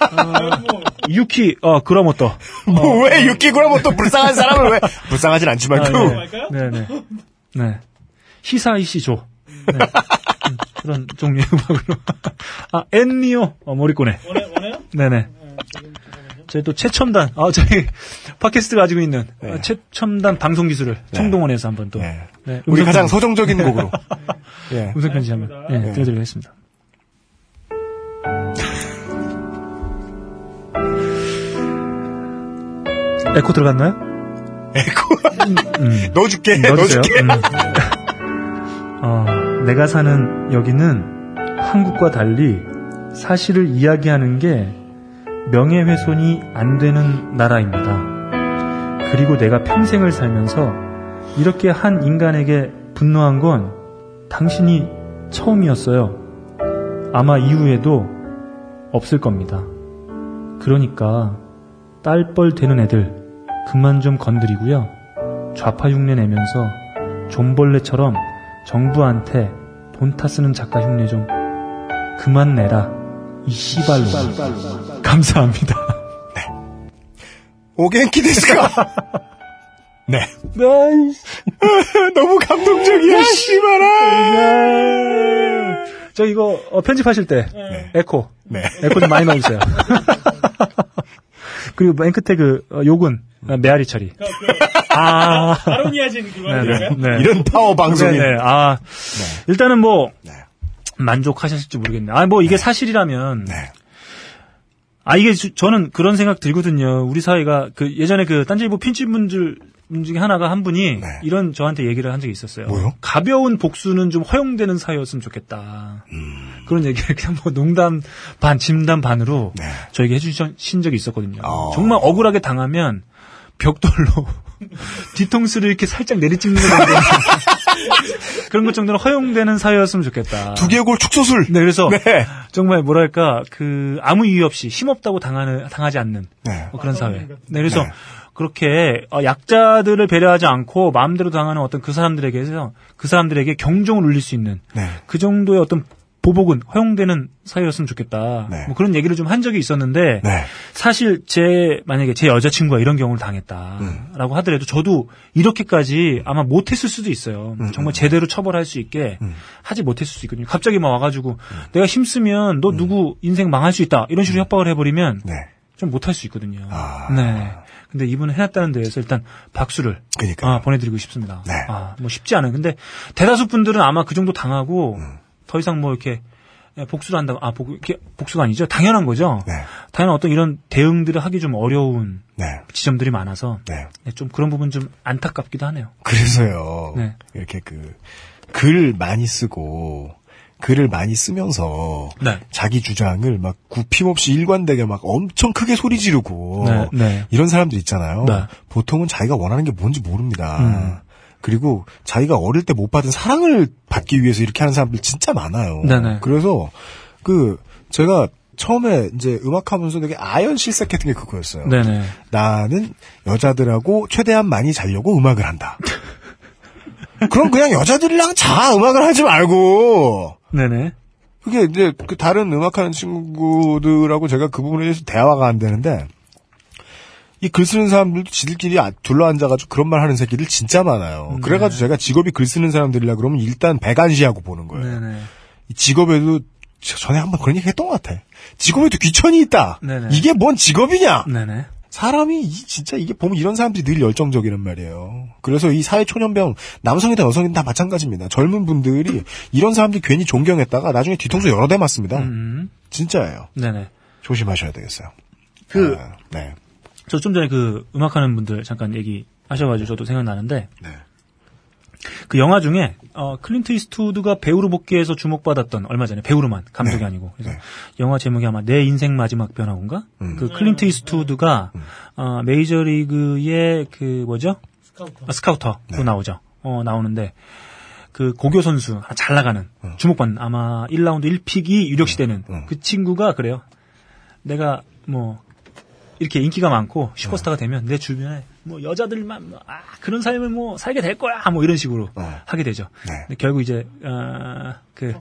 아, 뭐, 유키 어 그럼 어떠? 뭐, 왜 육기구나 또 불쌍한 사람을 왜 불쌍하진 않지만 아, 그 네. 네네. 네. 히사이시 조. 네. 음, 그런 종류의 음악으로. 아, 엔미오. 어, 모리꼬네. 원해, 원해요? 네네. 저희 또 최첨단, 아, 저희 팟캐스트가 가지고 있는 어, 최첨단 방송 기술을 청동원에서 한번 또. 네. 네, 우리 가장 편지, 서정적인 곡으로. 예. 음성 편지 한번 예, 네. 들려드리겠습니다. 에코 들어갔나요? 에코. 넣어줄게. 넣어주세요. 넣어줄게. 음. 어, 내가 사는 여기는 한국과 달리 사실을 이야기하는 게 명예훼손이 안 되는 나라입니다. 그리고 내가 평생을 살면서 이렇게 한 인간에게 분노한 건 당신이 처음이었어요. 아마 이후에도 없을 겁니다. 그러니까 딸뻘 되는 애들 그만 좀 건드리고요. 좌파 흉내 내면서 존벌레처럼 정부한테 돈 타 쓰는 작가 흉내 좀 그만 내라. 이 씨발로. 감사합니다. お元気ですか? 네. nice. 너무 감동적이야, 씨발아! 저 이거 어, 편집하실 때 에코 네. 에코 좀 많이 넣어주세요. 그리고 맨 끝에 그 어, 욕은 어, 메아리 처리. 그, 그, 아, 아로니아진 그거 네네. 아닌가요? 네. 이런 파워 방송이. 네네. 아, 일단은 뭐 네. 만족하셨을지 모르겠네요. 아, 뭐 이게 사실이라면 네. 아 이게 주- 저는 그런 생각 들거든요. 우리 사회가 그 예전에 그 딴지일보 분 중에 하나가 한 분이 네. 이런 저한테 얘기를 한 적이 있었어요. 뭐요? 가벼운 복수는 좀 허용되는 사회였으면 좋겠다. 음. 그런 얘기를 그냥 뭐 농담 반 진담 반으로 네. 저에게 해주신 적이 있었거든요. 어. 정말 억울하게 당하면 벽돌로 뒤통수를 이렇게 살짝 내리찍는 것 정도 그런 것 정도는 허용되는 사회였으면 좋겠다. 두개골 축소술. 네, 그래서 네. 정말 뭐랄까 그 아무 이유 없이 힘없다고 당하는 당하지 않는 네. 뭐 그런 사회. 네, 그래서 네. 그렇게 어, 약자들을 배려하지 않고 마음대로 당하는 어떤 그 사람들에게서 그 사람들에게 경종을 울릴 수 있는 네. 그 정도의 어떤 보복은 허용되는 사회였으면 좋겠다. 네. 뭐 그런 얘기를 좀 한 적이 있었는데 네. 사실 제 만약에 제 여자친구가 이런 경우를 음. 당했다라고 하더라도 저도 이렇게까지 아마 못했을 수도 있어요. 음, 정말 제대로 처벌할 수 있게 하지 못했을 수 있거든요. 갑자기 막 와가지고 내가 힘쓰면 너 누구 인생 망할 수 있다 이런 식으로 협박을 해버리면 음. 네. 좀 못할 수 있거든요. 아. 네. 근데 이분은 해놨다는 데에서 일단 박수를. 아, 보내드리고 싶습니다. 네. 아, 뭐 쉽지 않아요. 근데 대다수 분들은 아마 그 정도 당하고 음. 더 이상 뭐 이렇게 복수를 한다고 아 복, 이렇게 복수가 아니죠. 당연한 거죠. 네. 당연한 어떤 이런 대응들을 하기 좀 어려운 네. 지점들이 많아서 네. 네, 좀 그런 부분 좀 안타깝기도 하네요. 그래서요. 네. 이렇게 그, 글 많이 쓰고, 글을 많이 쓰면서, 네. 자기 주장을 막 굽힘없이 일관되게 막 엄청 크게 소리 지르고, 네, 네. 이런 사람들 있잖아요. 네. 보통은 자기가 원하는 게 뭔지 모릅니다. 음. 그리고 자기가 어릴 때 못 받은 사랑을 받기 위해서 이렇게 하는 사람들 진짜 많아요. 네네. 그래서 그 제가 처음에 이제 음악하면서 되게 아연 실색했던 게 그거였어요. 네네. 나는 여자들하고 최대한 많이 자려고 음악을 한다. 그럼 그냥 여자들이랑 자 음악을 하지 말고 네네. 그게 이제 그 다른 음악하는 친구들하고 제가 그 부분에 대해서 대화가 안 되는데 이 글 쓰는 사람들도 지들끼리 아- 둘러앉아가지고 그런 말 하는 새끼들 진짜 많아요. 그래가지고 제가 직업이 글 쓰는 사람들이라 그러면 일단 배관시하고 보는 거예요. 네네. 이 직업에도 저- 전에 한번 그런 얘기 했던 것 같아. 직업에도 귀천이 있다. 네네. 이게 뭔 직업이냐? 네네. 사람이 이- 진짜 이게 보면 이런 사람들이 늘 열정적이란 말이에요. 그래서 이 사회 초년병 남성이든 여성이든 다 마찬가지입니다. 젊은 분들이 이런 사람들 괜히 존경했다가 나중에 뒤통수 여러 대 맞습니다. 음. 진짜예요. 네네. 조심하셔야 되겠어요. 그, 아, 네. 저 좀 전에 그 음악하는 분들 잠깐 얘기 하셔가지고 저도 생각나는데 네. 그 영화 중에 어, 클린트 이스트우드가 배우로 복귀해서 주목받았던 얼마 전에 배우로만 감독이 네. 아니고 그래서 네. 영화 제목이 아마 내 인생 마지막 변화인가? 음. 그 클린트 이스트우드가 어, 메이저리그의 그 뭐죠? 스카우터. 아, 스카우터로 네. 나오죠. 어, 나오는데 그 고교 선수 아, 잘 나가는 주목받는 아마 1라운드 1픽이 유력시되는 음. 그 친구가 그래요. 내가 뭐 이렇게 인기가 많고 슈퍼스타가 되면 내 주변에 뭐 여자들만 뭐, 아 그런 삶을 뭐 살게 될 거야 뭐 이런 식으로 어. 하게 되죠. 네. 결국 이제 어, 그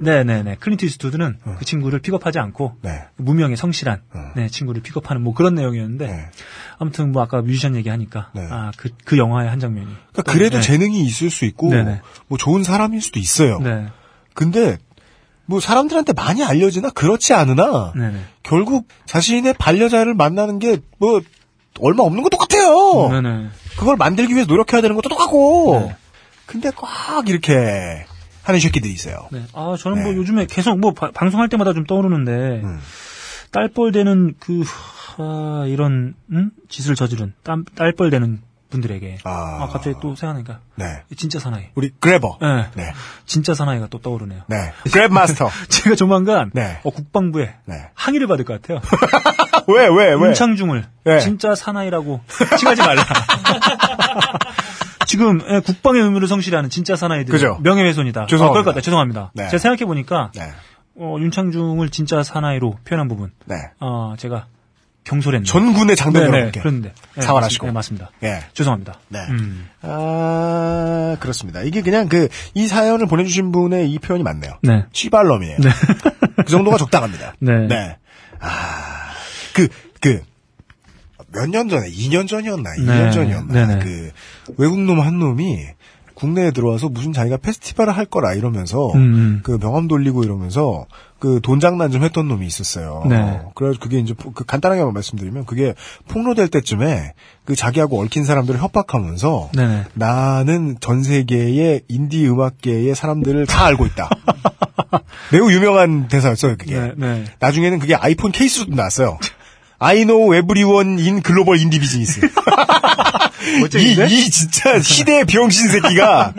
네네네 클린트 이스트우드는 그 친구를 픽업하지 않고 네. 무명의 성실한 어. 네, 친구를 픽업하는 뭐 그런 내용이었는데 네. 아무튼 뭐 아까 뮤지션 얘기하니까 네. 아그 그 영화의 한 장면이 그러니까 그래도 네. 재능이 있을 수 있고 네네. 뭐 좋은 사람일 수도 있어요. 네. 근데 뭐 사람들한테 많이 알려지나 그렇지 않으나 네네. 결국 자신의 반려자를 만나는 게 뭐 얼마 없는 거 똑같아요. 네네. 그걸 만들기 위해서 노력해야 되는 것도 똑같고. 네. 근데 꼭 이렇게 하는 새끼들이 있어요. 네. 아, 저는 뭐 네. 요즘에 계속 뭐 바- 방송할 때마다 좀 떠오르는데, 음. 딸뻘 되는 그, 아, 이런, 음? 짓을 저지른, 딸, 딸뻘 되는 분들에게. 아. 아, 갑자기 또 생각하니까. 네. 진짜 사나이. 우리 그래버. 네. 네. 진짜 사나이가 또 떠오르네요. 네. 그랩 마스터. 제가 조만간, 네. 어, 국방부에 네. 항의를 받을 것 같아요. 왜, 왜, 왜? 윤창중을 네. 진짜 사나이라고 칭하지 말라. 지금 예, 국방의 의무를 성실하는 진짜 사나이들 그죠. 명예훼손이다. 죄송합니다. 아, 그럴 것 같다. 죄송합니다. 네. 제가 생각해 보니까 네. 어, 윤창중을 진짜 사나이로 표현한 부분, 네. 어, 제가 경솔했네. 전군의 장병 네네, 여러분께. 그런데 네. 맞습니다. 네, 맞습니다. 예. 죄송합니다. 네. 음. 아, 그렇습니다. 이게 그냥 그, 이 사연을 보내주신 분의 이 표현이 맞네요. 네. 씨발놈이에요. 그 정도가 적당합니다. 네. 아, 그, 그, 몇 년 전에, 2년 전이었나, 2년 네. 전이었나, 네네. 그, 외국 놈 한 놈이 국내에 들어와서 무슨 자기가 페스티벌을 할 거라 이러면서, 음. 그 명함 돌리고 이러면서, 그 돈 장난 좀 했던 놈이 있었어요. 네. 그래서 그게 이제, 포- 그 간단하게만 말씀드리면, 그게 폭로될 때쯤에, 그 자기하고 얽힌 사람들을 협박하면서, 네네. 나는 전 세계의 인디 음악계의 사람들을 다 알고 있다. 매우 유명한 대사였어요, 그게. 네, 네. 나중에는 그게 아이폰 케이스로도 나왔어요. I know everyone in global indie business. 이? 이 진짜 시대의 병신 새끼가.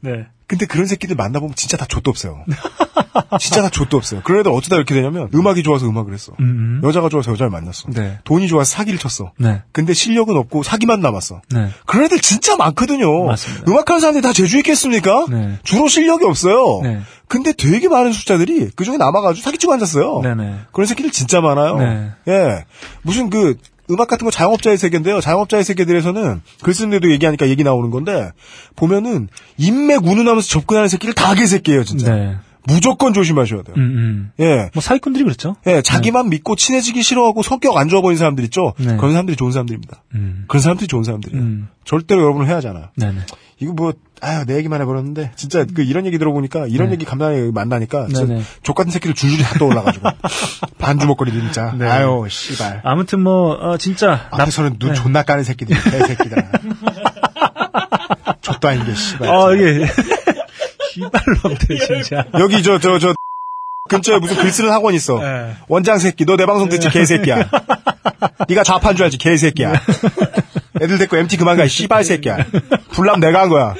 네. 근데 그런 새끼들 만나보면 진짜 다 좆도 없어요. 진짜 다 좆도 없어요. 그런 애들 어쩌다 이렇게 되냐면 음악이 좋아서 음악을 했어. 음. 여자가 좋아서 여자를 만났어. 네. 돈이 좋아서 사기를 쳤어. 네. 근데 실력은 없고 사기만 남았어. 네. 그런 애들 진짜 많거든요. 맞습니다. 음악하는 사람들이 다 재주 있겠습니까? 네. 주로 실력이 없어요. 네. 근데 되게 많은 숫자들이 그 중에 남아가지고 사기치고 앉았어요. 네네. 그런 새끼들 진짜 많아요. 네. 예. 무슨 그, 음악 같은 거 자영업자의 세계인데요. 자영업자의 세계들에서는 글 쓰는 데도 얘기하니까 얘기 나오는 건데, 보면은, 인맥 운운하면서 접근하는 새끼를 다 개새끼예요, 진짜. 네. 무조건 조심하셔야 돼요. 음, 음. 예. 뭐 사기꾼들이 그렇죠. 예, 자기만 믿고 친해지기 싫어하고 성격 안 좋아 보이는 사람들 있죠? 네. 그런 사람들이 좋은 사람들입니다. 음. 그런 사람들이 좋은 사람들이에요. 음. 절대로 여러분을 해야잖아요. 네네. 이거 뭐, 아유, 내 얘기만 해버렸는데, 진짜 그 이런 얘기 들어보니까, 이런 네. 얘기 감당하게 만나니까. 족 같은 새끼를 줄줄이 다 떠올라가지고. 반주먹거리들 진짜. 네. 아유, 씨발. 아무튼 뭐 어, 진짜 앞에서는 눈 네. 존나 까는 새끼들, 개새끼들. 족도 아닌 게, 씨발. 어 이게 기발놈들 진짜. 여기 저, 저, 저, 근처에 무슨 글 쓰는 학원 있어. 네. 원장 새끼, 너 내 방송 듣지, 개새끼야. 네가 좌판 줄 알지, 개새끼야. 애들 데리고 MT 그만 가, 이 씨발 새끼야. 불남 내가 한 거야.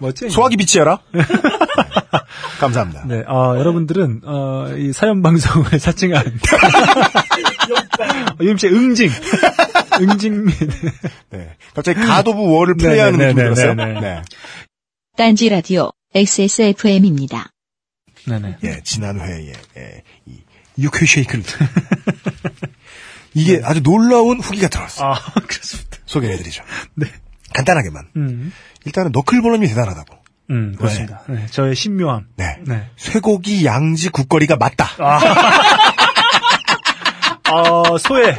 뭐지? 소화기 비치해라. 감사합니다. 네, 어, 여러분들은 어, 이 사연 방송을 사칭한 UMC 응징, 응징 및 네. 갑자기 God of War를 플레이하는 네, 네, 느낌이 네, 들었어요. 네, 네. 네. 딴지 라디오 XSFM입니다. 네네. 예, 지난 회에 예, 이 유쾌 쉐이크를 이게 아주 놀라운 후기가 들어왔어요. 아 그렇습니다. 소개해드리죠. 네. 간단하게만 음, 일단은 너클볼럼이 대단하다고. 음 그렇습니다. 네, 저의 신묘함. 네. 네. 쇠고기 양지 국거리가 맞다. 어, 소의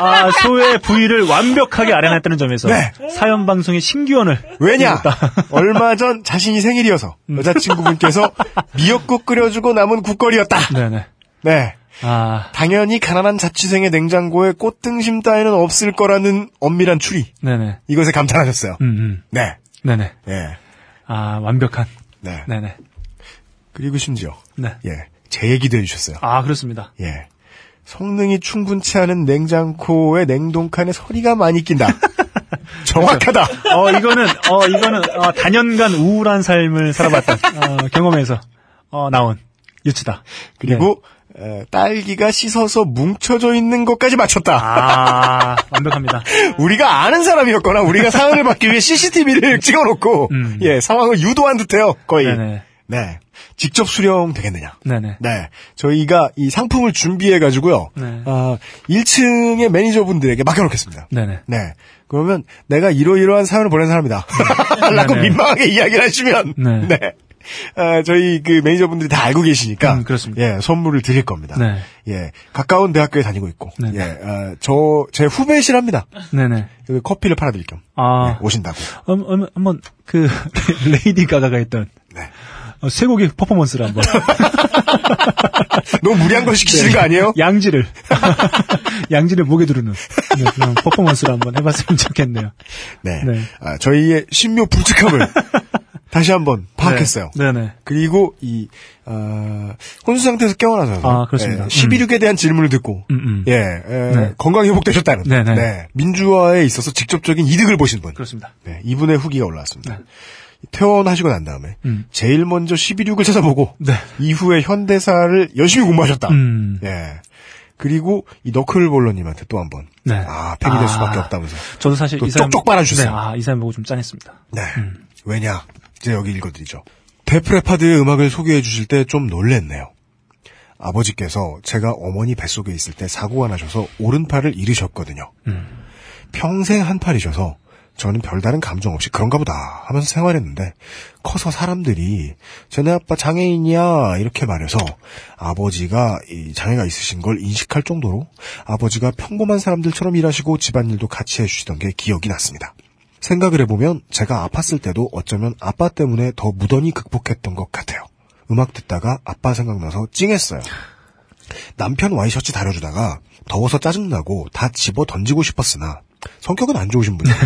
아 소의 부위를 완벽하게 아련했다는 점에서 네. 사연 방송의 신기원을 왜냐? 얼마 전 자신이 생일이어서 음. 여자친구분께서 미역국 끓여주고 남은 국거리였다. 네네. 네. 아 당연히 가난한 자취생의 냉장고에 꽃등심 따위는 없을 거라는 엄밀한 추리. 네네. 이것에 감탄하셨어요. 음, 음. 네. 네네. 예. 아 완벽한. 네. 네네. 그리고 심지어 네. 예. 제 얘기도 해주셨어요. 아 그렇습니다. 예. 성능이 충분치 않은 냉장고에 냉동칸에 서리가 많이 낀다. 정확하다. 어 이거는 어 이거는 어, 단연간 우울한 삶을 살아봤던 어, 경험에서 어, 나온 유치다. 그리고 에, 딸기가 씻어서 뭉쳐져 있는 것까지 맞췄다. 아 완벽합니다. 우리가 아는 사람이었거나 우리가 사연을 받기 위해 CCTV를 찍어놓고 음. 예 상황을 유도한 듯해요 거의. 네네. 네. 직접 수령 되겠느냐. 네네. 네. 저희가 이 상품을 준비해가지고요. 네. 아, 1층의 매니저분들에게 맡겨놓겠습니다. 네네. 네. 그러면 내가 이러이러한 사연을 보낸 사람이다. 라고 네네. 민망하게 이야기를 하시면. 네. 네. 아, 저희 그 매니저분들이 다 알고 계시니까. 음, 그렇습니다. 예, 선물을 드릴 겁니다. 네. 예. 가까운 대학교에 다니고 있고. 네네. 예. 아, 저, 제 후배시랍니다. 네네. 커피를 팔아드릴 겸. 아 네, 오신다고. 음, 음, 한번 그 레이디 가가가 했던 네. 어, 쇠고기 퍼포먼스를 한번 너무 무리한 걸 시키시는 거 아니에요? 양지를 양지를 목에 두르는 네, 그런 퍼포먼스를 한번 해봤으면 좋겠네요. 네. 네. 아, 저희의 신묘 불특함을 다시 한번 파악했어요. 네. 네네. 그리고 이 어, 혼수 상태에서 깨어나서 아, 그렇습니다. 예, 11육에 대한 질문을 듣고 음, 음. 예, 에, 네. 건강 회복되셨다는 네네. 네, 민주화에 있어서 직접적인 이득을 보신 분 그렇습니다. 네, 이분의 후기가 올라왔습니다. 퇴원하시고 난 다음에 음. 제일 먼저 11육을 찾아보고 네. 이후에 현대사를 열심히 공부하셨다. 음. 예. 그리고 이 너클볼러님한테 또 한 번. 네. 아, 팬이 될 아. 수밖에 없다면서. 저도 사실 또이 사연 쪽쪽 빨아주세요. 네, 아, 이 사연 보고 좀 짠했습니다. 네. 왜냐? 이제 여기 읽어드리죠. 데프레파드의 음악을 소개해 주실 때 좀 놀랬네요. 아버지께서 제가 어머니 뱃속에 있을 때 사고가 나셔서 오른팔을 잃으셨거든요. 평생 한 팔이셔서 저는 별다른 감정 없이 그런가 보다 하면서 생활했는데 커서 사람들이 쟤네 아빠 장애인이야 이렇게 말해서 아버지가 이 장애가 있으신 걸 인식할 정도로 아버지가 평범한 사람들처럼 일하시고 집안일도 같이 해주시던 게 기억이 났습니다. 생각을 해보면 제가 아팠을 때도 어쩌면 아빠 때문에 더 무던히 극복했던 것 같아요. 음악 듣다가 아빠 생각나서 찡했어요. 남편 와이셔츠 다려주다가 더워서 짜증나고 다 집어 던지고 싶었으나 성격은 안 좋으신 분이에요.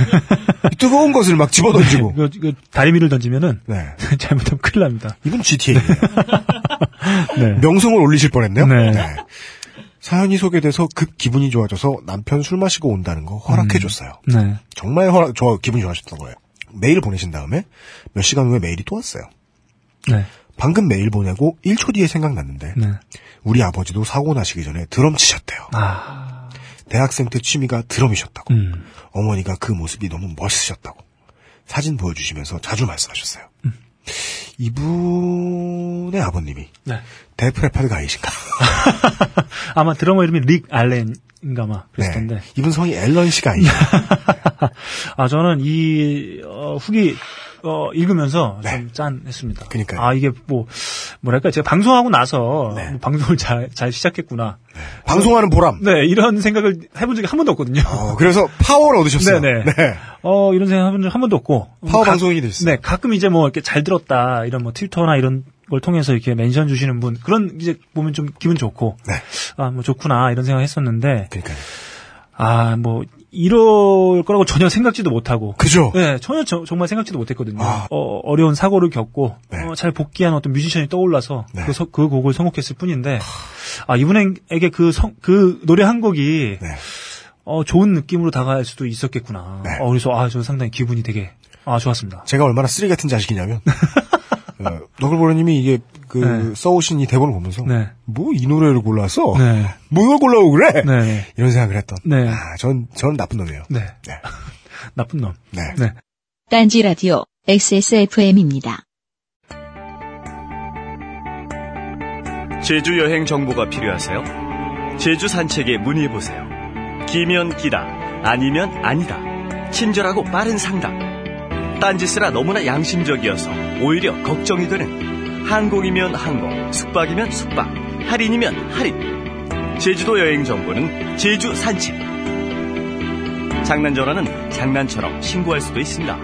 뜨거운 것을 막 집어 던지고. 이거, 이거 다리미를 던지면은 네. 잘못하면 큰일 납니다. 이분 GTA예요. 네. 명성을 올리실 뻔했네요. 네. 사연이 소개돼서 급 기분이 좋아져서 남편 술 마시고 온다는 거 허락해줬어요. 네. 정말 허락, 좋아, 기분이 좋아졌던 거예요. 메일 보내신 다음에 몇 시간 후에 메일이 또 왔어요. 네. 방금 메일 보내고 1초 뒤에 생각났는데 네. 우리 아버지도 사고 나시기 전에 드럼 치셨대요. 아. 대학생 때 취미가 드럼이셨다고. 음. 어머니가 그 모습이 너무 멋있으셨다고. 사진 보여주시면서 자주 말씀하셨어요. 음. 이분의 아버님이 네. Def Leppard guy신가? 아마 드러머 이름이 릭 알렌인가 마 그랬을 텐데. 네. 이분 성이 앨런 씨가 아니에요. 아 저는 이 어, 후기 어, 읽으면서 좀 짠했습니다. 그러니까요. 아 이게 뭐 뭐랄까 제가 방송하고 나서 네. 뭐 방송을 잘, 잘 시작했구나. 방송하는 보람. 네 이런 생각을 해본 적이 한 번도 없거든요. 어, 그래서 파워를 얻으셨어요. 네네. 네. 어 이런 생각 해본 적 한 번도 없고. 파워 가- 방송인이 되셨어요. 네 가끔 이제 뭐 이렇게 잘 들었다 이런 뭐 트위터나 이런 걸 통해서 이렇게 mention 주시는 분 그런 이제 보면 좀 기분 좋고 네. 아뭐 좋구나 이런 생각 했었는데 그러니까요. 아뭐 이럴 거라고 전혀 생각지도 못하고 그죠? 네, 전혀 저- 정말 생각지도 못했거든요. 아. 어, 어려운 사고를 겪고 네. 어, 잘 복귀한 어떤 뮤지션이 떠올라서 네. 그, 서- 그 곡을 선곡했을 뿐인데 아 이분에게 그, 성- 그 노래 한 곡이 네. 어, 좋은 느낌으로 다가갈 수도 있었겠구나. 네. 어, 그래서 아, 저 상당히 기분이 되게 아 좋았습니다. 제가 얼마나 쓰레기 같은 자식이냐면 어, 너글보러님이 이게 그 네. 써오신 이 대본을 보면서 네. 뭐이 노래를 골랐어? 네. 뭐 이걸 골라오고 그래? 네, 네. 이런 생각을 했던. 네. 아, 전, 전 나쁜 놈이에요. 네. 네. 나쁜 놈. 네. 네. 딴지 라디오 XSFM입니다. 제주 여행 정보가 필요하세요? 제주 산책에 문의해 보세요. 기면 기다, 아니면 아니다. 친절하고 빠른 상담. 딴짓스라 너무나 양심적이어서 오히려 걱정이 되는 항공이면 항공, 숙박이면 숙박, 할인이면 할인. 제주도 여행 정보는 제주 산책. 장난 전화는 장난처럼 신고할 수도 있습니다.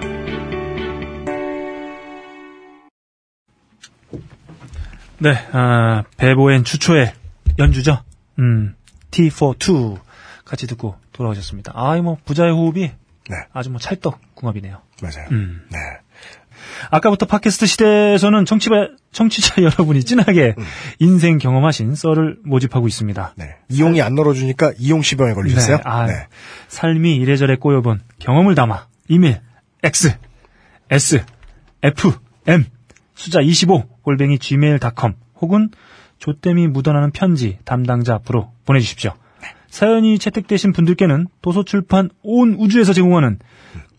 네, 아, 배보엔 추초의 연주죠. 음, T42 같이 듣고 돌아오셨습니다. 아, 뭐 부자의 호흡이 네. 아주 뭐 찰떡 궁합이네요. 맞아요. 음. 네. 아까부터 팟캐스트 시대에서는 청취자, 청취자 여러분이 진하게 인생 경험하신 썰을 모집하고 있습니다. 네. 이용이 안 널어주니까 이용 시병에 걸리셨어요? 네, 아, 네. 삶이 이래저래 꼬여본 경험을 담아 이메일 x s f m 숫자 25 골뱅이 gmail.com 혹은 조땜이 묻어나는 편지 담당자 앞으로 보내주십시오. 사연이 채택되신 분들께는 도서출판 온 우주에서 제공하는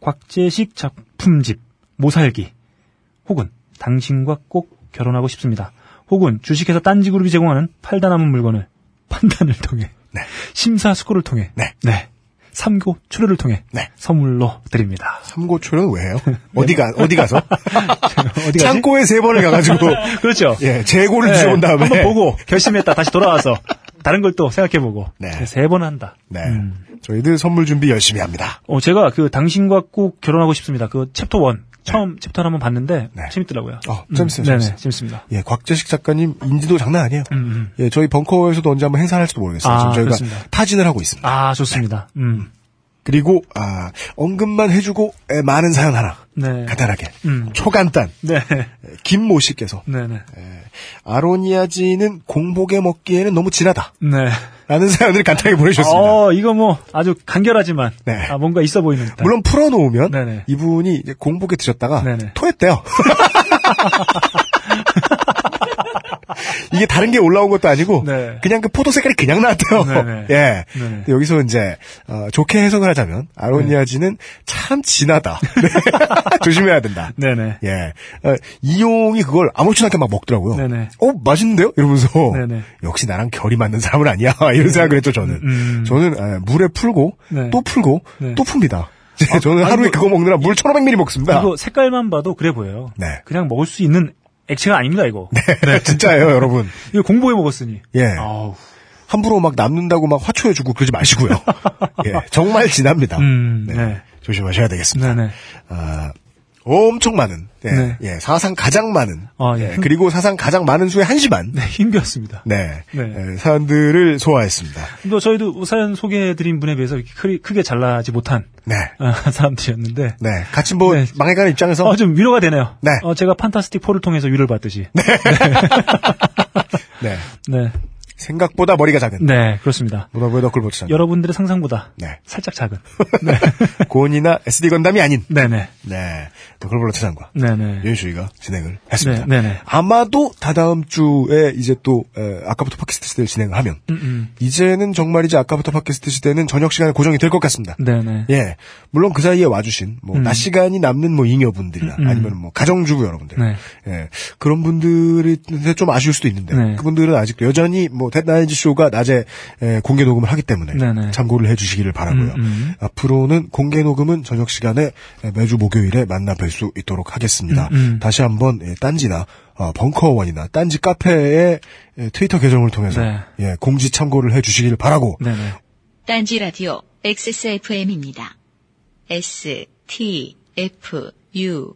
곽재식 작품집 모살기 혹은 당신과 꼭 결혼하고 싶습니다. 혹은 주식회사 딴지그룹이 제공하는 팔다 남은 물건을 판단을 통해 네. 심사숙고를 통해 네. 삼고초려를 통해 네. 선물로 드립니다. 삼고초려는 왜 해요? 어디가, 어디 가서? 어디? 창고에 세 번을 가가지고, 그렇죠. 예, 재고를 네, 뒤져본 다음에. 한번 보고 결심했다 다시 돌아와서 다른 걸 또 생각해보고 네. 세 번 한다. 네. 음. 저희들 선물 준비 열심히 합니다. 어, 제가 그 당신과 꼭 결혼하고 싶습니다. 그 챕터 1 처음 chapter를 한번 봤는데 네. 재밌더라고요. 어, 재밌어요, 네네, 재밌어요. 재밌습니다. 예, 곽재식 작가님 인지도 장난 아니에요. 음, 음. 예, 저희 벙커에서도 언제 한번 행사를 할지도 모르겠어요. 아, 지금 저희가 그렇습니다. 타진을 하고 있습니다. 아 좋습니다. 음. 그리고 아, 언급만 해주고 에, 많은 사연 하나 네. 간단하게 음. 초간단 네. 에, 김모 씨께서 네네. 아로니아진은 공복에 먹기에는 너무 진하다. 네. 라는 사연을 간단하게 보내주셨습니다. 어, 이거 뭐 아주 간결하지만 네. 아, 뭔가 있어 보이는 듯한. 물론 풀어놓으면 네네. 이분이 공복에 드셨다가 네네. 토했대요. 이게 다른 게 올라온 것도 아니고 네. 그냥 그 포도 색깔이 그냥 나왔대요. 네네. 예. 네네. 근데 여기서 이제 어, 좋게 해석을 하자면 아로니아진은 참 진하다. 네. 조심해야 된다. 네네. 예. 어, 이용이 그걸 아무렇지 않게 막 먹더라고요. 네네. 어, 맛있는데요? 이러면서. 네네. 역시 나랑 결이 맞는 사람은 아니야. 이런 생각을 했죠, 저는. 음. 저는 에, 물에 풀고, 네. 또 풀고, 네. 또 풉니다. 저는 아, 하루에 이거- 그거 먹느라 물 1500ml 먹습니다. 이거 색깔만 봐도 그래 보여요. 네. 그냥 먹을 수 있는 액체가 아닙니다, 이거. 네, 진짜예요, 여러분. 이거 공복에 먹었으니. 예. 아우. 함부로 막 남는다고 막 화초해주고 그러지 마시고요. 예, 정말 진합니다. 음, 네. 네. 조심하셔야 되겠습니다. 네네. 아, 엄청 많은, 예, 네. 예, 사상 가장 많은, 아, 예. 예, 그리고 사상 가장 많은 수의 한심한, 네, 힘들었습니다. 네, 네. 예, 사연들을 소화했습니다. 또 저희도 사연 소개해드린 분에 비해서 크게, 크게 잘나지 못한 네, 아, 사람들이었는데. 네, 같이 뭐 네. 망해가는 입장에서 어, 좀 위로가 되네요. 네. 어, 제가 판타스틱 4를 통해서 위로를 받듯이. 네. 네, 네. 생각보다 머리가 작은 네, 그렇습니다. 문화부의 장 여러분들의 상상보다 네. 살짝 작은. 고온이나 SD 건담이 아닌 네네. 네 너클보트 장과 네네. 윤수이가 진행을 했습니다. 네, 네네. 아마도 다다음 주에 이제 또 에, 아까부터 팟캐스트 시대를 진행을 하면 음, 음. 이제는 정말이지 아까부터 팟캐스트 시대는 저녁 시간에 고정이 될 것 같습니다. 네네. 예, 물론 그 사이에 와주신 뭐 음. 낮 시간이 남는 뭐 잉여분들이나 음, 음. 아니면 뭐 가정주부 여러분들, 네. 예, 그런 분들이 좀 아쉬울 수도 있는데 네. 그분들은 아직도 여전히 뭐뭐 텟나인지 쇼가 낮에 에, 공개 녹음을 하기 때문에 네네. 참고를 해주시기를 바라고요. 음, 음. 앞으로는 공개 녹음은 저녁 시간에 에, 매주 목요일에 만나 뵐 수 있도록 하겠습니다. 음, 음. 다시 한번 예, 딴지나 어, 벙커원이나 딴지 카페의 에, 트위터 계정을 통해서 네. 예, 공지 참고를 해주시기를 바라고 네네. 딴지 라디오 XSFM입니다. S, T, F, U,